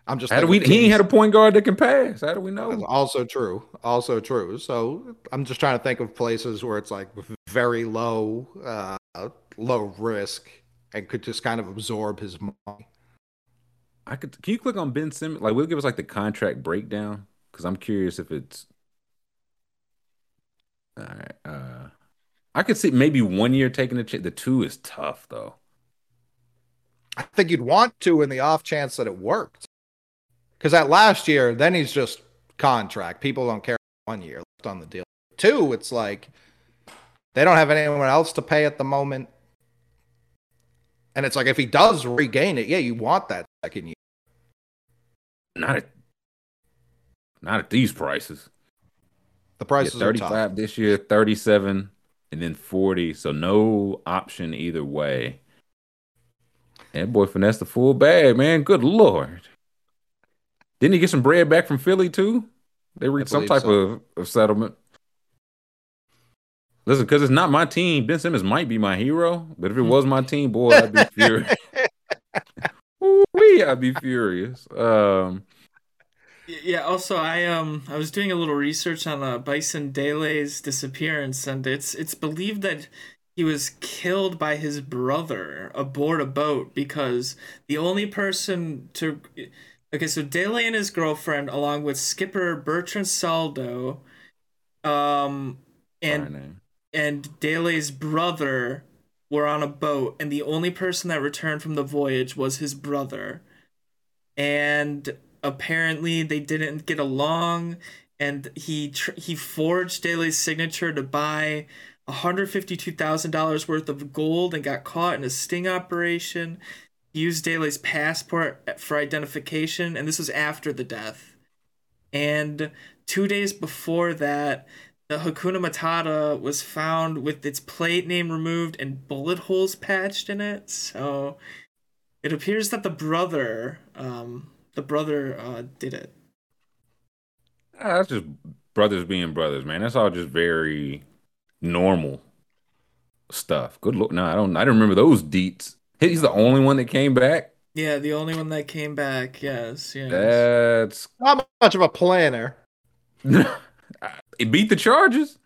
I'm just how do we? He ain't had a point guard that can pass. How do we know? Also true. Also true. So I'm just trying to think of places where it's like very low, uh, low risk, and could just kind of absorb his money. I could. Can you click on Ben Simmons? Like, will give us like the contract breakdown? Because I'm curious if it's. All right. Uh, I could see maybe one year taking the ch- the two is tough though. I think you'd want to in the off chance that it worked. Because that last year, then he's just contract. People don't care one year left on the deal. Two, it's like they don't have anyone else to pay at the moment. And it's like if he does regain it, yeah, you want that second year. Not at not at these prices. The prices yeah, 35 this year, 37, and then 40. So no option either way. That boy finessed the full bag, man. Good lord. Didn't he get some bread back from Philly too? They reached some type so. of, of settlement. Listen, because it's not my team. Ben Simmons might be my hero, but if it was my team, boy, I'd be furious. <laughs> <laughs> Wee, I'd be furious. Um, yeah. Also, I um I was doing a little research on uh, Bison Dele's disappearance, and it's it's believed that he was killed by his brother aboard a boat because the only person to okay so Dele and his girlfriend along with skipper Bertrand Saldo um and and Dele's brother were on a boat and the only person that returned from the voyage was his brother and apparently they didn't get along and he tr- he forged Dele's signature to buy $152,000 worth of gold and got caught in a sting operation. Used Dele's passport for identification, and this was after the death. And two days before that, the Hakuna Matata was found with its plate name removed and bullet holes patched in it. So it appears that the brother, um, the brother, uh, did it. Ah, that's just brothers being brothers, man. That's all just very normal stuff. Good look. No, I don't. I don't remember those deets. He's the only one that came back. Yeah, the only one that came back. Yes, yes. That's not much of a planner. <laughs> it beat the charges.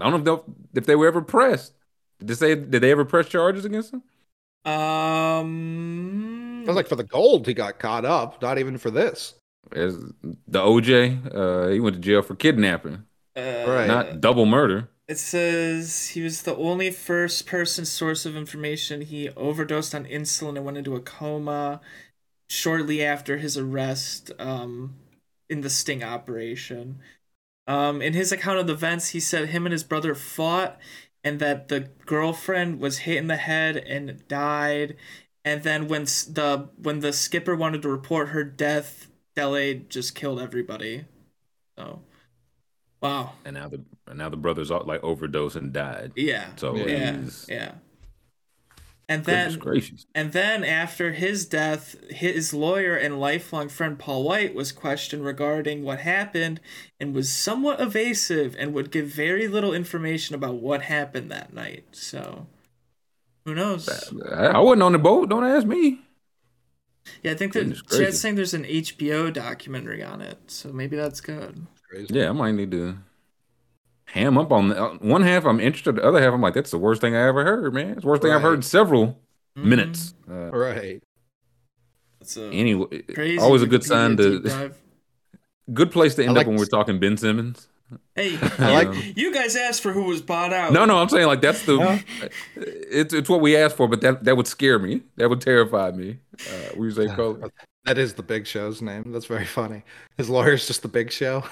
I don't know if, if they were ever pressed. Did they say did they ever press charges against him? Um, it was like for the gold he got caught up, not even for this. As the OJ, uh, he went to jail for kidnapping, uh, right? Not double murder. It says he was the only first person source of information. He overdosed on insulin and went into a coma shortly after his arrest um, in the sting operation. Um, in his account of the events, he said him and his brother fought and that the girlfriend was hit in the head and died. And then when the when the skipper wanted to report her death, Dele just killed everybody. So Wow. And now the and now the brothers are like overdosed and died. Yeah. So yeah, yeah. And then gracious. and then after his death, his lawyer and lifelong friend Paul White was questioned regarding what happened and was somewhat evasive and would give very little information about what happened that night. So who knows? I wasn't on the boat. Don't ask me. Yeah, I think that Chad's saying there's an HBO documentary on it, so maybe that's good crazy. Yeah, I might need to ham up on the uh, one half. I'm interested. The other half, I'm like, that's the worst thing I ever heard, man. It's the worst right. thing I've heard in several mm-hmm. minutes. Uh, right. anyway, always a good sign to. Good place to end like up when we're talking Ben Simmons. Hey, <laughs> like you guys asked for who was bought out. No, no, I'm saying like that's the huh? it's it's what we asked for, but that that would scare me. That would terrify me. Uh, we say <laughs> call that is the Big Show's name. That's very funny. His lawyer's just the Big Show. <laughs>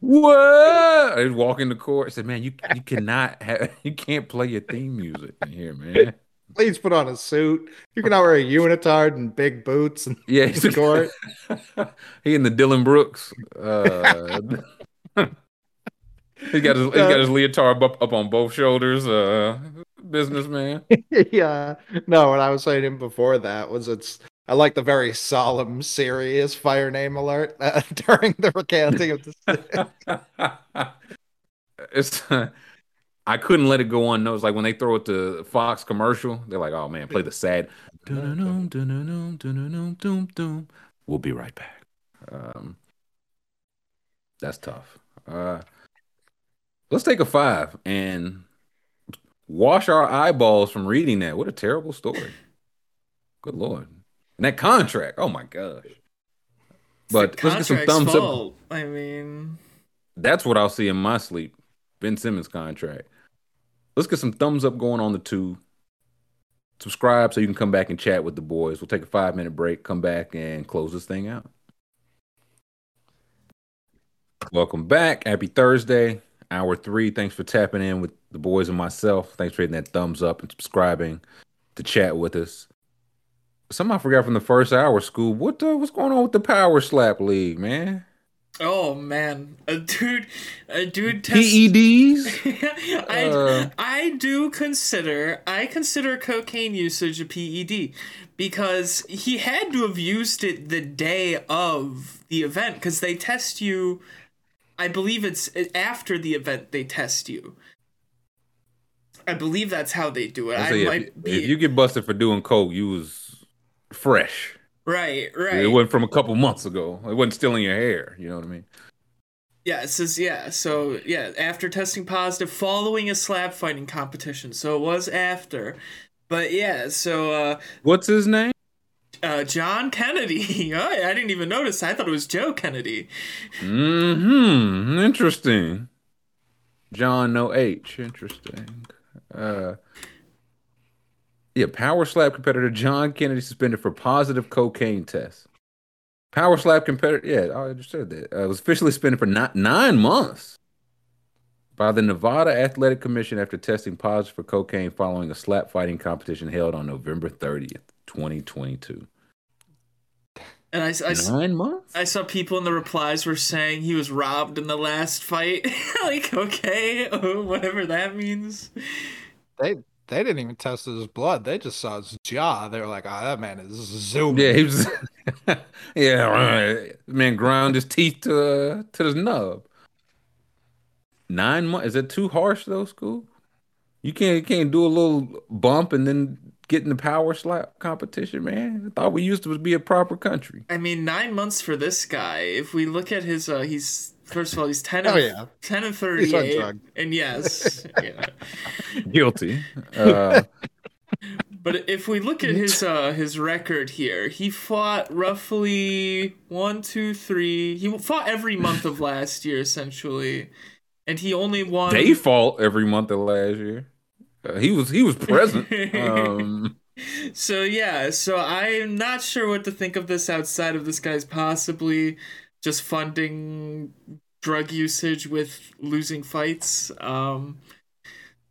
what? I was walking the court. I said, "Man, you you cannot have <laughs> you can't play your theme music in here, man. Please put on a suit. You cannot wear a unitard and big boots and Yeah, he's court. <laughs> he and the Dillon Brooks. Uh, he got his he got his leotard up, up on both shoulders. Uh, businessman. <laughs> yeah. No, what I was saying before that was it's I like the very solemn, serious fire name alert uh, <laughs> during the recanting of the. <laughs> it's. I couldn't let it go unnoticed. Like when they throw it to Fox commercial, they're like, "Oh man, play the sad." We'll be right back. Um, that's tough. Uh, let's take a five and wash our eyeballs from reading that. What a terrible story. Good lord. And that contract. Oh my gosh. But let's get some thumbs fault. up. I mean, that's what I'll see in my sleep. Ben Simmons contract. Let's get some thumbs up going on the two. Subscribe so you can come back and chat with the boys. We'll take a five minute break, come back and close this thing out. Welcome back. Happy Thursday, hour three. Thanks for tapping in with the boys and myself. Thanks for hitting that thumbs up and subscribing to chat with us. Somehow I forgot from the first hour, school. What uh, what's going on with the Power Slap League, man? Oh man, a dude, a dude. Test- PEDs. <laughs> <laughs> I uh, I do consider I consider cocaine usage a PED because he had to have used it the day of the event because they test you. I believe it's after the event they test you. I believe that's how they do it. I, I might if, be... if you get busted for doing coke, you was fresh. Right, right. It went from a couple months ago. It wasn't still in your hair. You know what I mean? Yeah, it says yeah. So yeah, after testing positive following a slap fighting competition. So it was after. But yeah, so uh What's his name? Uh John Kennedy. <laughs> oh, I didn't even notice. I thought it was Joe Kennedy. Hmm. Interesting. John no H. Interesting. Uh yeah, power slap competitor John Kennedy suspended for positive cocaine test. Power slap competitor, yeah, I understood that. Uh, was officially suspended for not nine months by the Nevada Athletic Commission after testing positive for cocaine following a slap fighting competition held on November 30th, 2022. And I, I, nine months. I saw people in the replies were saying he was robbed in the last fight. <laughs> like, okay, <laughs> whatever that means. They they didn't even test his blood. They just saw his jaw. They were like, "Oh, that man is zooming." Yeah, he was. <laughs> yeah, right. Man ground his teeth to uh, to his nub. Nine months. Is it too harsh though, school? You can't you can't do a little bump and then get in the power slap competition, man. I thought we used to be a proper country. I mean, nine months for this guy. If we look at his, uh, he's First of all, he's ten. Oh and, yeah, ten and thirty-eight, and yes, <laughs> yeah. guilty. <laughs> Uh, but if we look at his uh, his record here, he fought roughly one, two, three. He fought every month of last year, essentially, and he only won. They fought every month of last year. Uh, he was he was present. <laughs> um, so yeah, so I'm not sure what to think of this outside of this guy's possibly just funding drug usage with losing fights. Um,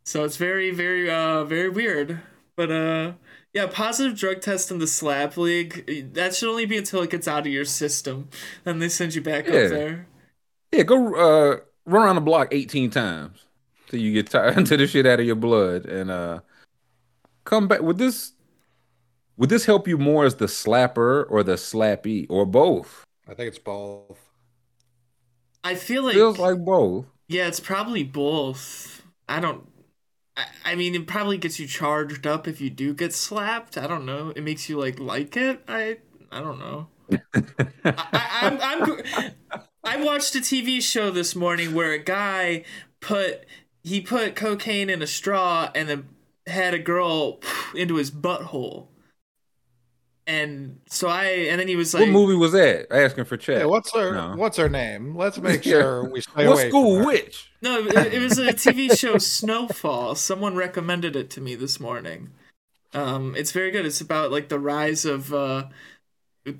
so it's very, very, uh, very weird. But uh, yeah, positive drug test in the slap league. That should only be until it gets out of your system, then they send you back yeah. up there. Yeah, go uh, run around the block eighteen times till you get tired <laughs> until the shit out of your blood, and uh, come back. Would this would this help you more as the slapper or the slappy or both? I think it's both. I feel like feels like both. Yeah, it's probably both. I don't. I, I mean, it probably gets you charged up if you do get slapped. I don't know. It makes you like like it. I I don't know. <laughs> I, I'm, I'm I watched a TV show this morning where a guy put he put cocaine in a straw and then had a girl into his butthole and so I and then he was like, "What movie was that?" Asking for check. Yeah, what's her no. What's her name? Let's <laughs> make sure we stay what away. school? Which? No, it, it, was a TV <laughs> show, Snowfall. Someone recommended it to me this morning. Um, it's very good. It's about like the rise of uh,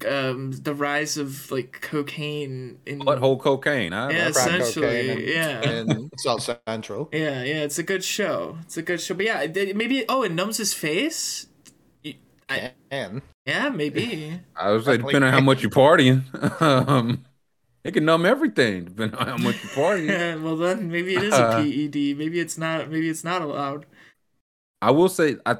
um the rise of like cocaine in Butthole cocaine. Huh? Yeah, essentially, cocaine yeah. in South <laughs> Central. Yeah, yeah, it's a good show. It's a good show. But yeah, maybe oh, it numbs his face. I, And yeah, maybe. I was like, depending on how much you're partying, <laughs> um, it can numb everything depending on how much you're partying. <laughs> Yeah, well then maybe it is a PED. Maybe it's not. Maybe it's not allowed. I will say, I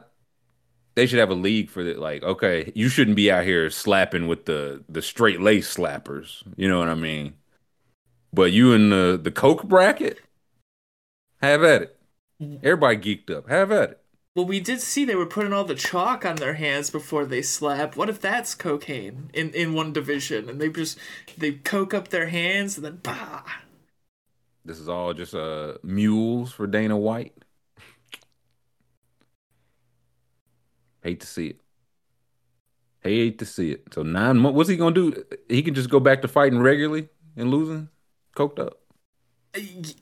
they should have a league for that. Like, okay, you shouldn't be out here slapping with the the straight lace slappers. You know what I mean? But you in the the coke bracket, have at it. Everybody geeked up. Have at it. Well, we did see they were putting all the chalk on their hands before they slap. What if that's cocaine in in one division and they just they coke up their hands and then bah. This is all just uh mules for Dana White. Hate to see it. Hate to see it. So nine months. What's he gonna do? He can just go back to fighting regularly and losing, coked up.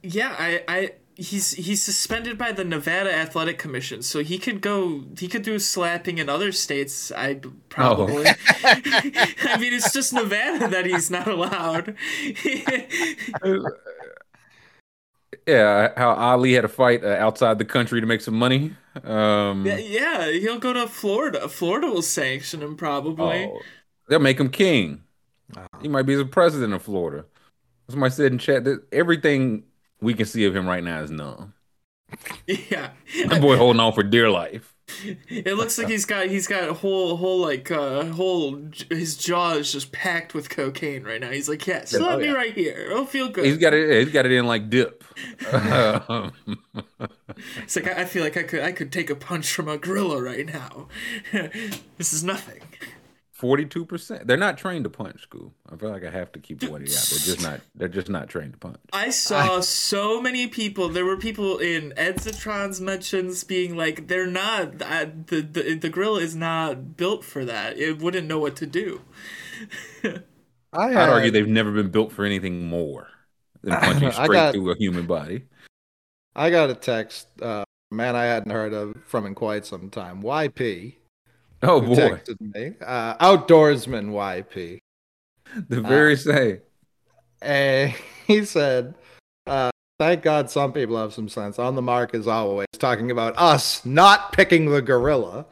Yeah, I, I, he's he's suspended by the Nevada Athletic Commission, so he could go. He could do slapping in other states. I probably. <laughs> I mean, it's just Nevada that he's not allowed. <laughs> Yeah, how Ali had to fight uh, outside the country to make some money. Um, yeah, yeah, he'll go to Florida. Florida will sanction him probably. oh, they'll make him king. He might be the president of Florida. Somebody said in chat that everything we can see of him right now is numb. <laughs> Yeah, That boy holding on for dear life. It looks like he's got he's got a whole whole like uh whole his jaw is just packed with cocaine right now. He's like, yeah, slap Oh, me yeah. right here. It'll feel good. He's got it. He's got it in like dip. It's like I I feel like I could I could take a punch from a gorilla right now. <laughs> this is nothing. Forty-two percent. They're not trained to punch. School. I feel like I have to keep pointing it out. They're just not. They're just not trained to punch. I saw so many people. There were people in Edzatron's mentions being like, "They're not. Uh, the the the gorilla is not built for that. It wouldn't know what to do." I I'd argue they've never been built for anything more than <laughs> punching straight got- through a human body. I got a text, uh, man, I hadn't heard of from in quite some time. YP Oh boy, texted me, uh, outdoorsman YP. the very Uh, same. And <laughs> he said, uh, thank God some people have some sense. On the mark as always, talking about us not picking the gorilla.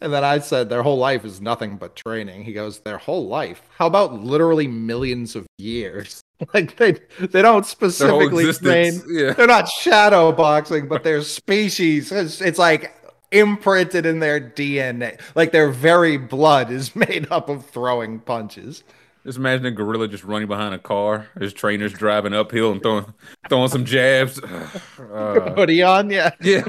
And then I said, their whole life is nothing but training. He goes, their whole life? How about literally millions of years? <laughs> Like they they don't specifically train. Yeah. They're not shadow boxing, but their species. It's, it's like imprinted in their DNA. Like their very blood is made up of throwing punches. Just imagine a gorilla just running behind a car. His trainer's driving uphill and throwing throwing some jabs. Uh, Hoodie on, yeah, yeah.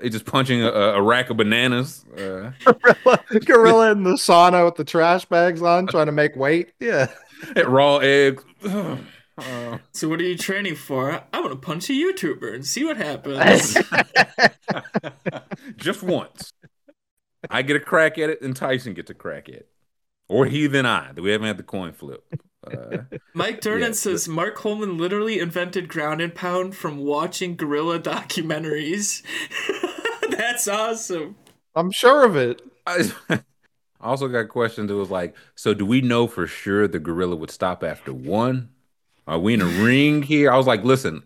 He's just punching a, a rack of bananas. Uh, gorilla, gorilla in the sauna with the trash bags on, trying to make weight. Yeah, at raw eggs. Uh, <laughs> So what are you training for? I want to punch a YouTuber and see what happens. <laughs> just once. I get a crack at it, and Tyson gets a crack at it. Or he then I. We haven't had the coin flip. Uh, Mike Durnan Yeah, says Mark Coleman literally invented ground and pound from watching gorilla documentaries. <laughs> That's awesome. I'm sure of it. I I also got questions It was like, so do we know for sure the gorilla would stop after one? Are we in a ring here? I was like, listen,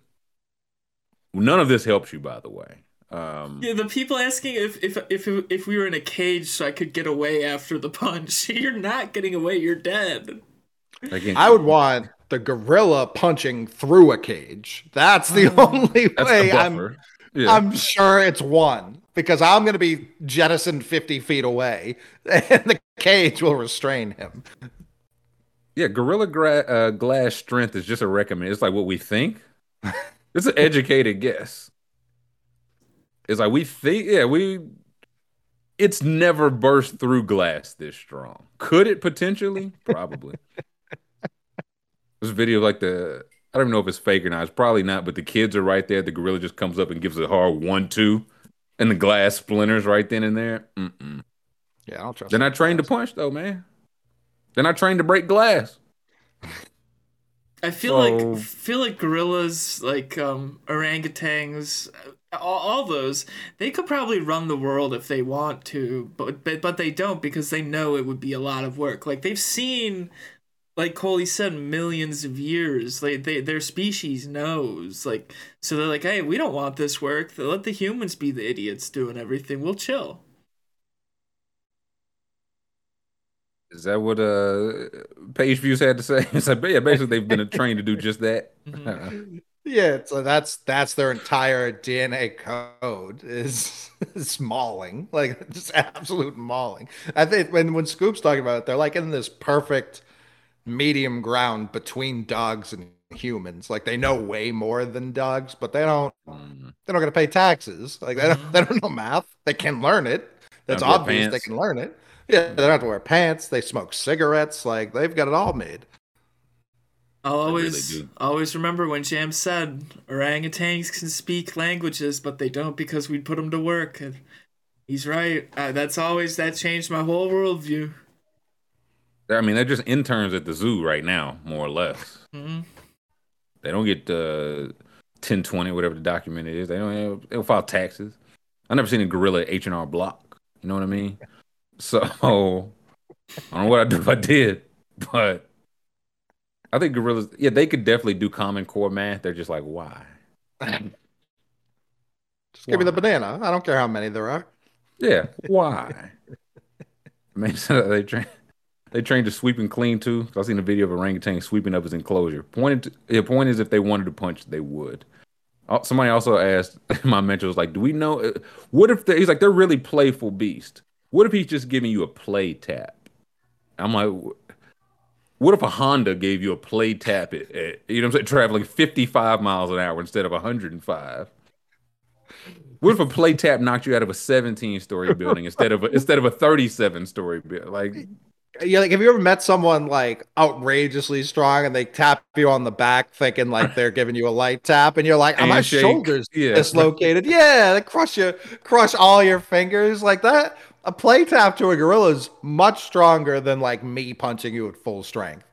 none of this helps you, by the way. Um, Yeah, the people asking if if if if we were in a cage so I could get away after the punch. <laughs> You're not getting away. You're dead. again, I would want the gorilla punching through a cage. That's the only that's way the I'm yeah. I'm sure it's one because I'm going to be jettisoned 50 feet away <laughs> and the cage will restrain him. Yeah, Gorilla gra- uh, Glass strength is just a recommend. It's like what we think. <laughs> it's an educated guess. It's like we think, yeah, we. It's never burst through glass this strong. Could it potentially? Probably. <laughs> this video, like the, I don't even know if it's fake or not. It's probably not, but the kids are right there. The gorilla just comes up and gives a hard one-two, and the glass splinters right then and there. Mm-mm. Yeah, I'll trust Then I trained to punch though, man. They're not trained to break glass. I feel So- like feel like gorillas, like um orangutans, all, all those they could probably run the world if they want to but, but but they don't because they know it would be a lot of work. Like they've seen like Coley said millions of years. Like they their species knows. Like so they're like hey we don't want this work. Let the humans be the idiots doing everything. We'll chill Is that what uh page views had to say? <laughs> It's like yeah, basically they've been trained to do just that. Mm-hmm. <laughs> Yeah, so that's that's their entire DNA code is, <laughs> is mauling, like just absolute mauling. I think when when Scoop's talking about it, they're like in this perfect medium ground between dogs and humans. Like they know way more than dogs, but they don't Mm. they're not gonna pay taxes. Like they don't they don't know math. They can learn it. That's obvious. They can learn it. Yeah, they don't have to wear pants. They smoke cigarettes. Like they've got it all made. I'll always do. always remember when Jam said orangutans can speak languages, but they don't because we'd put them to work. And he's right. Uh, that's always that changed my whole worldview. I mean, they're just interns at the zoo right now, more or less. hmm They don't get uh, 1020, whatever the document is. They don't, they don't file taxes. I never seen a gorilla H and R Block. You know what I mean? So <laughs> I don't know what I'd do if I did, but I think gorillas, yeah, they could definitely do Common Core math. They're just like, why? Just give me the banana. I don't care how many there are. Yeah, why? <laughs> So they train. They trained to sweep and clean too. I've seen a video of orangutan sweeping up his enclosure. Pointed. To, the point is, if they wanted to punch, they would. Uh, Somebody also asked <laughs> my mentor was like, "Do we know? uh, What if they, he's like they're really playful beast? What if he's just giving you a play tap?" I'm like, "What if a Honda gave you a play tap at, at you know what I'm saying, traveling 55 miles an hour instead of 105?" What if a play tap knocked you out of a 17 story building instead of a, instead of a 37 story building? Like, Yeah, like have you ever met someone like outrageously strong and they tap you on the back thinking like they're giving you a light tap and you're like, are my shoulders Yeah. dislocated? Yeah, they crush you, crush all your fingers like that. A play tap to a gorilla is much stronger than like me punching you at full strength.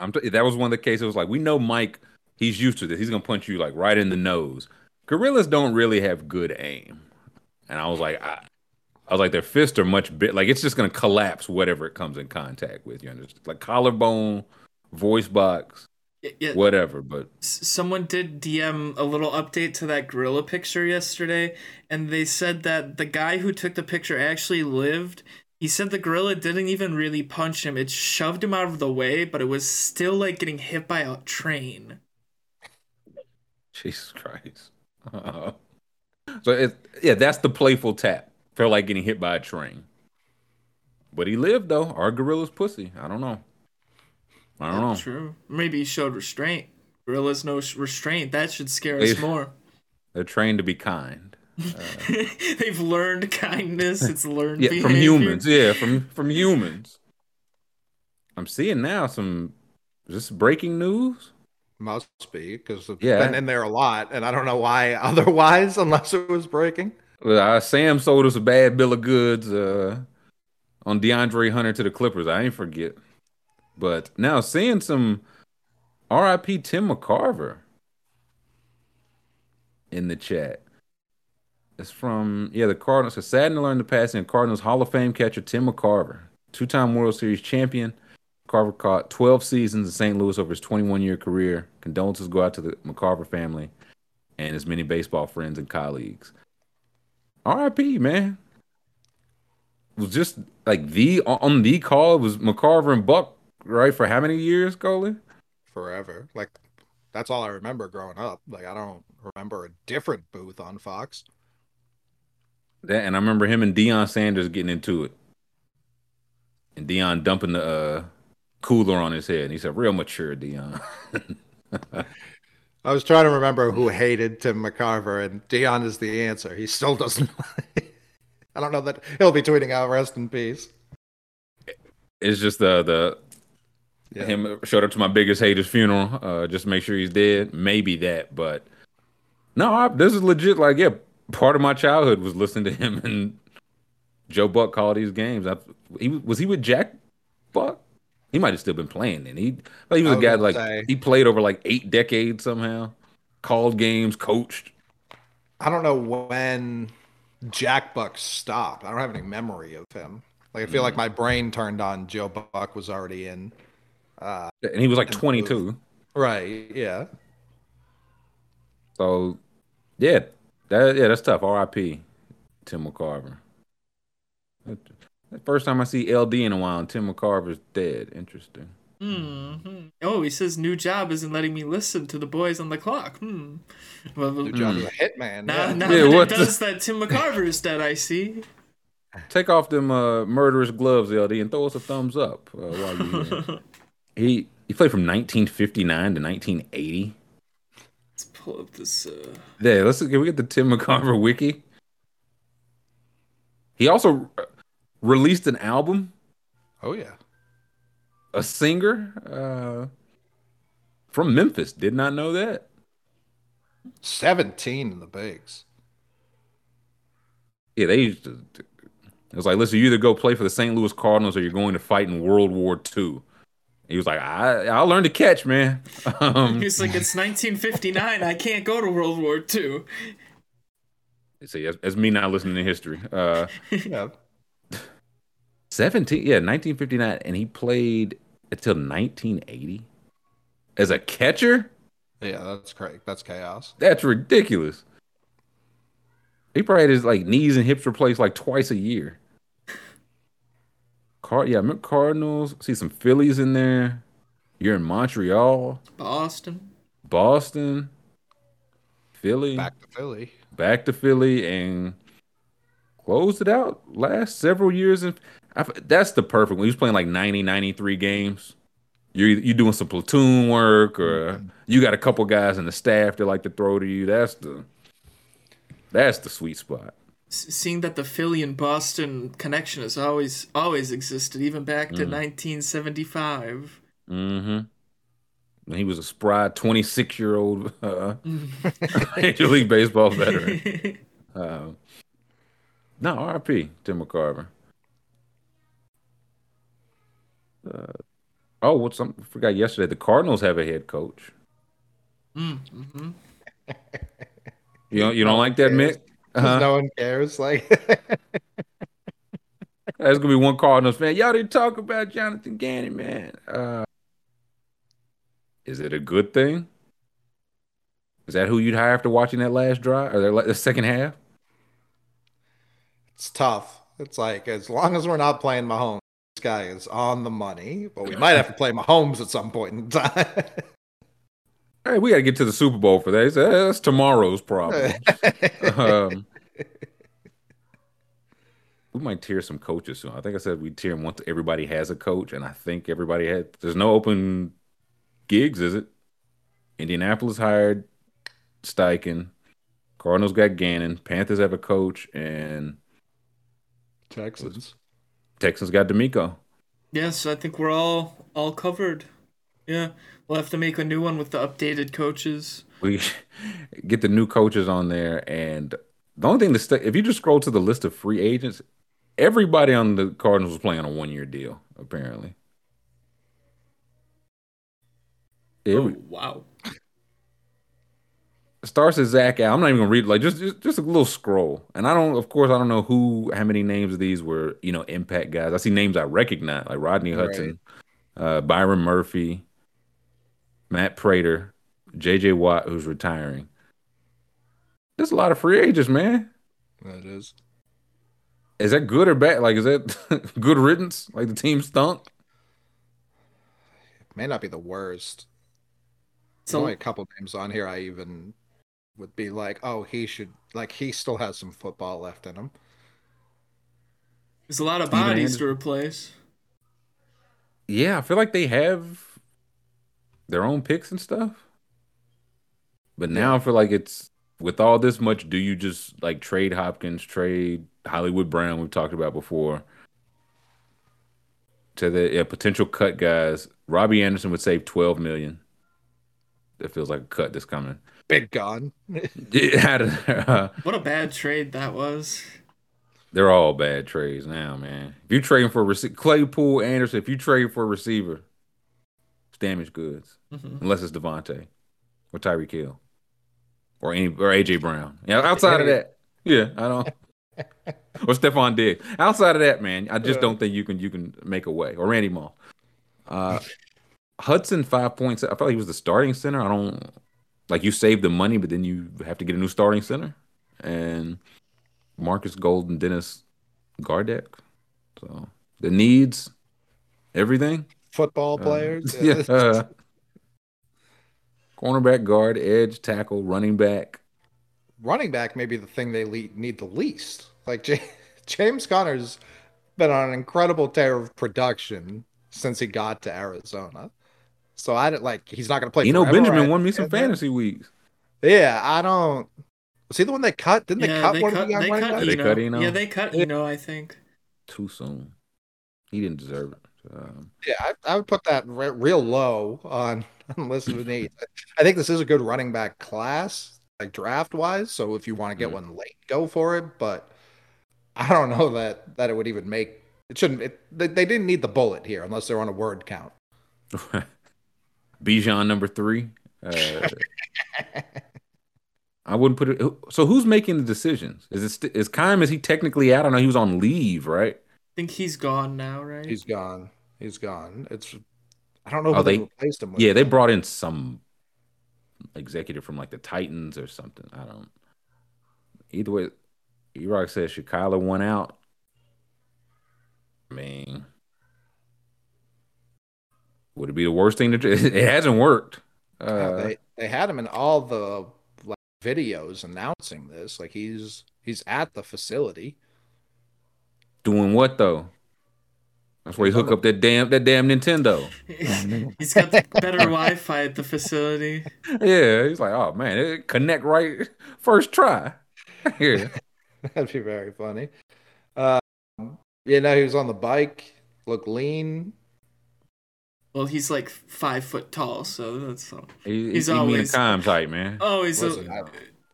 I'm t- that was one of the cases. It was like we know Mike, he's used to this. He's gonna punch you like right in the nose. Gorillas don't really have good aim, and I was like, I, I was like, their fists are much bit. Like it's just gonna collapse whatever it comes in contact with. You understand? Like collarbone, voice box, Yeah, whatever. But someone did DM a little update to that gorilla picture yesterday, and they said that the guy who took the picture actually lived. He said the gorilla didn't even really punch him; it shoved him out of the way, but it was still like getting hit by a train. Jesus Christ. so it, yeah, that's the playful tap. Felt like getting hit by a train. But he lived though. Our gorilla's pussy. I don't know. I don't know. True. Maybe he showed restraint. Gorillas no restraint. That should scare us more. They're trained to be kind. <laughs> They've learned kindness. It's learned Yeah, from humans. Yeah, from from humans. I'm seeing now some is this breaking news? Must be because it's Yeah. been in there a lot, and I don't know why <laughs> otherwise, unless it was breaking. Uh, Sam sold us a bad bill of goods uh, on DeAndre Hunter to the Clippers. I ain't forget. But now seeing some RIP Tim McCarver in the chat. It's from yeah the Cardinals. It's sad to learn the passing of Cardinals Hall of Fame catcher Tim McCarver, two-time World Series champion. Carver caught 12 seasons in St. Louis over his 21-year career. Condolences go out to the McCarver family and his many baseball friends and colleagues. RIP, man. It was just like the on the call was McCarver and Buck, right? For how many years, Coley? Forever, like that's all I remember growing up. Like I don't remember a different booth on Fox. That, and I remember him and Deion Sanders getting into it. And Deion dumping the uh, cooler on his head. And he said, real mature, Deion. <laughs> I was trying to remember who hated Tim McCarver, and Deion is the answer. He still doesn't. <laughs> I don't know that he'll be tweeting out "Rest in peace." it's just the the Yeah. him showed up to my biggest hater's funeral, uh, just to make sure he's dead. Maybe that, but no, I, this is legit. Like, yeah, part of my childhood was listening to him <laughs> and Joe Buck call these games. I, he was he with Jack Buck. He might have still been playing then. He he was I a guy like say. he played over like eight decades somehow. Called games, coached. I don't know when Jack Buck stopped. I don't have any memory of him. Like I feel like my brain turned on. Joe Buck was already in. Uh, and he was like 22. Right. Yeah. So, yeah, that yeah, that's tough. R.I.P. Tim McCarver. First time I see LD in a while, and Tim McCarver's dead. Interesting. hmm Oh, he says new job isn't letting me listen to the boys on the clock. Hmm. Well, New job as a hitman. Now, yeah. now Yeah, that what it the- does that, Tim McCarver is dead. I see. Take off them uh, murderous gloves, LD, and throw us a thumbs up uh, while you're here. <laughs> he he played from 1959 to 1980. Let's pull up this. Uh... Yeah, let's can we get the Tim McCarver wiki? He also uh, released an album, Oh yeah. a singer uh, from Memphis. Did not know that. Seventeen in the bigs. Yeah, they used to. It was like, listen, you either go play for the St. Louis Cardinals or you're going to fight in World War II. He was like, I I'll learn to catch, man. <laughs> Um, He's like, it's 1959. I can't go to World War II. see, that's, that's me not listening to history. Uh, <laughs> Yeah. 17, yeah, 1959, and he played until 1980 as a catcher. Yeah, that's great. That's chaos. That's ridiculous. He probably had his like knees and hips replaced like twice a year. Card, yeah, I remember Cardinals. See some Phillies in there. You're in Montreal, Boston. Boston, Philly, Back to Philly. back to Philly, and closed it out last several years. And that's the perfect when he was playing like 90, 93 games. You're you doing some platoon work, or mm-hmm. you got a couple guys in the staff that like to throw to you. That's the that's the sweet spot. Seeing that the Philly and Boston connection has always always existed, even back to 1975. Mm-hmm. He was a spry 26 year old uh, <laughs> Major League Baseball veteran. Uh, <laughs> no, RP Tim McCarver. Uh, oh, what's something I forgot yesterday? The Cardinals have a head coach. Mm-hmm. You don't, you don't like that, Mick? Uh-huh. No one cares. Like <laughs> that's gonna be one Cardinals fan. Y'all didn't talk about Jonathan Gannon, man. Uh, is it a good thing? Is that who you'd hire after watching that last drive or la- the second half? it's tough. It's like as long as we're not playing Mahomes, this guy is on the money. But we might have to play Mahomes at some point in time. <laughs> Hey, we got to get to the Super Bowl for that. He said, That's tomorrow's problem. <laughs> um, we might tier some coaches soon. I think I said we tier them once everybody has a coach, and I think everybody had. There's no open gigs, is it? Indianapolis hired Steichen. Cardinals got Gannon. Panthers have a coach, and Texans. Texans got DeMeco. Yes, I think we're all all covered. Yeah, we'll have to make a new one with the updated coaches. We <laughs> get the new coaches on there, and the only thing to stay, if you just scroll to the list of free agents, everybody on the Cardinals was playing a one year deal, apparently. We- Oh, wow. starts at Zach. I'm not even gonna read like just, just just a little scroll. And I don't of course I don't know who how many names of these were, you know, impact guys. I see names I recognize, like Rodney Hudson, uh, Byron Murphy, Matt Prater, JJ Watt, who's retiring. There's a lot of free agents, man. That is. Is that good or bad? Like, is that <laughs> good riddance? Like the team stunk? It may not be the worst. There's only a couple names on here I even would be like, oh, he should like he still has some football left in him. There's a lot of bodies to replace. Yeah, I feel like they have their own picks and stuff. But now I feel like it's with all this much, do you just like trade Hopkins, trade Hollywood Brown, we've talked about before, to the yeah, potential cut guys? Robbie Anderson would save 12 million. That feels like a cut that's coming. Big gun. <laughs> <laughs> Yeah, uh, What a bad trade that was. they're all bad trades now, man. If you trading for a receiver, Claypool, Anderson, if you trade for a receiver, it's damaged goods. Mhm. Unless it's Davante or Tyreek Hill. or any or AJ Brown. Yeah, outside of that, yeah, I don't. Yeah, outside of that, yeah, I don't. or Stefon Diggs. Outside of that, man, I just don't think you can you can make a way. Or Randy Moss. Uh, Hudson five points. I felt like he was the starting center. I don't like you save the money, but then you have to get a new starting center. And Marcus Golden, Dennis Gardeck. So the needs, everything. Football players. Uh, <laughs> yeah. Uh, cornerback, guard, edge, tackle, running back. Running back may be the thing they le- need the least. Like J- <laughs> James Conner's been on an incredible tear of production since he got to Arizona. So I didn't like he's not going to play. You know. Benjamin I- won me some fantasy weeks. Yeah, I don't. Was he the one they cut? Didn't they cut they one cut, of the young they running cut backs? They cut Eno? Yeah, they cut Eno, I think. Too soon. He didn't deserve it. Um, Yeah, I, I would put that re- real low on, <laughs> on list of needs. I think this is a good running back class, like draft wise. So if you want to get Mhm. one late, go for it. But I don't know that that it would even make it. Shouldn't it? They, they didn't need the bullet here unless they're on a word count. <laughs> Bijan number three. Uh, I wouldn't put it. So who's making the decisions? Is it st- is Keim? Is he technically out? I know he was on leave, right? I think he's gone now, right? He's gone. He's gone. It's I don't know who Oh, they, they- replaced him with. Yeah, they brought in some executive from like the Titans or something. I don't. Either way, Erock says Shikala won out. I mean, would it be the worst thing to do? <laughs> It hasn't worked. Yeah, Uh, they they had him in all the like, videos announcing this. Like he's he's at the facility. doing what though? That's where he hook up that damn that damn Nintendo. <laughs> he's got the better Wi-Fi at the facility. Yeah, he's like, oh man, it connect right first try. <laughs> Yeah. <laughs> That'd be very funny. Um, you know, he was on the bike, looked lean. Well, he's like five foot tall, so that's all. He, He's he's always always- time type, man. always Listen, a, I-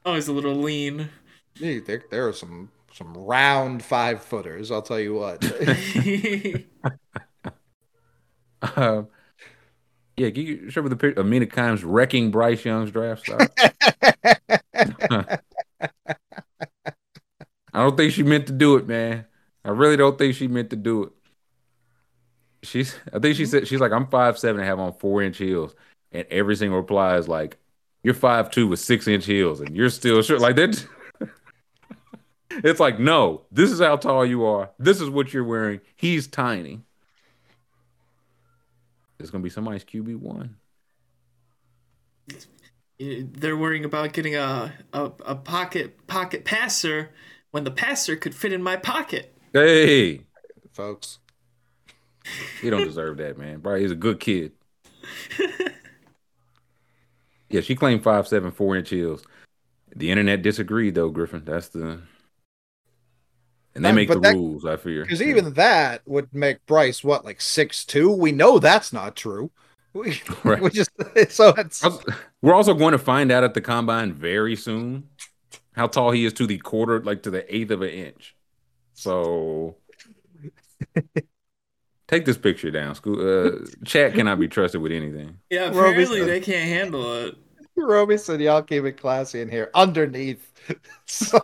always a little lean. Gee, there, there are some some round five footers. I'll tell you what. <laughs> Um, yeah, can you show me the picture of Mina Kimes wrecking Bryce Young's draft stock? <laughs> I don't think she meant to do it, man. I really don't think she meant to do it. She's, I think she said she's like, I'm five seven and have on four inch heels, and every single reply is like, "You're five two with six inch heels, and you're still short." Like that. <laughs> it's like, no, this is how tall you are. This is what you're wearing. He's tiny. It's gonna be somebody's QB one. They're worrying about getting a, a a pocket pocket passer when the passer could fit in my pocket. Hey, Folks, he don't deserve that, man. Bro, he's a good kid. <laughs> yeah, she claimed five seven, four inch heels. The internet disagreed though, Griffin. That's the and they make the that- rules, I fear. because even that would make Bryce what like six two. We know that's not true. <laughs> We, <laughs> Right. we just <laughs> so it's We're also going to find out at the combine very soon how tall he is to the quarter, like to the eighth of an inch. So take this picture down. School uh, chat cannot be trusted with anything. Yeah, Roby apparently said- they can't handle it. Roby said y'all keep it classy in here. Underneath, so,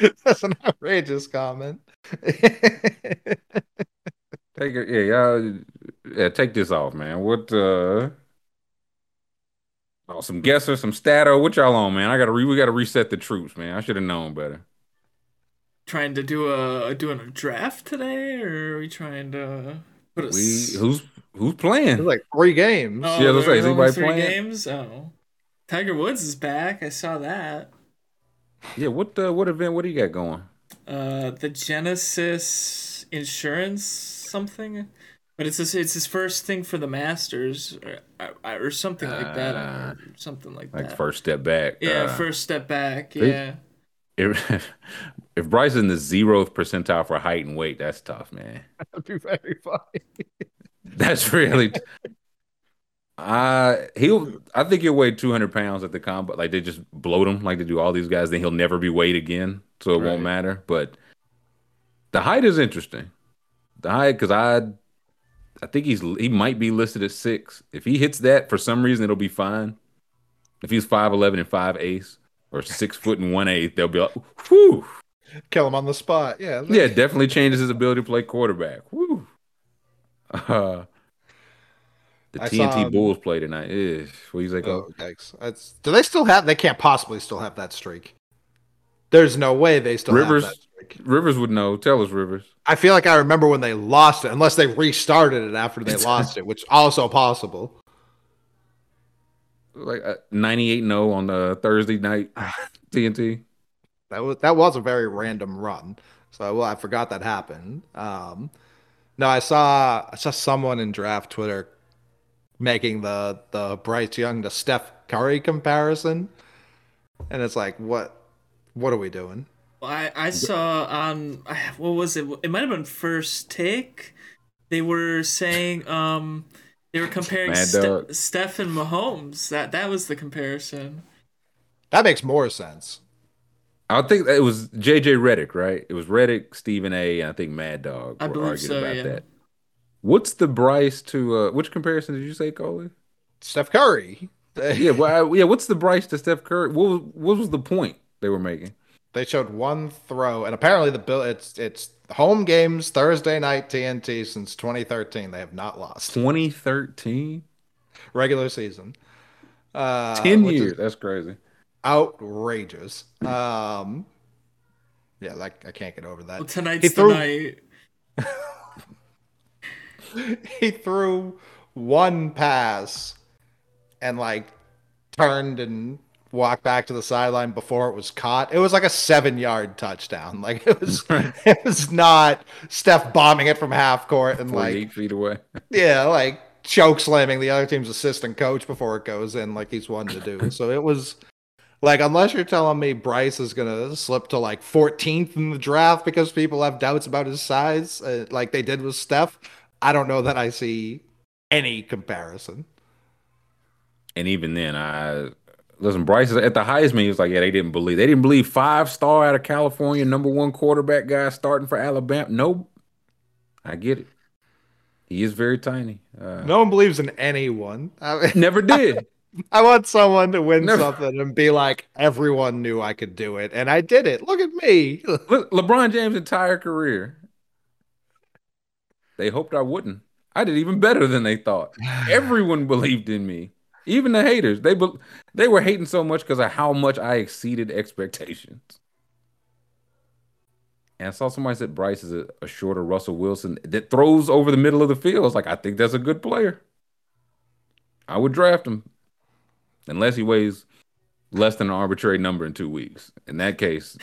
<laughs> that's an outrageous comment. <laughs> Take it, yeah, y'all, yeah. Take this off, man. What? uh Oh, some guesser, some stato. What y'all on, man? I gotta re- we gotta reset the troops, man. I should have known better. Trying to do a doing a draft today, or are we trying to put a? We who's who's playing? It's like three games. Oh, Yeah, let's say, there's is only anybody three playing? games. Oh, Tiger Woods is back. I saw that. Yeah, what uh, what event? What do you got going? Uh, the Genesis Insurance something, but it's his, it's his first thing for the Masters or, or something like that. Or something like, that. Like that. first step back. yeah, uh, first step back. Yeah. <laughs> If, if Bryce is in the zeroth percentile for height and weight, that's tough, man. <laughs> That'd be very funny. That's really. <laughs> I he'll. I think he'll weigh two hundred pounds at the combat. Like they just bloat him, like they do all these guys. Then he'll never be weighed again, so it Right. won't matter. But the height is interesting. The height, because I, I think he's he might be listed at six. If he hits that for some reason, it'll be fine. If he's five eleven and five ace or six foot and one eighth, they'll be like, whew. Kill him on the spot. Yeah. Yeah, definitely changes his ability to play quarterback. Whew. Uh, the I TNT saw- Bulls play tonight. Ugh. What do you say, Oh, yikes. That's, do they still have? They can't possibly still have that streak. There's no way they still Rivers, have that streak. Rivers would know. Tell us, Rivers. I feel like I remember when they lost it, unless they restarted it after they <laughs> lost it, which also possible. Like uh, 98 0 on the Thursday night <sighs> TNT. That was that was a very random run. So well, I forgot that happened. Um, no, I saw I saw someone in draft Twitter making the the Bryce Young to Steph Curry comparison, and it's like, what what are we doing? I I saw on what was it? It might have been first take. They were saying um they were comparing Mad Ste- Steph and Mahomes. That that was the comparison. That makes more sense. I think it was JJ Redick, right? It was Reddick, Stephen A, and I think Mad Dog I were believe arguing so, about yeah. that. What's the Bryce to uh which comparison did you say, Coley? Steph Curry. <laughs> yeah, well, I- yeah. What's the Bryce to Steph Curry? What was, what was the point they were making? They showed one throw, and apparently the bill it's it's home games Thursday night TNT since 2013. They have not lost 2013, regular season. Uh, ten years. That's crazy. outrageous. Um, yeah, like I can't get over that. Well, tonight's he the threw night. <laughs> <laughs> he threw one pass and like turned and walked back to the sideline before it was caught. It was like a seven yard touchdown. <laughs> Like it was <laughs> it was not Steph bombing it from half court and like eight feet away. yeah, like choke slamming the other team's assistant coach before it goes in, like he's one to do. So it was like, unless you're telling me Bryce is gonna slip to like 14th in the draft because people have doubts about his size, uh, like they did with Steph, I don't know that I see any comparison. And even then, I listen. Bryce is at the Heisman. He was like, "Yeah, they didn't believe. They didn't believe five star out of California, number one quarterback guy starting for Alabama. Nope, I get it. He is very tiny. Uh, No one believes in anyone. I, <laughs> never did. <laughs> I want someone to win Never- something and be like, everyone knew I could do it, and I did it. Look at me. <laughs> Look, LeBron James' entire career, they hoped I wouldn't. I did even better than they thought. <sighs> Everyone believed in me, even the haters. They be, they were hating so much because of how much I exceeded expectations. And I saw somebody said Bryce is a, a shorter Russell Wilson that throws over the middle of the field. It's like I think that's a good player. I would draft him unless he weighs less than an arbitrary number in two weeks. In that case,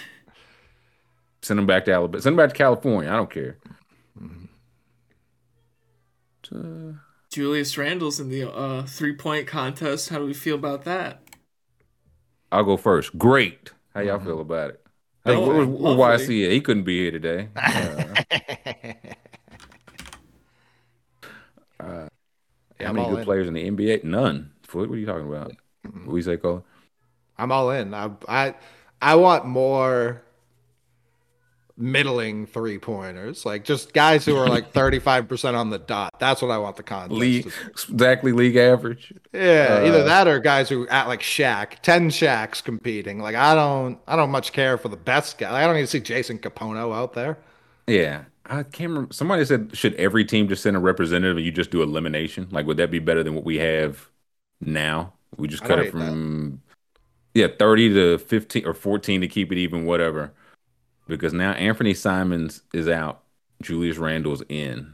send him back to Alabama. Send him back to California. I don't care. Mm-hmm. Uh, Julius Randle's in the uh, three point contest. How do we feel about that? I'll go first. Great. How y'all feel about it? Hey, Oh, where, where lovely. YC at? He couldn't be here today. <laughs> Uh, uh, how I'm many good in. players in the NBA? None. Foot, what are you talking about? What do we say, Cole? I'm all in. I I I want more middling three pointers, like just guys who are like 35 percent on the dot. That's what I want the contest. League, exactly league average. Yeah, Uh, either that or guys who act like Shaq, ten Shaqs competing. Like I don't, I don't much care for the best guy. I don't need to see Jason Kapono out there. Yeah. I can't remember. Somebody said, should every team just send a representative and you just do elimination? Like, would that be better than what we have now? We just cut it hate that. from, yeah, 30 to 15 or 14 to keep it even, whatever. Because now Anthony Simons is out, Julius Randle's in.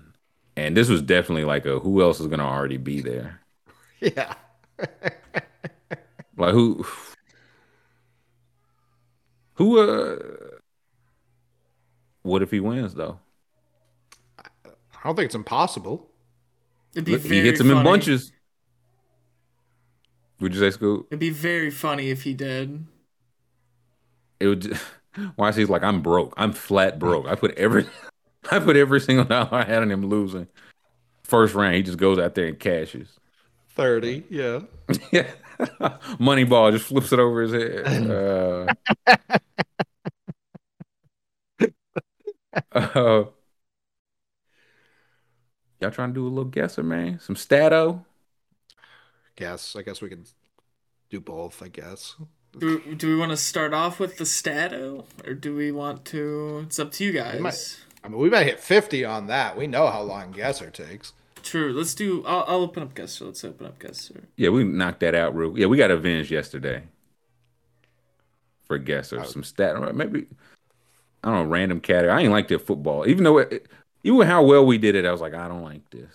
And this was definitely like a who else is going to already be there? <laughs> Yeah, <laughs> Like, who, who, uh, what if he wins, though? I don't think it's impossible. It'd be Look, he very hits them in bunches. Would you say, Scoop? It'd be very funny if he did. it would <laughs> why he's like i'm broke. I'm flat broke. I put every <laughs> i put every single dollar i had on him losing. First round he just goes out there and cashes. Thirty, yeah. <laughs> yeah. Money ball just flips it over his head. <laughs> Uh, uh, y'all trying to do a little guesser man? Some stato? Guess. I guess we could do both, I guess. Do, do we want to start off with the stato, or do we want to? It's up to you guys. might- I mean, we might hit 50 on that. We know how long Guesser takes. True. Let's do. I'll, I'll open up Guesser. Let's open up Guesser. Yeah, we knocked that out real. Yeah, we got avenged yesterday. For guesser, some stat, or maybe I don't know, random category. I ain't like their football, even though it, even how well we did it, I was like, I don't like this.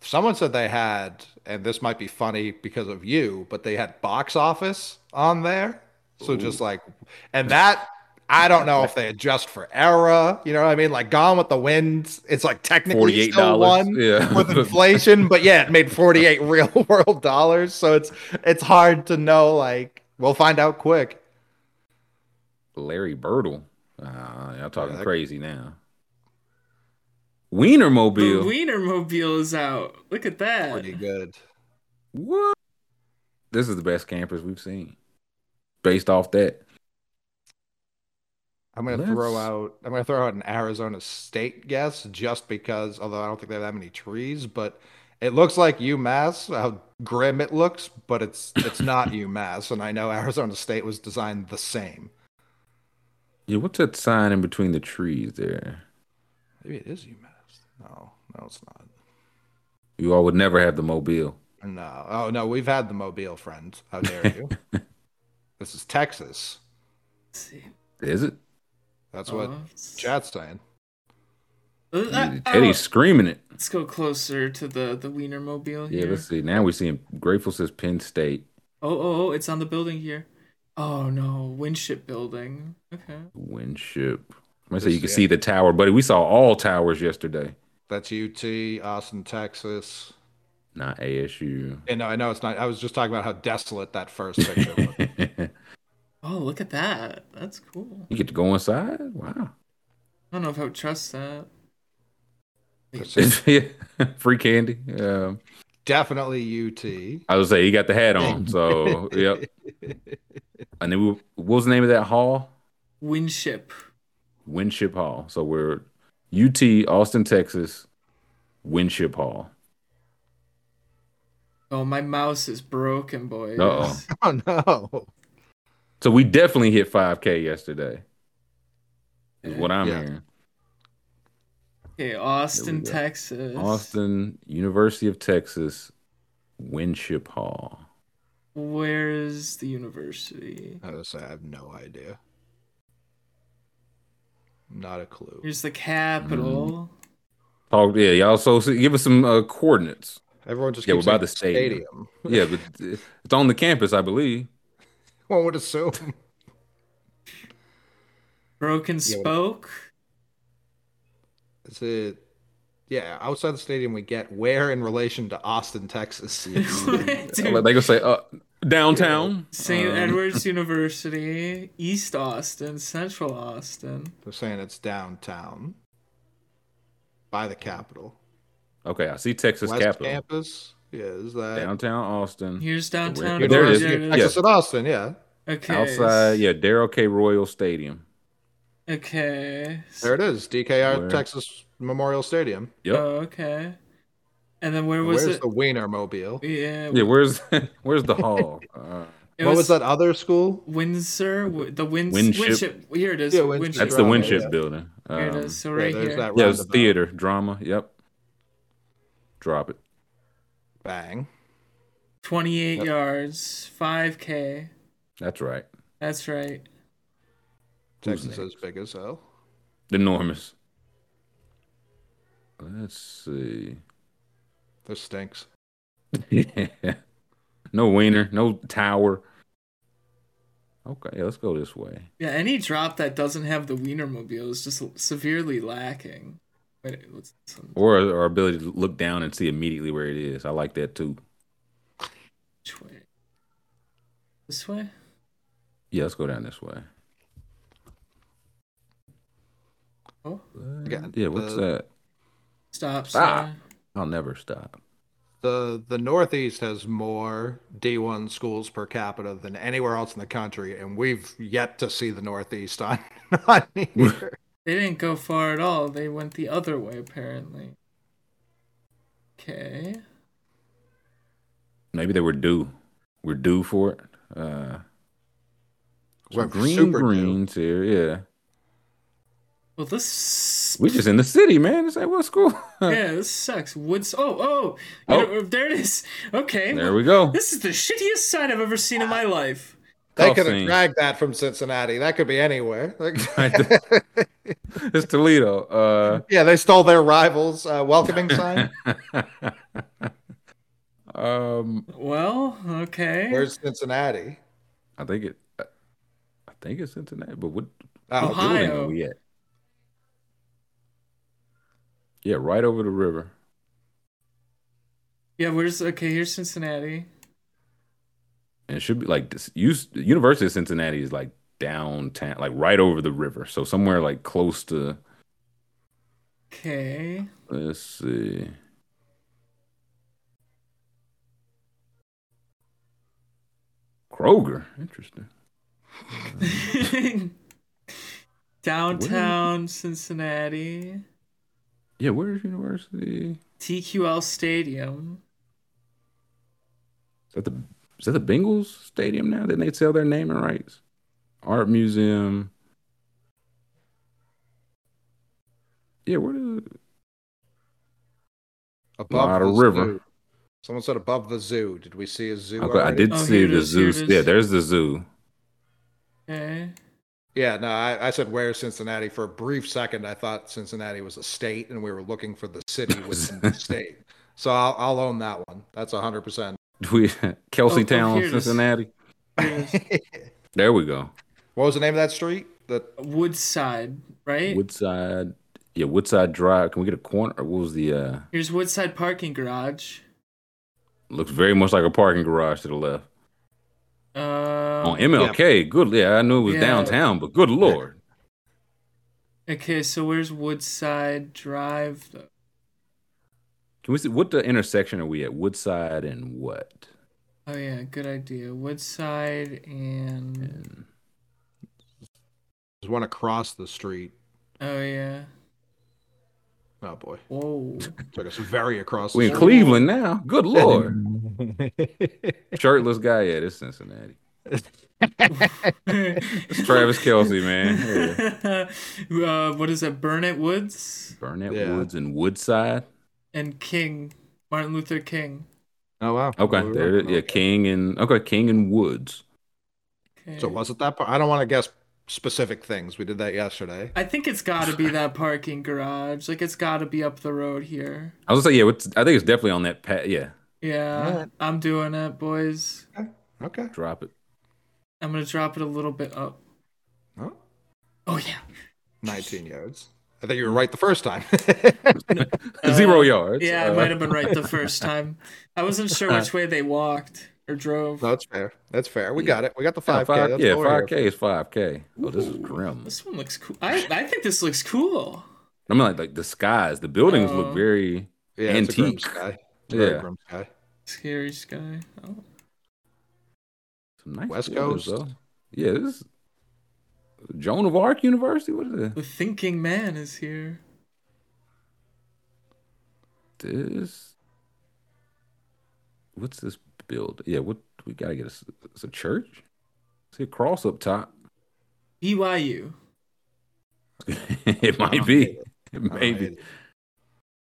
Someone said they had, and this might be funny because of you, but they had box office on there. So just like, and that I don't know if they adjust for era. You know what I mean? Like Gone with the Wind, it's like technically still one yeah. with inflation, but yeah, it made forty eight <laughs> real world dollars. So it's it's hard to know. Like we'll find out quick. Larry Birdle, uh, y'all talking Yeah, that- crazy now. Wiener The Mobile, Wienermobile is out. Look at that. Pretty good. what? This is the best campers we've seen. Based off that, I'm gonna throw Let's- out. I'm gonna throw out an Arizona State guess, just because. Although I don't think they have that many trees, but it looks like UMass. How grim it looks, but it's it's not <laughs> UMass, and I know Arizona State was designed the same. yeah. What's that sign in between the trees there? Maybe it is UMass. No, no, it's not. You all would never have the mobile. No. Oh no, we've had the Mobile friends. How dare you? <laughs> this is Texas. See. Is it? That's what Uh, Chad's saying. Yeah, uh, Teddy's screaming it. Let's go closer to the the Wienermobile Yeah, here. let's see. Now we're seeing Grateful says Penn State. Oh, oh, oh! It's on the building here. Oh no, Winship building. Okay. Winship. I say you can yeah. see the tower, buddy. We saw all towers yesterday. That's UT, Austin, Texas. Not ASU. And no, I know it's not. I was just talking about how desolate that first picture was. <laughs> Oh, look at that. That's cool. You get to go inside. Wow. I don't know if I would trust that. <laughs> Yeah. Free candy. Um, Definitely UT. I was say he got the hat on. <laughs> So yep. And then we, what was the name of that hall? Winship. Winship Hall. So we're UT Austin, Texas. Winship Hall. Oh, my mouse is broken, boys. Uh-oh. <laughs> Oh no. So we definitely hit 5K yesterday. Is what I'm Yeah. hearing. Okay, Austin. Texas. Austin, University of Texas, Winship Hall. Where is the university? I was say I have no idea. Not a clue. Here's the capital. Talk, yeah, y'all. So, so give us some uh, coordinates. Everyone just Yeah, we're by the stadium. stadium. yeah, but <laughs> it's on the campus, I believe. One would assume. Broken Yeah. Spoke. Is it? Yeah, outside the stadium we get where in relation to Austin, Texas. <laughs> Dude, They gonna say uh, downtown. St. Um, Edward's University, East Austin, Central Austin. They're saying it's downtown by the Capitol. Okay, I see Texas West Capitol. Campus. Yeah, is that Downtown Austin. Here's downtown. Yeah, there it is. There it Texas and Austin? Yeah, Okay. Outside, yeah, Darrell K. Royal Stadium. Okay. there it is. DKR Where? Texas Memorial Stadium. Yep. Oh, okay. And then where was Where's it? the Wiener Mobile? Yeah. Yeah, where's <laughs> where's the <laughs> hall? Uh, it what was that other school? Windsor, Wi- the Winds, Winship. Winship. Here it is. Yeah, Winship. Winship. that's the Drama, Winship yeah. building. Here it Um. So right there's here. that Yeah, it's roundabout. theater, drama. Yep. Drop it. Bang. 28 Yep. yards, 5K. That's right. That's right. Who's Texas next? is big as hell. Enormous. Let's see. This stinks. yeah. <laughs> no wiener, no tower. Okay, yeah, let's go this way. Yeah, any drop that doesn't have the wiener mobile is just severely lacking. Wait, what's this? Or our ability to look down and see immediately where it is. I like that too. Which way? This way? Yeah, let's go down this way. Oh, Again, Yeah, what's the- that? stop. Ah. sign. I'll never stop. The the Northeast has more D1 schools per capita than anywhere else in the country, and we've yet to see the Northeast on, <laughs> on here. They didn't go far at all. They went the other way, apparently. Okay. Maybe they were due. We're due for it. Uh, some Went green super greens here. Yeah, Well, this we just in the city, man. It's like what school. <laughs> yeah, this sucks. Woods. Oh, oh, Oh. know, there it is. Okay, there we go. This is the shittiest sign I've ever seen in my life. They could have dragged that from Cincinnati. That could be anywhere. <laughs> <laughs> It's Toledo. Uh, yeah, they stole their rivals' uh, welcoming sign. um, Well, okay. Where's Cincinnati? I think it. I think it's Cincinnati, but what? Oh, what building Ohio. are we at? Yeah, right over the river. Yeah, where's okay? Here's Cincinnati. And it should be like this. Use University of Cincinnati is like downtown, like right over the river. So somewhere like close to. Okay. Let's see. Kroger. Interesting. <laughs> Downtown Cincinnati. Yeah, where's University? TQL Stadium. Is that the is that the Bengals stadium now? Didn't they sell their name and rights? Art Museum. Yeah, where the Above Lot the river. zoo. Someone said above the zoo. Did we see a zoo? okay, I did Oh, see the zoo. Yeah, there's the zoo. Okay. Yeah, no, I, I said where's Cincinnati for a brief second. I thought Cincinnati was a state, and we were looking for the city <laughs> within the state. So I'll, I'll own that one. That's hundred percent. We <laughs> Kelsey Oh, Town, here. Cincinnati. Here it is. There we go. What was the name of that street? The Woodside, right? Woodside. Yeah, Woodside Drive. Can we get a corner? Or what was the uh Here's Woodside Parking Garage. looks very much like a parking garage to the left. Um, On MLK. Good. Yeah, I knew it was Yeah. downtown, but good lord. Okay, so where's Woodside Drive? though? Can we see what the intersection are we at? Woodside and what? Oh yeah, good idea. Woodside and And there's one across the street. oh yeah. Oh boy, Whoa. took us very across. we the in. Cleveland now. Good lord. <laughs> Shirtless guy. Yeah, this Cincinnati. It's Travis Kelce, man. Yeah. <laughs> uh, what is that? Burnet Woods Burnet Yeah. Woods and Woodside. and King, Martin Luther King. Oh wow. Okay, We there it is. right. Yeah, King and okay, King and Woods. Okay. So was it that part? I don't want to guess specific things. We did that yesterday. I think it's got to be that parking garage. Like it's got to be up the road here. I was gonna say, yeah, what's, I think it's definitely on that pat. Yeah, Yeah, Alright. I'm doing it, boys. Okay. okay. drop it. I'm gonna drop it a little bit up. Oh, Oh yeah. 19 yards. I think you were right the first time. <laughs> Zero yards. Yeah, I Uh, might have been right the first time. I wasn't sure which <laughs> way they walked or drove. no, that's fair. That's fair. We got it. We got the 5K. five, That's yeah, all we're here five K is five K. Oh, this is grim. This one looks cool. I, I think this looks cool. I mean, like, like the skies, the buildings Oh. look very for. Yeah, it's a grim antique. sky. It's very Yeah. grim sky. Scary sky. Oh. Some nice West Coast. though. Yeah, this is Joan of Arc University. What is it? The thinking man is here. This. What's this build? Yeah, what we gotta get? A, it's a church. See a cross up top. BYU. <laughs> it might be. It may be.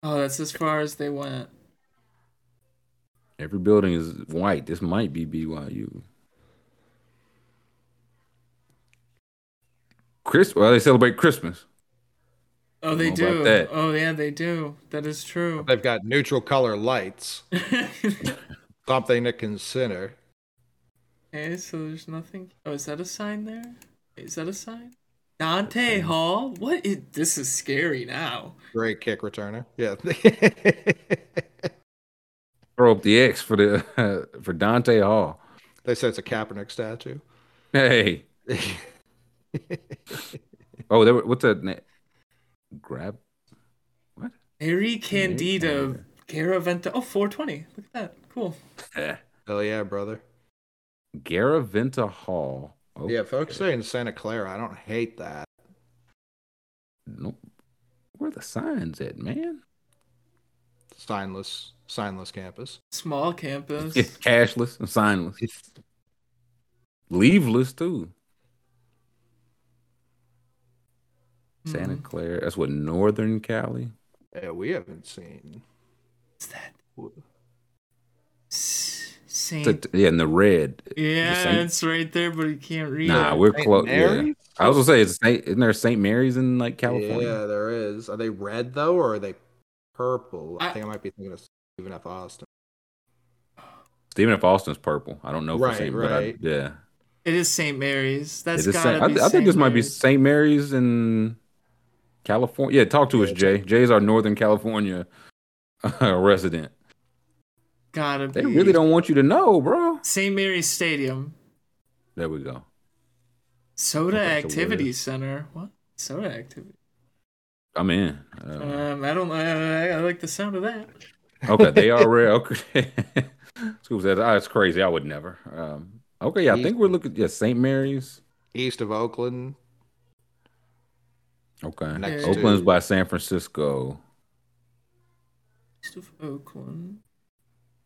Oh, that's as far as they went. Every building is white. This might be BYU. Chris, well, they celebrate Christmas. Oh, they Don't know about do. that. Oh, yeah, they do. That is true. They've got neutral color lights. <laughs> Something to consider. okay, so there's nothing. Oh, is that a sign there? Is that a sign? Dante Hall? What is this is scary now. Great kick returner. Yeah. <laughs> Throw up the X for the <laughs> for Dante Hall. they said it's a Kaepernick statue. Hey. <laughs> Oh, there, what's that name? Grab. What? Harry Candido. Garaventa. Oh, 420. Look at that. Cool. Eh. Hell yeah, brother. Garaventa Hall. Oh, Yeah, folks say in Santa Clara. I don't hate that. Nope. Where are the signs at, man? Signless, signless campus. Small campus. <laughs> Cashless and signless. leaveless too. Santa Mhm. Clara. That's what Northern Cali. Yeah, we haven't seen. What's that? What- S- It's Saint. a- yeah, in the red. Yeah, Saint- it's right there, but you can't read Nah, it. we're close. Yeah. I was gonna say, is Saint, isn't there St. Mary's in like California? Yeah, there is. Are they red though, or are they purple? I, I- think I might be thinking of Stephen F. Austin. Stephen F. Austin's purple. I don't know for Right, Saint, but I, yeah. It is St. Mary's. That's Is it gotta Saint, I, be th- I think St. this might be St. Mary's in California. Yeah, talk to us, Yeah, Jay. Jay's our Northern California <laughs> resident. Gotta They be. really don't want you to know, bro. St. Mary's Stadium. There we go. Soda Okay, Activity Center. What? Soda Activity. I'm in. Uh, Um, I don't. I, I like the sound of that. okay, they are rare. <laughs> Okay. <laughs> School says, oh, it's crazy. I would never. Um, okay, yeah, I think we're looking. Yeah, St. Mary's. East of Oakland. Okay. Next Oakland's to- by San Francisco. East of Oakland.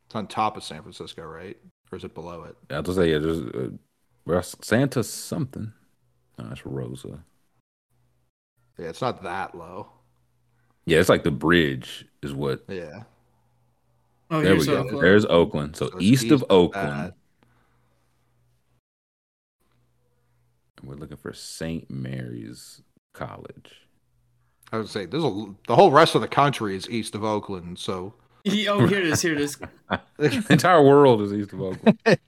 It's on top of San Francisco, right? Or is it below it? I have to say, yeah, there's uh, Santa something. Oh, that's Rosa. Yeah, it's not that low. Yeah, it's like the bridge is what. Yeah. Oh, there we here's go. Oakland. There's Oakland. So, So east, east of of Oakland. that. And we're looking for St. Mary's College. I would say there's a the whole rest of the country is east of Oakland, so He- oh, here it is. Here it is. the <laughs> entire world is east of Oakland. <laughs>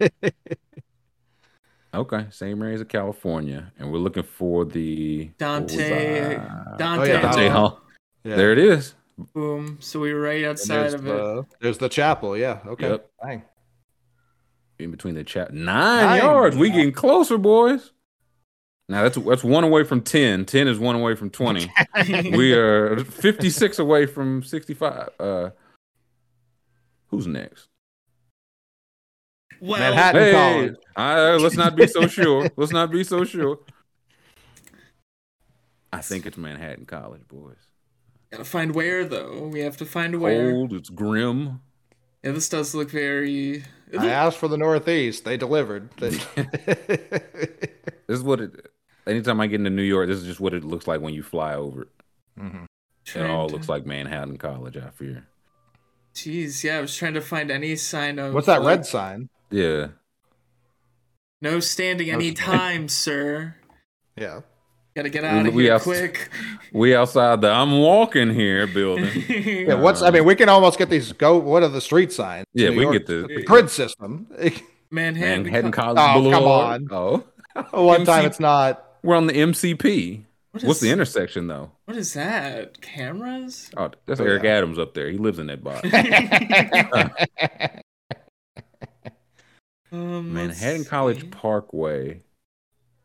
okay, same Mary's of California, and we're looking for the what was Dante. I- Dante. Oh, yeah, Dante Hall. Hall. yeah. There it is. Boom. So we were right outside there's of it. there's the chapel. Yeah. Okay. Yep. Dang. In between the chat, nine, Nine. yards. We getting closer, boys. Now that's that's one away from ten. Ten is one away from twenty. <laughs> we are fifty six away from sixty five. Uh, who's next? well, Manhattan Hey, College. uh, let's not be so sure. Let's not be so sure. I think it's Manhattan College, boys. gotta find where though. We have to find where. Cold, it's grim. Yeah, this does look very. I asked for the Northeast. They delivered. <laughs> This is what it. Anytime I get into New York, this is just what it looks like when you fly over. it. Mhm. It all trying looks like Manhattan College. I fear. Jeez, yeah, I was trying to find any sign of. What's that like, red sign? Yeah. No standing No any time, sir. Yeah. Gotta get out of we here outs- quick. We outside the I'm walking here building. Yeah. What's? I mean, we can almost get these. Go. What are the street signs? Yeah, New we can get the- the grid system. <laughs> Manhattan. Manhattan Co- College Oh, come Boulevard. on. Oh, One time MC it's not. We're on the MCP. What What's is- the intersection though? What is that? Cameras? Oh, that's Oh, Eric yeah. Adams up there. He lives in that box. <laughs> Um, let's Manhattan College see. Parkway.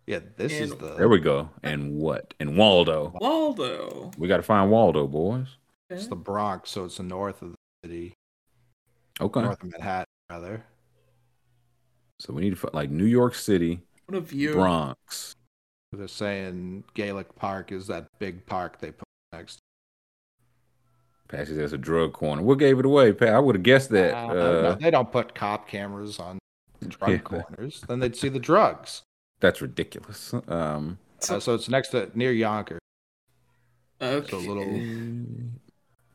Yeah. This is the. There we go. And what? And Waldo. Waldo. We got to find Waldo, boys. It's the Bronx, so it's the north of the city, Okay. north of Manhattan, rather. So we need to find like New York City, What a view. Bronx. They're saying Gaelic Park is that big park they put next. Pat says that's a drug corner. What gave it away, Pat? I would have guessed that. Uh, no, Uh, they don't put cop cameras on drug Yeah. corners. Then they'd see the drugs. that's ridiculous. Um, Uh, so it's next to near Yonkers. Okay. So a little,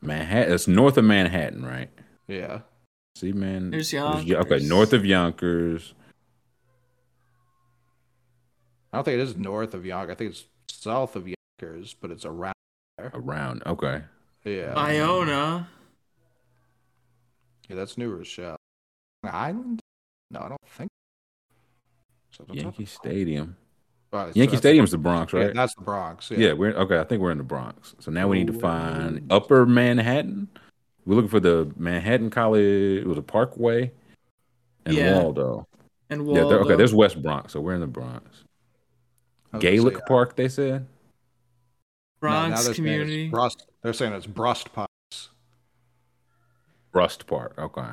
Manhattan. It's north of Manhattan, right? yeah. See, man. There's Yonkers Okay, north of Yonkers. I don't think it is north of Yonkers. I think it's south of Yonkers, but it's around there. Around. Okay. Yeah. Iona. Yeah, that's New Rochelle. Island? No, I don't think. So that's Yankee not- Stadium. Oh, so Yankee that's- Stadium's the Bronx, right? Yeah, right? that's the Bronx. Yeah. Yeah. we're okay. I think we're in the Bronx. So now we need to find Upper Manhattan. We're looking for the Manhattan College. It was a Parkway and Yeah. Waldo. And Yeah, Waldo. there- okay. There's West Bronx, so we're in the Bronx. I Gaelic say, Park, they said. no, now Bronx they're saying it's community. Brust, they're saying it's Brust Parks. Rust Park. Okay.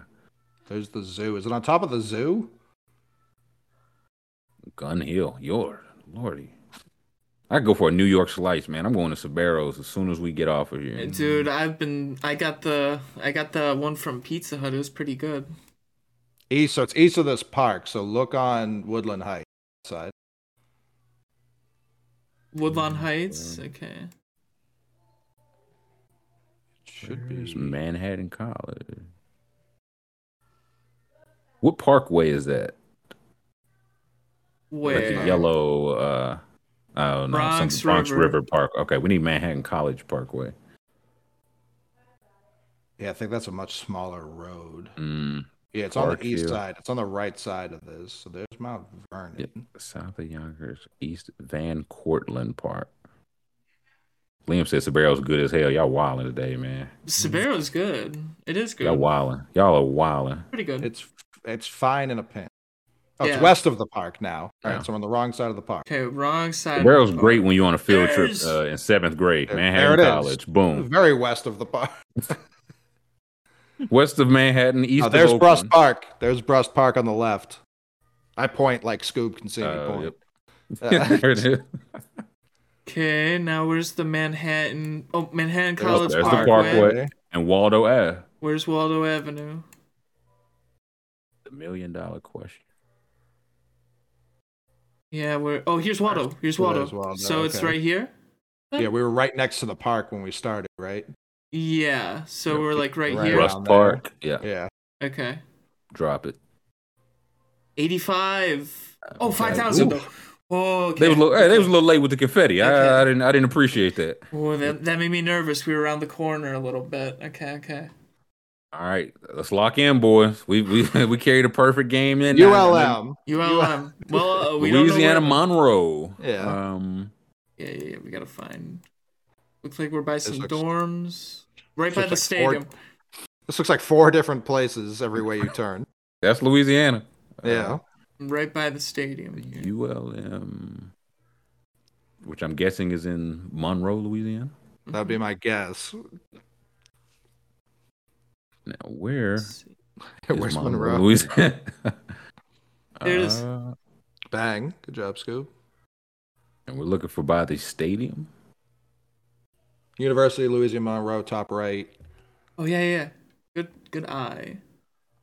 There's the zoo. Is it on top of the zoo? Gun Hill. Your lordy. I could go for a New York slice, man. I'm going to Sbarro's as soon as we get off of here. Dude, I've been. I got the. I got the one from Pizza Hut. It was pretty good. East. So it's east of this park. So look on Woodland Heights. side. Woodlawn Heights. Okay. It should There's be. Manhattan College. What parkway is that? Where? Like the yellow uh oh no, Bronx some Bronx River. River. Park. Okay, we need Manhattan College Parkway. Yeah, I think that's a much smaller road. Mm, Yeah, it's on the east Hill. side. It's on the right side of this. So there's Mount Vernon. yeah, south of Yonkers, east Van Cortlandt Park. Liam said Sbarro's good as hell. Y'all wilding today, man. Sbarro's good. It is good. Y'all wilding. Y'all are wilding. Pretty good. It's it's fine in a pin. Oh, Yeah. it's west of the park now. All right, Yeah. so we're on the wrong side of the park. Okay, wrong side. of Sbarro's the great park. when you're on a field There's- trip uh, in seventh grade. There- Manhattan there it is. College. Boom. Very west of the park. <laughs> West of Manhattan, east Oh, of there's Brust Park. There's Brust Park on the left. I point like Scoob can see me Uh, point. yep. <laughs> <laughs> there it is. Okay, now where's the Manhattan? Oh, Manhattan There's- College there's the Parkway. Parkway. And Waldo Ave. Where's Waldo Avenue? The million dollar question. Yeah, we're. Oh, here's Waldo. Here's Waldo. Waldo, So it's right here. Yeah, we were right next to the park when we started, right? Yeah. So we're like right, Right here. around Rust there. Park. Yeah. Yeah. Okay. Drop it. 85. Oh, 5,000 though. Oh, okay. They was a little, hey, they was a little late with the confetti. Okay. I, I didn't I didn't appreciate that. Oh, that, that made me nervous. We were around the corner a little bit. Okay, okay. All right, let's lock in, boys. We we <laughs> we carried a perfect game in now. ULM. ULM. Well, uh, we don't know Louisiana where- Monroe. Yeah. Um, Yeah, yeah, yeah. We gotta find. Looks like we're by some looks- dorms, right by the looks like four- stadium. This looks like four different places every way you <laughs> turn. that's Louisiana. Yeah. Right by the stadium. here. ULM, which I'm guessing is in Monroe, Louisiana. That'd be my guess. Now where? Let's see. <laughs> is Where's Monroe? Louisiana? <laughs> There it is. Uh, Bang. Good job, Scoob. and we're looking for by the stadium. University of Louisiana Monroe, top right. Oh yeah, yeah. Good, good eye.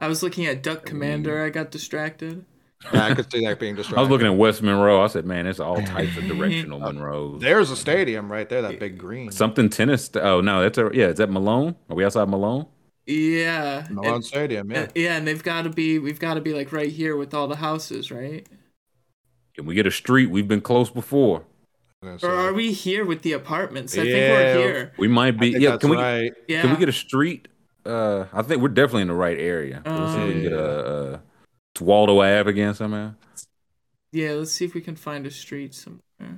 I was looking at Duck Commander. I got distracted. Yeah, I could see that being distracted. I was looking at West Monroe. I said, man, it's all types of <laughs> directional Monroes. There's a stadium right there, that big green. Something tennis. Oh no, that's a yeah. Is that Malone? Are we outside Malone? Yeah. Malone and- Stadium, yeah. uh, yeah, and they've got to be. We've got to be like right here with all the houses, right? Can we get a street? We've been close before. Or are we here with the apartments? I think we're here. We might be. Yeah. Can we? right. Yeah. Can we get a street? Uh, I think we're definitely in the right area. Let's see if we can get a, a to Waldo Ave again somehow. Yeah, let's see if we can find a street somewhere.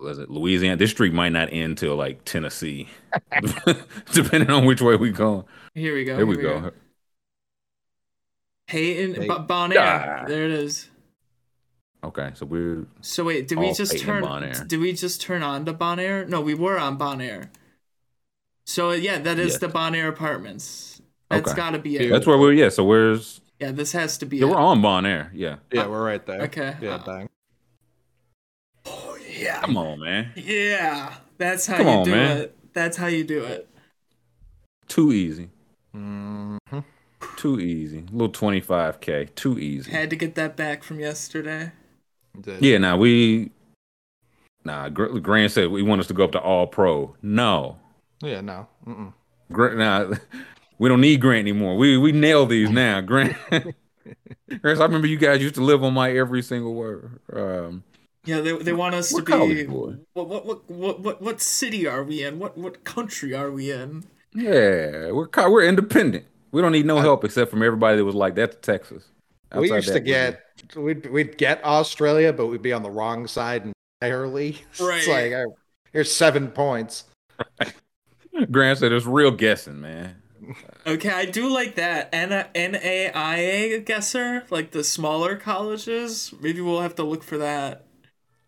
Was it Louisiana? This street might not end till like Tennessee, <laughs> depending on which way we go. Here we go. Here we here go. Hayden, Hey- Bo- Bon Air. Ah. There it is. Okay, so we're So wait, did we just turn? Did we just turn on to Bon Air? No, we were on Bon Air. So yeah, that is Yes. the Bon Air apartments. That's Okay. got to be it. that's where we're. Yeah. So where's? yeah, this has to be Yeah, it. we're on Bon Air. Yeah. Yeah, we're right there. Okay. Yeah, Uh, bang. Yeah. Come on, man. Yeah. That's how Come you on, do man. it. That's how you do it. Too easy. hmm Too easy. little twenty five k. Too easy. Had to get that back from yesterday. Yeah. Now we. Nah, Gr- Grant said we want us to go up to All Pro. No. Yeah, no. Mm-mm. Grant, nah, <laughs> we don't need Grant anymore. We we nail these now. <laughs> Grant, Grant, I remember you guys used to live on my every single word. Um, Yeah, they, they want us to be. What, what what what what what city are we in? What what country are we in? yeah, we're co- we're independent. We don't need no help except from everybody that was like that's Texas. we used to that, we're get we'd we'd get Australia, but we'd be on the wrong side entirely. Right. <laughs> It's Right. like uh, here's seven points. good. <laughs> Grant said it's real guessing, man. Okay, I do like that. N NAIA guesser, like the smaller colleges. Maybe we'll have to look for that.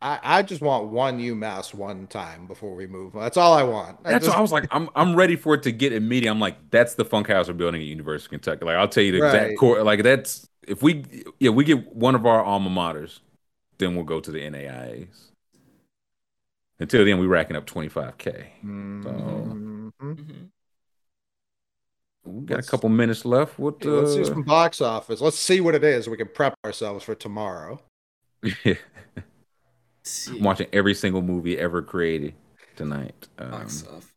I, I just want one UMass one time before we move. That's all I want. I That's just- why I was like, I'm I'm ready for it to get immediate. I'm like, that's the Funkhouser building at University of Kentucky. Like, I'll tell you the Right. exact core. Like, that's if we yeah we get one of our alma maters, then we'll go to the NAIAs. Until then, we're racking up 25k. Mhm. Mhm. We got Let's- a couple minutes left. What? Yeah, let's do uh, some box office. Let's see what it is. We can prep ourselves for tomorrow. I'm watching every single movie ever created tonight. Um, Box office.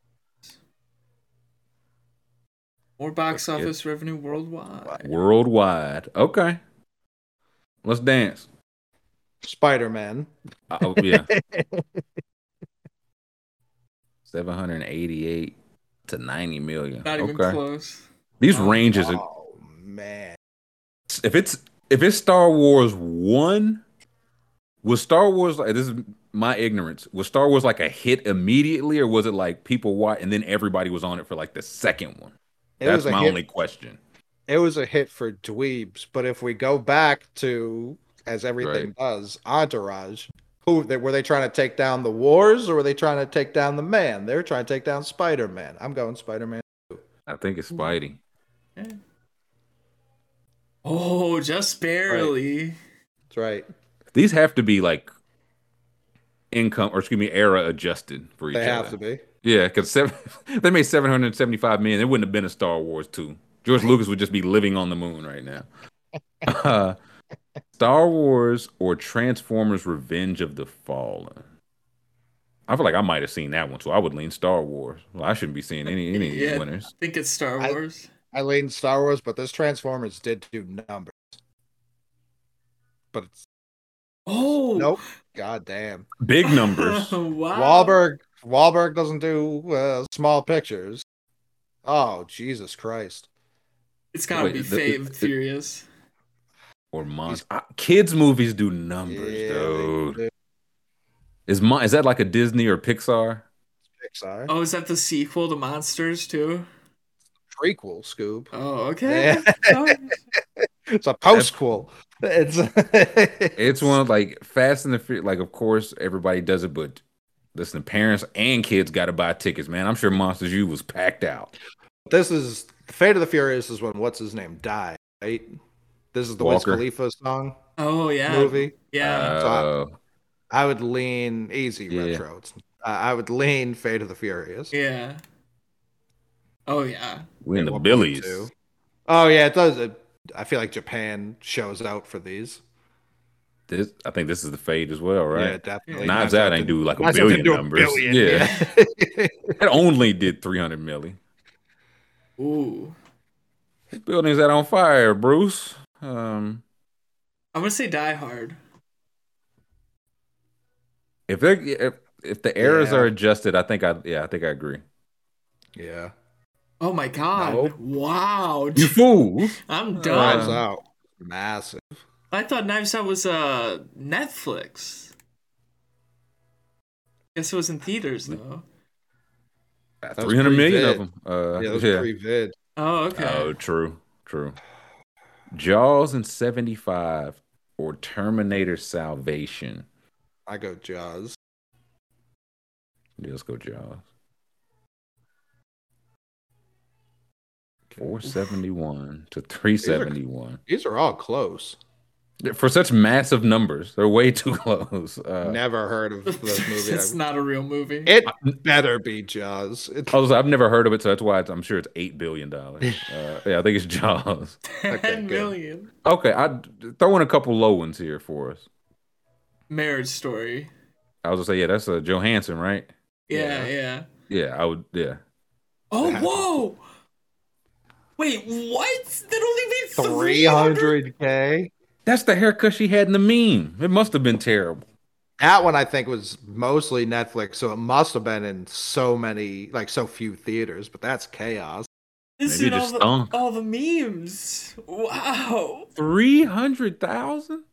More box Let's get- office revenue worldwide. worldwide. Okay. Let's dance. Spider Man. Uh, oh, yeah. <laughs> 788 to 90 million. Not even okay. close. These ranges are Oh man. if it's if it's Star Wars one, was Star Wars like this is my ignorance? Was Star Wars like a hit immediately, or was it like people watch and then everybody was on it for like the second one? It That's was my hit. only question. It was a hit for dweebs, but if we go back to as everything Right. does, Entourage, who they, were they trying to take down the wars or were they trying to take down the man? They were trying to take down Spider Man. I'm going Spider Man. I think it's Spidey. Oh, just barely. That's right. These have to be like income or excuse me, era adjusted for each They other. have to be. Yeah, because seven, <laughs> they made seven hundred seventy-five million. It wouldn't have been a Star Wars two. George Lucas would just be living on the moon right now. <laughs> Uh, Star Wars or Transformers: Revenge of the Fallen. I feel like I might have seen that one, so I would lean Star Wars. Well, I shouldn't be seeing any any Yeah, winners. I think it's Star Wars. I lean Star Wars, but this Transformers did do numbers. But it's Oh, nope. God damn. Big <laughs> numbers. wow. Wahlberg Wahlberg doesn't do uh, small pictures. Oh Jesus Christ! It's gotta Wait, be the- Fave the- Furious. or Monster. kids movies do numbers, Yeah, they dude. do. Is Mon- is that like a Disney or Pixar? Pixar Oh, is that the sequel to Monsters too? prequel, Scoob. Oh, okay. Yeah. <laughs> It's a postquel. It's It's one of, like Fast and the Furious. Like, of course, everybody does it, but listen, parents and kids got to buy tickets, man. I'm sure Monsters U was packed out. this is Fate of the Furious is when what's his name died, right? This is the Wiz Walker. Khalifa song Oh yeah. movie. Yeah. So I- Uh, I would lean easy Yeah. retro. It's- I I would lean Fate of the Furious. yeah. Oh yeah. we in the Billies. Oh yeah, it does. It, I feel like Japan shows out for these. This, I think this is the fade as well, right? Yeah, definitely. Knives Out ain't do like a Knives billion didn't do a numbers. billion, Yeah, <laughs> yeah. it only did 300 milli. Ooh. This building's that on fire, Bruce. Um, I'm gonna say Die Hard. if they if if the errors Yeah. are adjusted, I think I yeah I think I agree. yeah. Oh my god. No. Wow. You fools! <laughs> I'm done. Knives done. Out, massive. I thought Knives Out was uh Netflix. Guess it was in theaters though. was 300 million of them. Uh, Yeah, it was yeah. pre-vid. Oh, okay. Oh, true, true. Jaws and 75 or Terminator Salvation. I go Jaws. Yeah, let's go Jaws. 471 to 371. These are all close. For such massive numbers, they're way too <laughs> close. Uh, Never heard of this <laughs> movie. it's not a real movie. It better be Jaws. It, I was, I've never heard of it, so that's why it's, I'm sure it's $8 billion. <laughs> Uh, yeah, I think it's Jaws. okay, Ten good. million. Okay, I throw in a couple low ones here for us. Marriage Story. I was gonna say, yeah, that's a Johansson, right? Yeah, yeah. Yeah, I would. Yeah, Oh, whoa! Wait, what? That only made Three hundred k. that's the haircut she had in the meme. It must have been terrible. That one I think was mostly Netflix, so it must have been in so many, like so few theaters. But that's chaos. This Maybe is all the, stunk. all the memes. Wow. Three hundred thousand.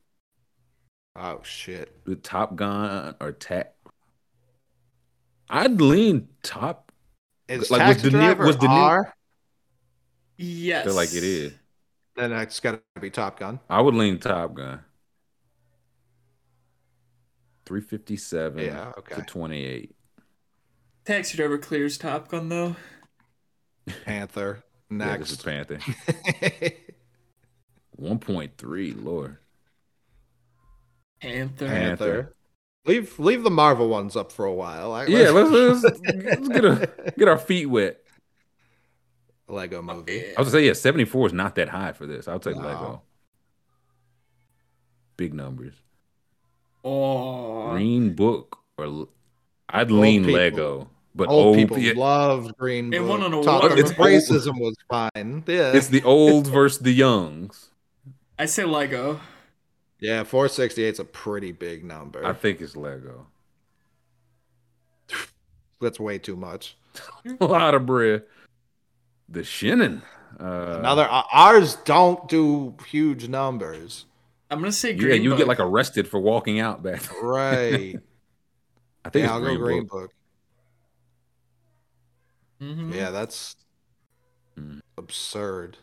Oh shit! The Top Gun or Tech. I'd lean Top. Is Like, was Taxi De Niro- Driver was De Niro- R? Yes. I feel like it is. Then it's got to be Top Gun. I would lean Top Gun. Three fifty seven. Yeah, okay. To twenty eight. Taxi Driver clears Top Gun though. Panther <laughs> Yeah, this is. Panther. <laughs> One point three. Lord. Panther. Panther. Leave leave the Marvel ones up for a while. I- Yeah, let's, <laughs> let's, let's get a get our feet wet. Lego oh, movie. I was gonna say, yeah, 74 is not that high for this. I'll take No. Lego. Big numbers. Oh, Green Book or I'd lean people. Lego, but old, old, people yeah, loved Green It Book. won an award. them It's old. racism was fine. Yeah, it's the old versus the youngs. I say Lego. yeah. 468 is a pretty big number. I think it's Lego. That's way too much. <laughs> A lot of bread. The Shannon. Uh, Another uh, ours don't do huge numbers. I'm gonna say yeah, you Book. get like arrested for walking out back. <laughs> Right. I think yeah, I'll it's go Green, Green Book. Book. Mhm. Yeah, that's Mm. absurd.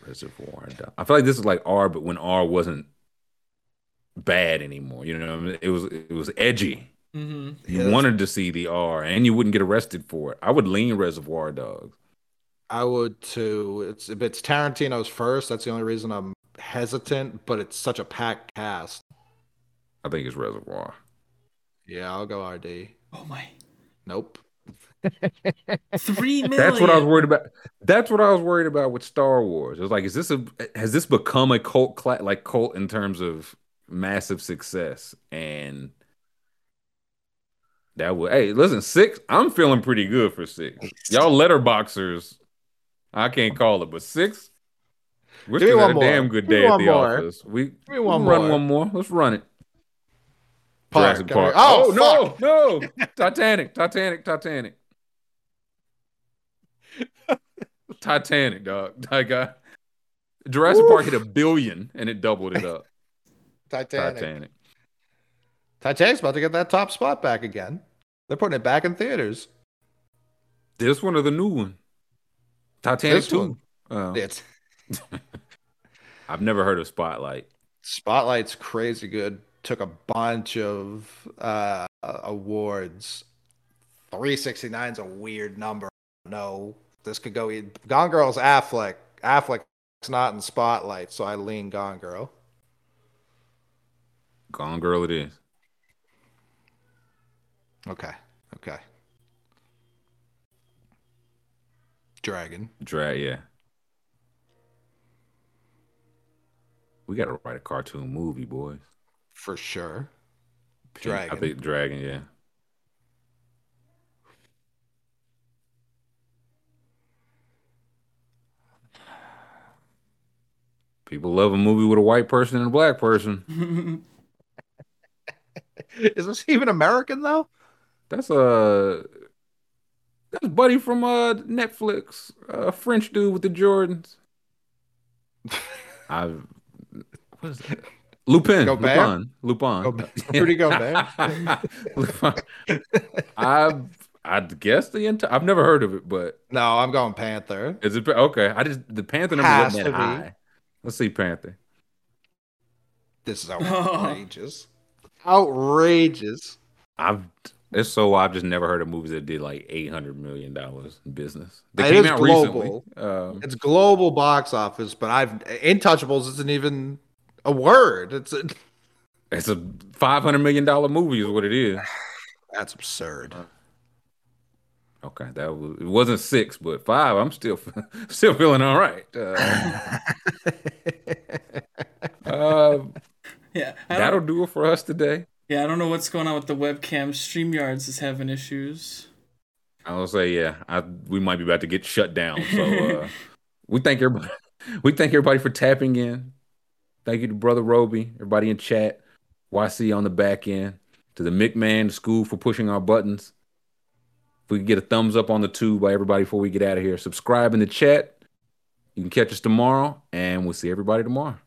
Reservoir. I feel like this is like R, but when R wasn't bad anymore. You know, what I mean? it was it was edgy. Mhm. You Yeah, wanted to see the R, and you wouldn't get arrested for it. I would lean Reservoir Dogs. I would too. It's if it's Tarantino's first, that's the only reason I'm hesitant. But it's such a packed cast. I think it's Reservoir. Yeah, I'll go RD. Oh my, Nope. <laughs> three million. That's what I was worried about. That's what I was worried about with Star Wars. It was like, is this a has this become a cult cla- like cult in terms of massive success? And that would hey, listen, six. I'm feeling pretty good for six. Y'all letterboxers, I can't call it, but six. We're Give still had a more. damn good Give day at the more. office. We, we run more. one more. Let's run it. Park, Jurassic Park. Oh, Oh, no, no. Titanic, Titanic, Titanic. <laughs> Titanic, dog. I got uh, Jurassic Park hit a billion and it doubled it up. Titanic. Titanic. Titanic's about to get that top spot back again. They're putting it back in theaters. This one or the new one? Titanic This 2. one. Oh. It's <laughs> I've never heard of Spotlight. Spotlight's crazy good. Took a bunch of uh, awards. 369 is a weird number. No, this could go. Gone Girl's Affleck. Affleck's not in Spotlight, so I lean Gone Girl. Gone Girl it is. Okay. Okay. Dragon. Drag, yeah. We gotta write a cartoon movie, boys. For sure. Dragon. I think Dragon, yeah. People love a movie with a white person and a black person. <laughs> Is this even American though? That's a that's Buddy from uh Netflix, a French dude with the Jordans. I what is that? Lupin, Gobert? Lupin, Lupin. Gobert. Rudy Gobert. Lupin. I I guess the entire. I've never heard of it, but No, I'm going Panther. is it okay? I just the Panther number Has wasn't to that be. high. Let's see Panther. This is <laughs> outrageous. outrageous. I've it's so I've just never heard of movies that did like eight hundred million dollars in business. They It came is out global. recently. Um, It's global box office, but I've Intouchables isn't even a word. It's a, it's a five hundred million dollar movie, is what it is. <sighs> that's absurd. Okay, that was it wasn't six, but five. I'm still <laughs> still feeling all right. Uh, uh, <laughs> Yeah, that'll don't, do it for us today. Yeah, I don't know what's going on with the webcam. StreamYard's is having issues. I will say, yeah, I, we might be about to get shut down. So uh, <laughs> we thank everybody. <laughs> We thank everybody for tapping in. Thank you to Brother Roby, everybody in chat, YC on the back end, to the McMahon School for pushing our buttons. If we could get a thumbs up on the tube by everybody before we get out of here, subscribe in the chat. You can catch us tomorrow, and we'll see everybody tomorrow.